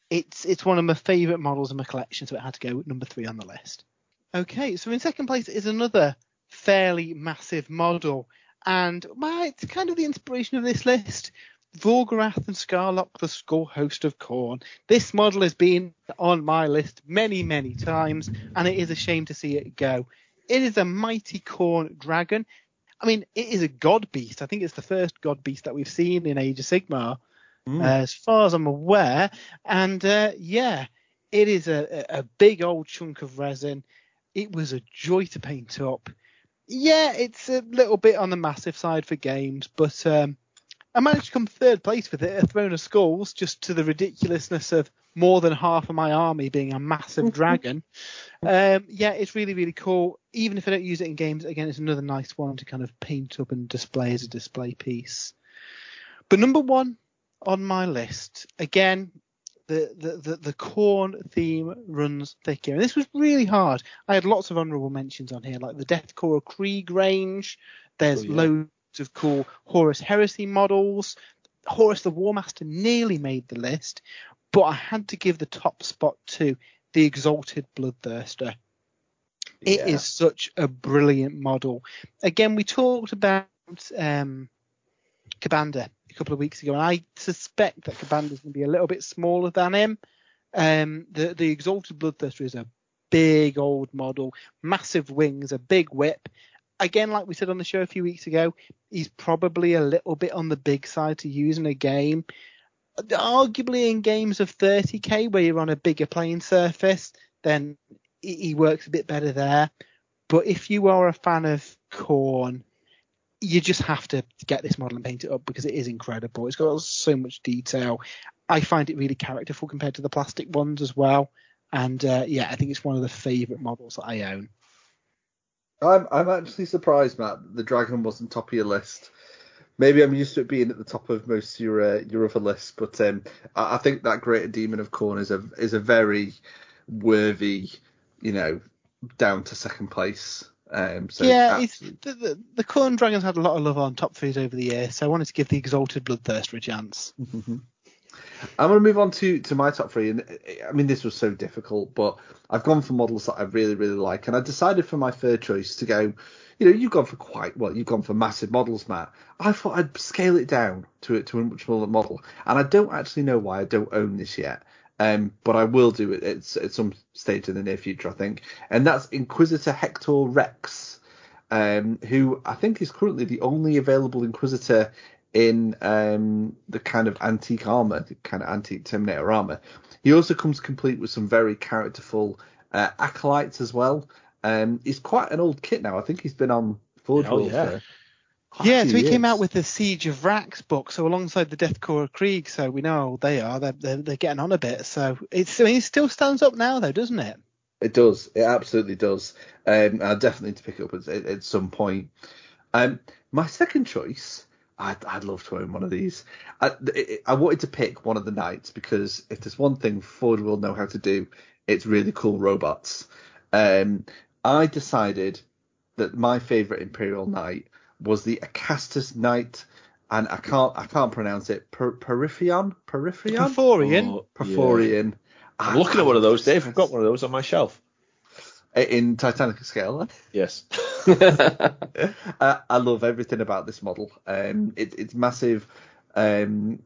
it's it's one of my favourite models in my collection, so it had to go number three on the list. Okay, so in second place is another fairly massive model, and well, it's kind of the inspiration of this list. Vorgaroth and Skalok, the skull host of Khorne. This model has been on my list many, many times, and it is a shame to see it go. It is a mighty Khorne dragon. I mean, it is a god beast. I think it's the first god beast that we've seen in Age of Sigmar, uh, as far as I'm aware. And uh, yeah, it is a, a big old chunk of resin. It was a joy to paint up. Yeah, it's a little bit on the massive side for games, but um, I managed to come third place with it, a Throne of Skulls, just to the ridiculousness of more than half of my army being a massive dragon. Um, yeah, it's really, really cool. Even if I don't use it in games, again, it's another nice one to kind of paint up and display as a display piece. But number one on my list, again, the, the, the, the Khorne theme runs thick here. And this was really hard. I had lots of honourable mentions on here, like the Death Korps of Krieg range. There's Oh, yeah. loads of cool Horus Heresy models. Horus the War Master nearly made the list, but I had to give the top spot to the Exalted Bloodthirster. It is such a brilliant model. Again, we talked about um, Ka'Bandha a couple of weeks ago, and I suspect that Ka'Bandha is going to be a little bit smaller than him. Um, the the Exalted Bloodthirster is a big old model, massive wings, a big whip. Again, like we said on the show a few weeks ago, he's probably a little bit on the big side to use in a game. Arguably in games of 30k where you're on a bigger playing surface, then he works a bit better there. But if you are a fan of Khorne, you just have to get this model and paint it up because it is incredible. It's got so much detail. I find it really characterful compared to the plastic ones as well. And uh, yeah, I think it's one of the favourite models that I own. I'm I'm actually surprised, Matt, the dragon wasn't top of your list. Maybe I'm used to it being at the top of most of your uh, your other lists, but um, I, I think that Greater Demon of Khorne is a is a very worthy, you know, down to second place. Um, so yeah, it's, the, the, the Khorne Dragons had a lot of love on top food over the years, so I wanted to give the Exalted Bloodthirster a chance. I'm going to move on to, to my top three, and I mean this was so difficult, but I've gone for models that I really really like, and I decided for my third choice to go. You know, you've gone for quite well. You've gone for massive models, Matt. I thought I'd scale it down to it to a much smaller model, and I don't actually know why I don't own this yet. Um, but I will do it at, at some stage in the near future, I think, and that's Inquisitor Hector Rex, um, who I think is currently the only available Inquisitor in um, the kind of antique armor, the kind of antique Terminator armor. He also comes complete with some very characterful uh, acolytes as well. Um, he's quite an old kit now. I think he's been on Forge Oh, World yeah. for quite a Yeah, so few he came out with the Siege of Vraks book, so alongside the Death Korps of Krieg, so we know how old they are. They're, they're, they're getting on a bit. So it's I mean, it still stands up now, though, doesn't it? It does. It absolutely does. Um, I definitely need to pick it up at, at, at some point. Um, my second choice, I'd, I'd love to own one of these. I, it, I wanted to pick one of the knights because if there's one thing Forge World know how to do, it's really cool robots. Um, I decided that my favorite Imperial Knight was the Acastus Knight, and I can't I can't pronounce it. Per, Peripheon, Peripheon, Perforian. Oh, Perforian. I'm looking at one of those, Dave. I've got one of those on my shelf. In Titanic scale. Yes. I, I love everything about this model. Um, it, it's massive um,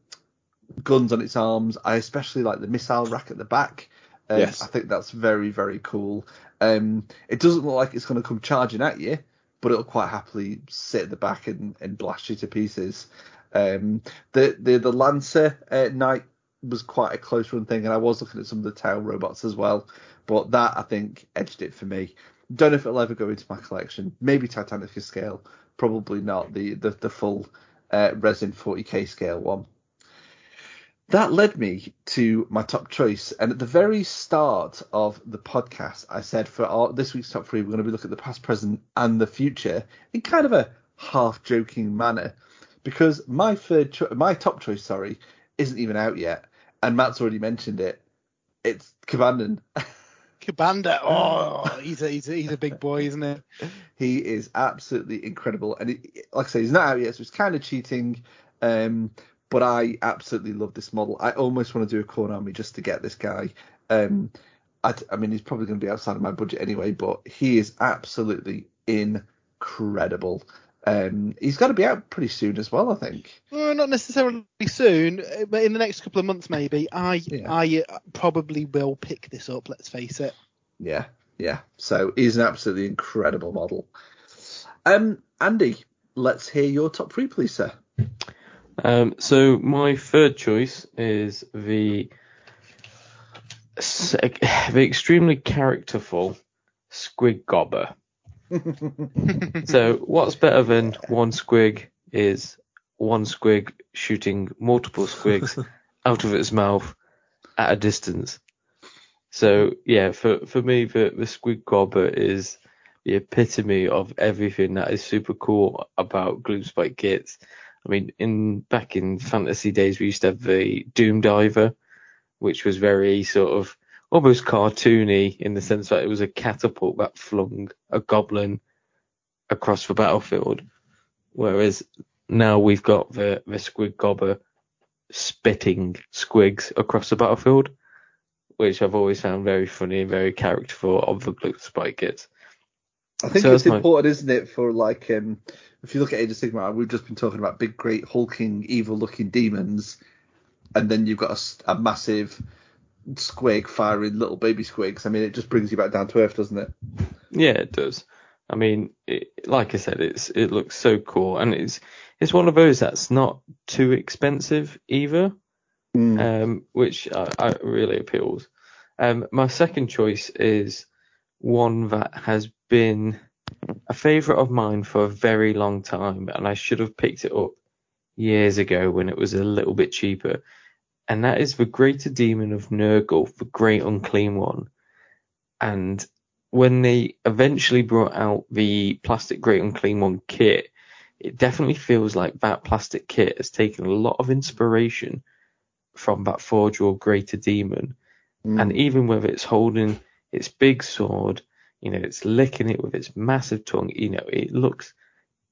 guns on its arms. I especially like the missile rack at the back. Um, Yes. I think that's very, very cool. Um, it doesn't look like it's going to come charging at you, but it'll quite happily sit at the back and, and blast you to pieces. Um, the, the the Lancer uh, Knight was quite a close run thing, and I was looking at some of the tail robots as well, but that I think edged it for me. Don't know if it'll ever go into my collection. Maybe Titanica scale, probably not the the, the full uh, resin 40k scale one. That led me to my top choice, and at the very start of the podcast, I said for our, this week's top three, we're going to be looking at the past, present, and the future in kind of a half joking manner, because my third, cho- my top choice, sorry, isn't even out yet, and Matt's already mentioned it. It's Kabandan. Ka'Bandha. Oh, he's a, he's a he's a big boy, isn't he? He is absolutely incredible, and it, like I say, he's not out yet, so it's kind of cheating. Um, but I absolutely love this model. I almost want to do a Khorne army just to get this guy. Um, I, I mean, he's probably going to be outside of my budget anyway, but he is absolutely incredible. Um, he's got to be out pretty soon as well, I think. Well, not necessarily soon, uh, but in the next couple of months, maybe. I Yeah. I uh, probably will pick this up. Let's face it. Yeah, yeah. So he's an absolutely incredible model. Um, Andy, let's hear your top three, please, sir. Um, so my third choice is the the extremely characterful Squig Gobber. So what's better than one squig is one squig shooting multiple squigs out of its mouth at a distance. So yeah, for for me the the squig gobber is the epitome of everything that is super cool about Gloomspite kits. I mean, in back in fantasy days, we used to have the Doom Diver, which was very sort of almost cartoony in the sense that it was a catapult that flung a goblin across the battlefield. Whereas now we've got the, the squig gobber spitting squigs across the battlefield, which I've always found very funny and very characterful of the Blue Spike kits. I think So it's that's my- important, isn't it, for like um, if you look at Age of Sigmar, we've just been talking about big, great, hulking, evil-looking demons, and then you've got a massive squig firing little baby squigs. I mean, it just brings you back down to earth, doesn't it? Yeah, it does. I mean, it, like I said, it's it looks so cool, and it's it's one of those that's not too expensive either. Mm. um, which I, I really appeals. Um, my second choice is one that has been a favourite of mine for a very long time, and I should have picked it up years ago when it was a little bit cheaper, and that is the Greater Demon of Nurgle, the Great Unclean One. And when they eventually brought out the plastic Great Unclean One kit, it definitely feels like that plastic kit has taken a lot of inspiration from that Forge World Greater Demon. Mm. And even with it's holding its big sword, you know, it's licking it with its massive tongue, you know, it looks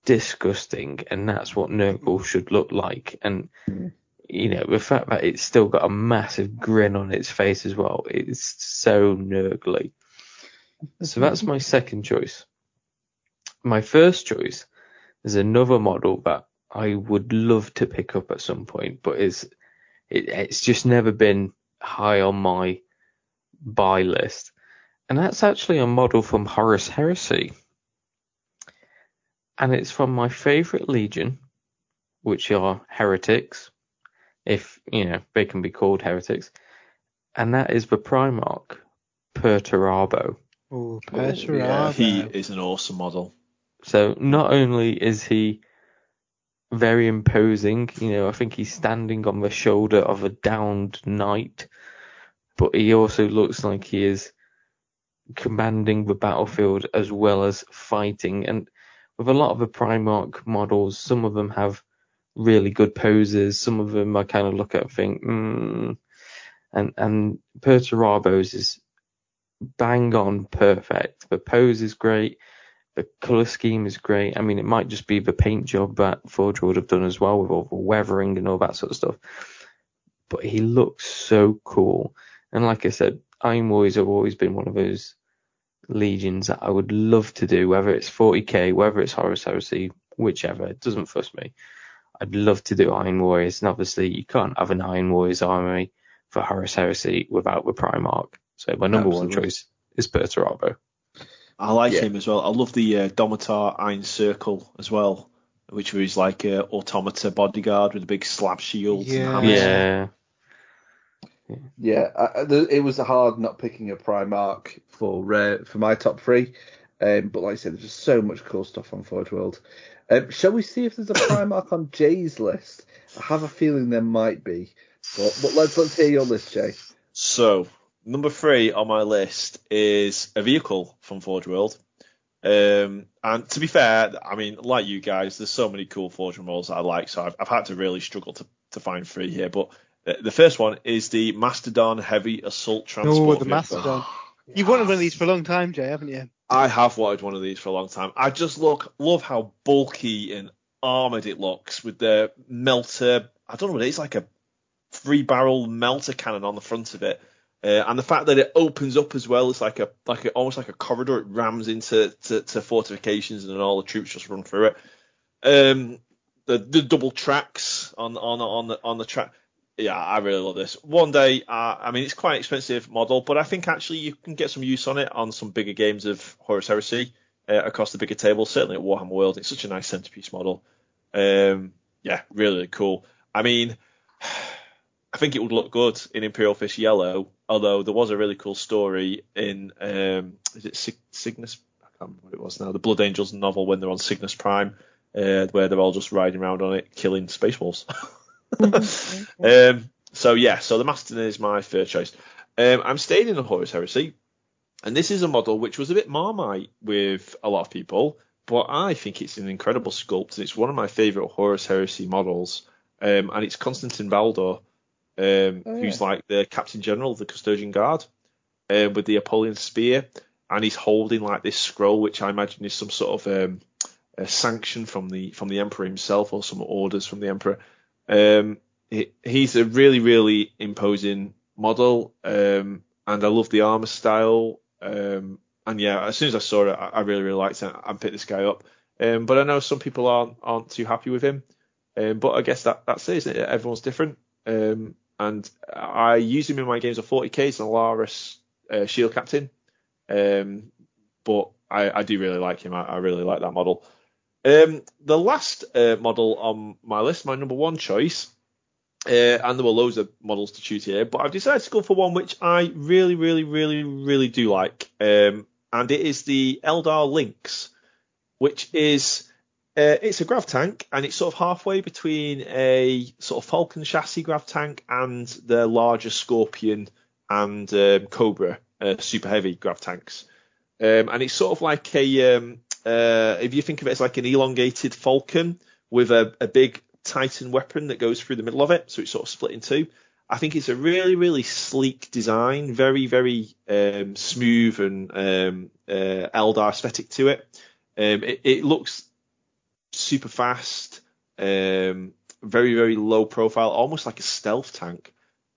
disgusting. And that's what Nurgle should look like. And, Mm. You know, the fact that it's still got a massive grin on its face as well, it's so Nurgly. So that's my second choice. My first choice is another model that I would love to pick up at some point, but is it, it's just never been high on my buy list. And that's actually a model from Horus Heresy. And it's from my favorite legion, which are heretics, if, you know, they can be called heretics. And that is the Primarch Perturabo. Oh, Yeah, Perturabo. he is an awesome model. So not only is he very imposing, you know, I think he's standing on the shoulder of a downed knight, but he also looks like he is commanding the battlefield as well as fighting. And with a lot of the Primarch models, some of them have really good poses, some of them I kind of look at and think, mm, and and Perturabo's is bang on perfect. The pose is great. The color scheme is great. I mean, it might just be the paint job that Forge would have done as well with all the weathering and all that sort of stuff. But he looks so cool. And like I said, Iron Warriors have always been one of those legions that I would love to do, whether it's 40k, whether it's Horus Heresy, whichever. It doesn't fuss me. I'd love to do Iron Warriors. And obviously, you can't have an Iron Warriors army for Horus Heresy without the Primarch. So my number one choice is Perturabo. I like Yeah. him as well. I love the uh, Domitar Iron Circle as well, which was like a automata bodyguard with a big slab shield Yeah. and hammers. Yeah. Yeah, I, I- the- it was hard not picking a Primarch for uh, for my top three. Um, but like I said, there's just so much cool stuff on Forge World. Um, shall we see if there's a Primarch on Jay's list? I have a feeling there might be. But, but let's let's hear your list, Jay. So number three on my list is a vehicle from Forge World. Um, and to be fair, I mean, like you guys, there's so many cool Forge World models that I like, so I've, I've had to really struggle to, to find three here. But the, the first one is the Mastodon Heavy Assault Transport. Oh, the vehicle. Mastodon. You've wanted one of these for a long time, Jay, haven't you? I have wanted one of these for a long time. I just look love how bulky and armored it looks with the melter. I don't know what it is, like a three barrel melter cannon on the front of it, uh, and the fact that it opens up as well. It's like a like a, almost like a corridor. It rams into to, to fortifications, and then all the troops just run through it. Um, the the double tracks on on on the on the track. Yeah, I really love this. One day, uh, I mean, it's quite an expensive model, but I think actually you can get some use on it on some bigger games of Horus Heresy uh, across the bigger table. Certainly at Warhammer World, it's such a nice centerpiece model. Um, yeah, really, cool. I mean, I think it would look good in Imperial Fists Yellow, although there was a really cool story in um, is it Cygnus? I can't remember what it was now. The Blood Angels novel when they're on Cygnus Prime, uh, where they're all just riding around on it, killing space wolves. um, so yeah, so the Mastodon is my third choice. Um, I'm staying in the Horus Heresy, and this is a model which was a bit marmite with a lot of people, but I think it's an incredible sculpt, and it's one of my favourite Horus Heresy models. Um, and it's Constantin Valdor, um, Oh, who's like the Captain General of the Custodian Guard, um, with the Apollyon spear, and he's holding like this scroll, which I imagine is some sort of um, a sanction from the from the Emperor himself, or some orders from the Emperor. Um, he, he's a really really imposing model, um, and I love the armor style. Um, and yeah, as soon as I saw it, I, I really really liked it. I picked this guy up. Um, but I know some people aren't aren't too happy with him. Um, but I guess that that's it, isn't it? Everyone's different. Um, and I use him in my games of 40k as an Allarus uh, Shield Captain. Um, but I, I do really like him. I, I really like that model. Um, the last uh, model on my list, my number one choice, uh, and there were loads of models to choose here, but I've decided to go for one which I really, really, really, really do like, um, and it is the Eldar Lynx, which is uh, it's a grav tank, and it's sort of halfway between a sort of Falcon chassis grav tank and the larger Scorpion and um, Cobra uh, super heavy grav tanks. Um, and it's sort of like a um, uh, if you think of it as like an elongated Falcon with a, a big Titan weapon that goes through the middle of it, so it's sort of split in two. I think it's a really, really sleek design, very, very um, smooth and um, uh, Eldar aesthetic to it. Um, it. It looks super fast, um, very, very low profile, almost like a stealth tank.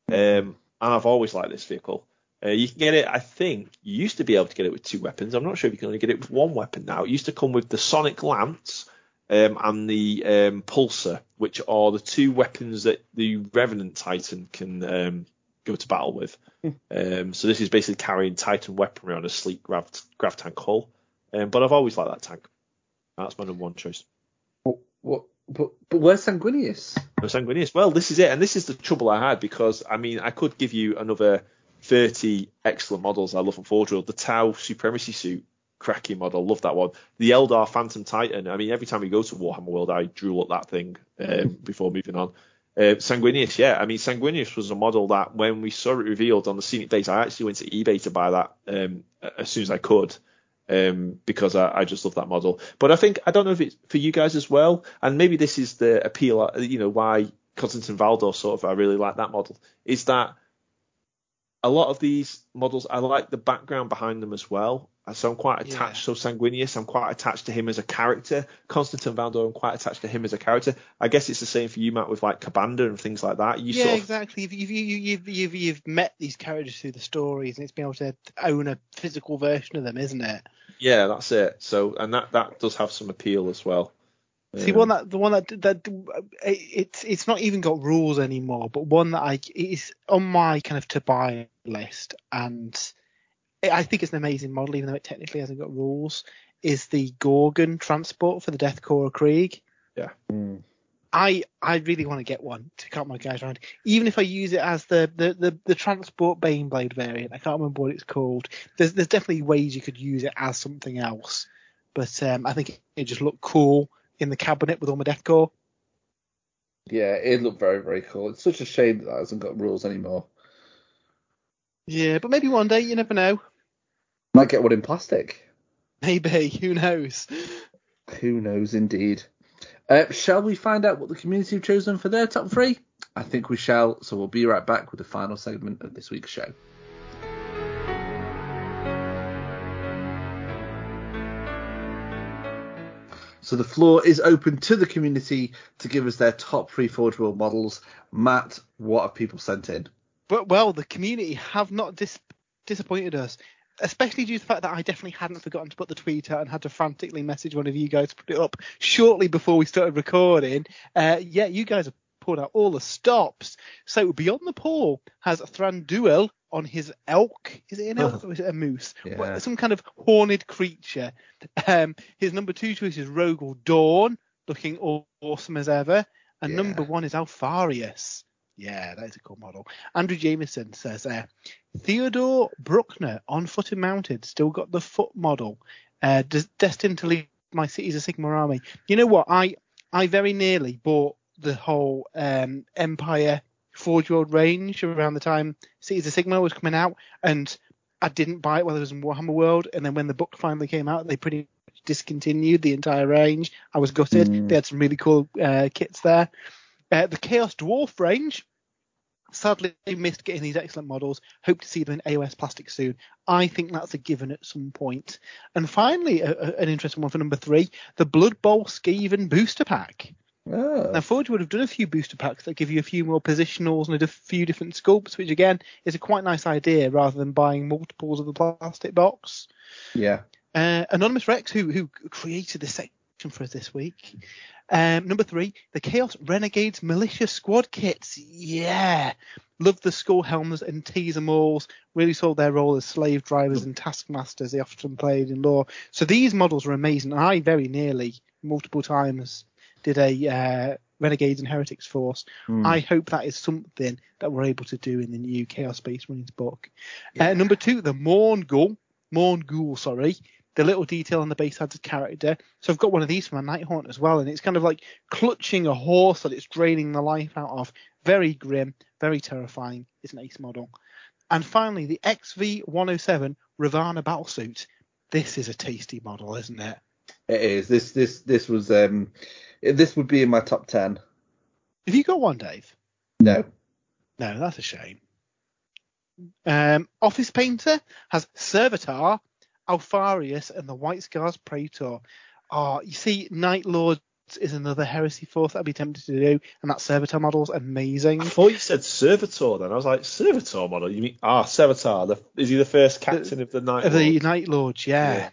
Um, and I've always liked this vehicle. Uh, you can get it, I think, you used to be able to get it with two weapons. I'm not sure if you can only get it with one weapon now. It used to come with the Sonic Lance um, and the um, Pulsar, which are the two weapons that the Revenant Titan can um, go to battle with. Um, so this is basically carrying Titan weaponry on a sleek grav, grav tank hull. Um, but I've always liked that tank. That's my number one choice. What, what, but, but where's Sanguinius? No Sanguinius. Well, this is it, and this is the trouble I had because I mean I could give you another 30 excellent models I love from Forge World. The Tau Supremacy suit, cracking model, love that one. The Eldar Phantom Titan. I mean, every time we go to Warhammer World, I drool at that thing um, before moving on. Uh, Sanguinius, yeah. I mean, Sanguinius was a model that when we saw it revealed on the scenic days, I actually went to eBay to buy that um, as soon as I could. Um, because I, I, just love that model. But I think I don't know if it's for you guys as well, and maybe this is the appeal, uh, you know, why Constantin Valdor sort of I really like that model is that a lot of these models I like the background behind them as well. Uh, so I'm quite attached. Yeah. So Sanguinius, I'm quite attached to him as a character. Constantin Valdor, I'm quite attached to him as a character. I guess it's the same for you, Matt, with like Ka'Bandha and things like that. You yeah, sort of... exactly. You've, you've, you've, you've, you've met these characters through the stories, and it's been able to own a physical version of them, isn't it? Yeah, that's it. So, and that that does have some appeal as well. See, one that the one that that it's it's not even got rules anymore, but one that I is on my kind of to buy list, and I think it's an amazing model, even though it technically hasn't got rules. Is the Gorgon transport for the Death Korps Krieg? Yeah. Mm. I I really want to get one to cut my guys around, even if I use it as the the the, the transport Baneblade variant. I can't remember what it's called. There's there's definitely ways you could use it as something else, but um, I think it, it just looked cool in the cabinet with all my Korps. Yeah, it looked very very cool. It's such a shame that, that hasn't got rules anymore. Yeah, but maybe one day you never know. Might get one in plastic. Maybe. Who knows? Who knows indeed. Uh, shall we find out what the community have chosen for their top three? I think we shall, so we'll be right back with the final segment of this week's show. So the floor is open to the community to give us their top three Forge World models. Matt, what have people sent in? But well, the community have not dis- disappointed us especially due to the fact that I definitely hadn't forgotten to put the tweet out and had to frantically message one of you guys to put it up shortly before we started recording. Uh, yeah, you guys have pulled out all the stops. So Beyond the Pole has Thranduil on his elk. Is it an elk or is it a moose? Yeah. Some kind of horned creature. Um, his number two choice is Rogal Dorn, looking awesome as ever. And yeah. number one is Alpharius. Yeah, that is a cool model. Andrew Jameson says uh, Theodore Bruckner on foot and mounted, still got the foot model, uh, des- destined to lead my cities of Sigmar army. You know what? I I very nearly bought the whole um, Empire Forge World range around the time Cities of Sigmar was coming out, and I didn't buy it while it was in Warhammer World. And then when the book finally came out, they pretty much discontinued the entire range. I was gutted. Mm. They had some really cool uh, kits there. Uh, the Chaos Dwarf range, sadly missed getting these excellent models. Hope to see them in AOS plastic soon. I think that's a given at some point. And finally, a, a, an interesting one for number three, the Blood Bowl Skaven booster pack. Oh. Now, Forge World have done a few booster packs that give you a few more positionals and a few different sculpts, which again is a quite nice idea rather than buying multiples of the plastic box. Yeah. Uh, Anonymous Rex, who who created this section for us this week, um, number three, the Chaos Renegades Militia Squad kits. Yeah. Love the skull helms and teaser mauls. Really saw their role as slave drivers and taskmasters they often played in lore. So these models are amazing. I very nearly, multiple times, did a uh, Renegades and Heretics force. Hmm. I hope that is something that we're able to do in the new Chaos Space Marines book. Uh, number two, the Mourngul. Morn Ghoul, sorry. The little detail on the base adds a character. So I've got one of these for my Nighthaunt as well, and it's kind of like clutching a horse that it's draining the life out of. Very grim, very terrifying. It's an ace model. And finally, the XV107 R'varna Battlesuit. This is a tasty model, isn't it? It is. This this this was um this would be in my top ten. Have you got one, Dave? No. No, that's a shame. Um, Office Painter has Sevatar, Alpharius, and the White Scars Praetor. Oh, you see, Night Lords is another heresy force that I'd be tempted to do, and that Sevatar model's amazing. I thought you said Servitor then. I was like, Servitor model? You mean, ah, Sevatar. The, is he the first captain of the Night Of the Lords? Night Lords, yeah. Yeah.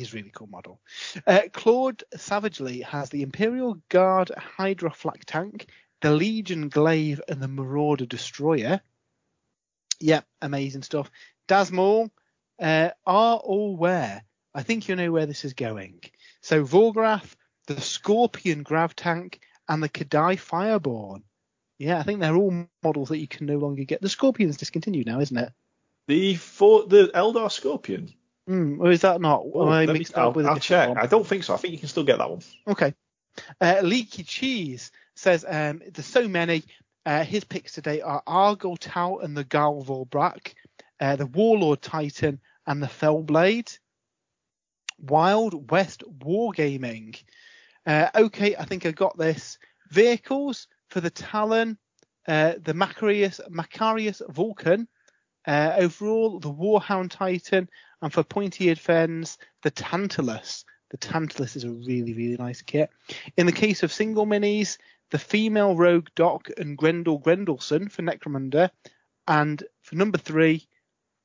A really cool model. Uh, Claude Savagely has the Imperial Guard Hydra Flak Tank, the Legion Glaive, and the Marauder Destroyer. Yep, amazing stuff. Dasmall, uh, are all where? I think you know where this is going. So Vorgaroth, the Scorpion Grav Tank, and the Kadai Fireborn. Yeah, I think they're all models that you can no longer get. The Scorpion's discontinued now, isn't it? The for the Eldar Scorpion. Hmm, or is that not? Oh, I let me- mixed up I'll, with I'll check. one? I don't think so. I think you can still get that one. Okay. Uh, Leaky Cheese says um, there's so many. Uh, his picks today are Argel Tal and the Gal Vorbak, uh, the Warlord Titan and the Fellblade. Wild West Wargaming. Uh, okay, I think I got this. Vehicles for the Talon, uh, the Macharius, Macharius Vulcan. Uh, overall, the Warhound Titan, and for pointy-eared fens, the Tantalus. The Tantalus is a really, really nice kit. In the case of single minis, the female rogue Doc and Grendel Grendelson for Necromunda. And for number three,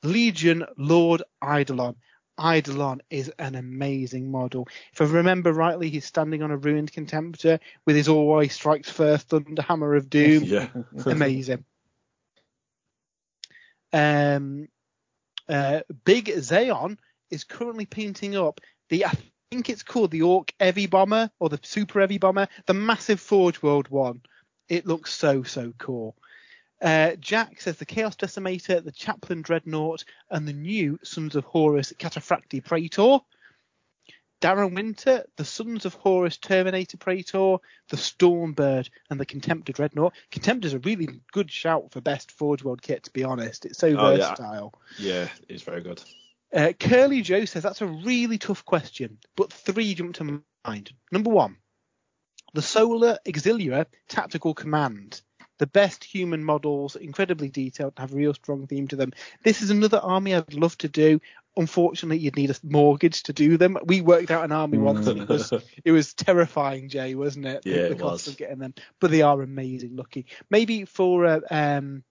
Legion Lord Eidolon. Eidolon is an amazing model. If I remember rightly, he's standing on a ruined contemptor with his always strikes first thunder hammer of doom. Yeah. Amazing. Um, uh, Big Zeon is currently painting up the, I think it's called the Orc Heavy Bomber or the Super Heavy Bomber, the massive Forge World one. It looks so, so cool. Uh, Jack says the Chaos Decimator, the Chaplain Dreadnought, and the new Sons of Horus Cataphracti Praetor. Darren Winter, the Sons of Horus Terminator Praetor, the Stormbird, and the Contemptor Dreadnought. Contemptor's a really good shout for best Forge World kit, to be honest. It's so Oh, yeah. versatile. yeah, it's very good. Uh, Curly Joe says that's a really tough question, but three jump to mind. Number one, the Solar Auxilia Tactical Command. The best human models, incredibly detailed, have a real strong theme to them. This is another army I'd love to do. Unfortunately, you'd need a mortgage to do them. We worked out an army once, and it was it was terrifying, Jay, wasn't it? The- Yeah, the it cost was. of getting them, but they are amazing looking. Maybe for a, um,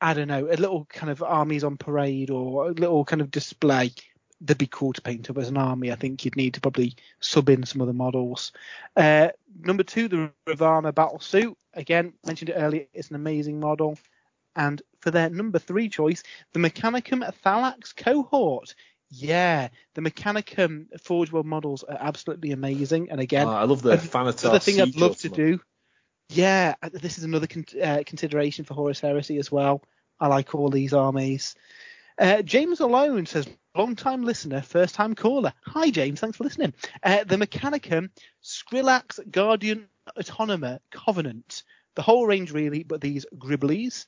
I don't know, a little kind of armies on parade or a little kind of display. They'd be cool to paint up as an army. I think you'd need to probably sub in some other models. Uh, number two, the R'varna battle suit. Again, mentioned it earlier. It's an amazing model. And for their number three choice, the Mechanicum Thalax cohort. Yeah, the Mechanicum Forge World models are absolutely amazing. And again, Ah, I love the and Thanatar. another thing I'd love to do. Yeah, uh, this is another con- uh, consideration for Horus Heresy as well. I like all these armies. Uh, James Alone says, long time listener, first time caller. Hi, James. Thanks for listening. Uh, the Mechanicum Scyllax Guardian Automata Covenant. The whole range, really, but these Gribblies.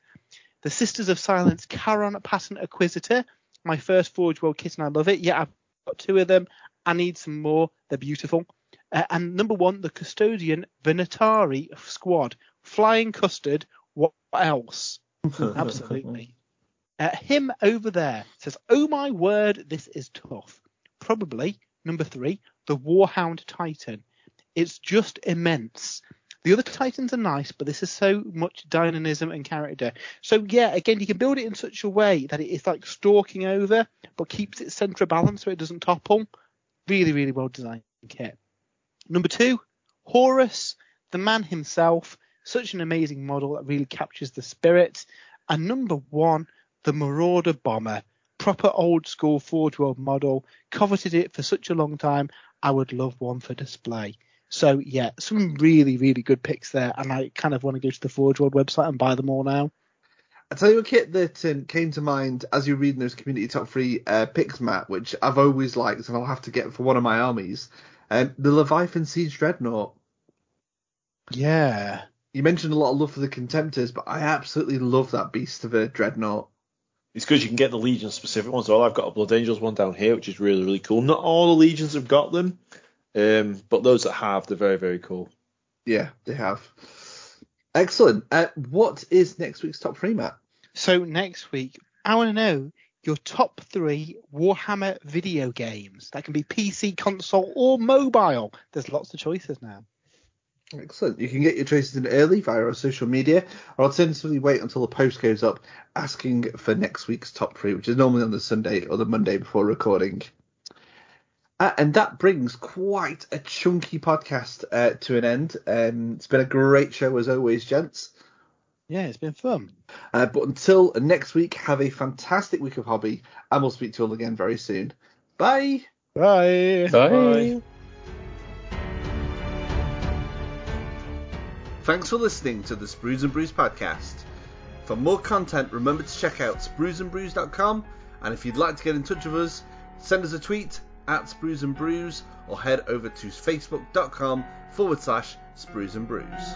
The Sisters of Silence Kharon Pattern Acquisitor. My first Forge World kit, and I love it. Yeah, I've got two of them. I need some more. They're beautiful. Uh, and number one, the Custodian Venatari Squad. Flying Custard. What else? Absolutely. Uh, him over there says, "Oh my word, this is tough." Probably number three, the Warhound Titan. It's just immense. The other Titans are nice, but this is so much dynamism and character. So yeah, again, you can build it in such a way that it is like stalking over, but keeps its centre balance so it doesn't topple. Really, really well designed kit. Number two, Horus, the man himself. Such an amazing model that really captures the spirit. And number one, the Marauder Bomber. Proper old school Forge World model. Coveted it for such a long time. I would love one for display. So yeah, some really really good picks there, and I kind of want to go to the Forge World website and buy them all now. I tell you a kit that um, came to mind as you're reading those community top three uh, picks, Matt, which I've always liked and I'll have to get for one of my armies. Um, the Leviathan Siege Dreadnought. Yeah. You mentioned a lot of love for the Contemptors, but I absolutely love that beast of a Dreadnought. It's because you can get the Legion specific ones. Well, I've got a Blood Angels one down here, which is really, really cool. Not all the Legions have got them, um, but those that have, they're very, very cool. Yeah, they have. Excellent. Uh, what is next week's top three, Matt? So next week, I want to know your top three Warhammer video games. That can be PC, console, or mobile. There's lots of choices now. Excellent. You can get your choices in early via our social media, or alternatively wait until the post goes up asking for next week's top three, which is normally on the Sunday or the Monday before recording. Uh, and that brings quite a chunky podcast uh, to an end. Um, it's been a great show as always, gents. Yeah, it's been fun. Uh, but until next week, have a fantastic week of hobby, and we'll speak to you all again very soon. Bye. Bye. Bye. Bye. Thanks for listening to the Sprues and Brews podcast. For more content, remember to check out spruesandbrews.com, and if you'd like to get in touch with us, send us a tweet at Sprues and Brews or head over to facebook.com forward slash Sprues and Brews.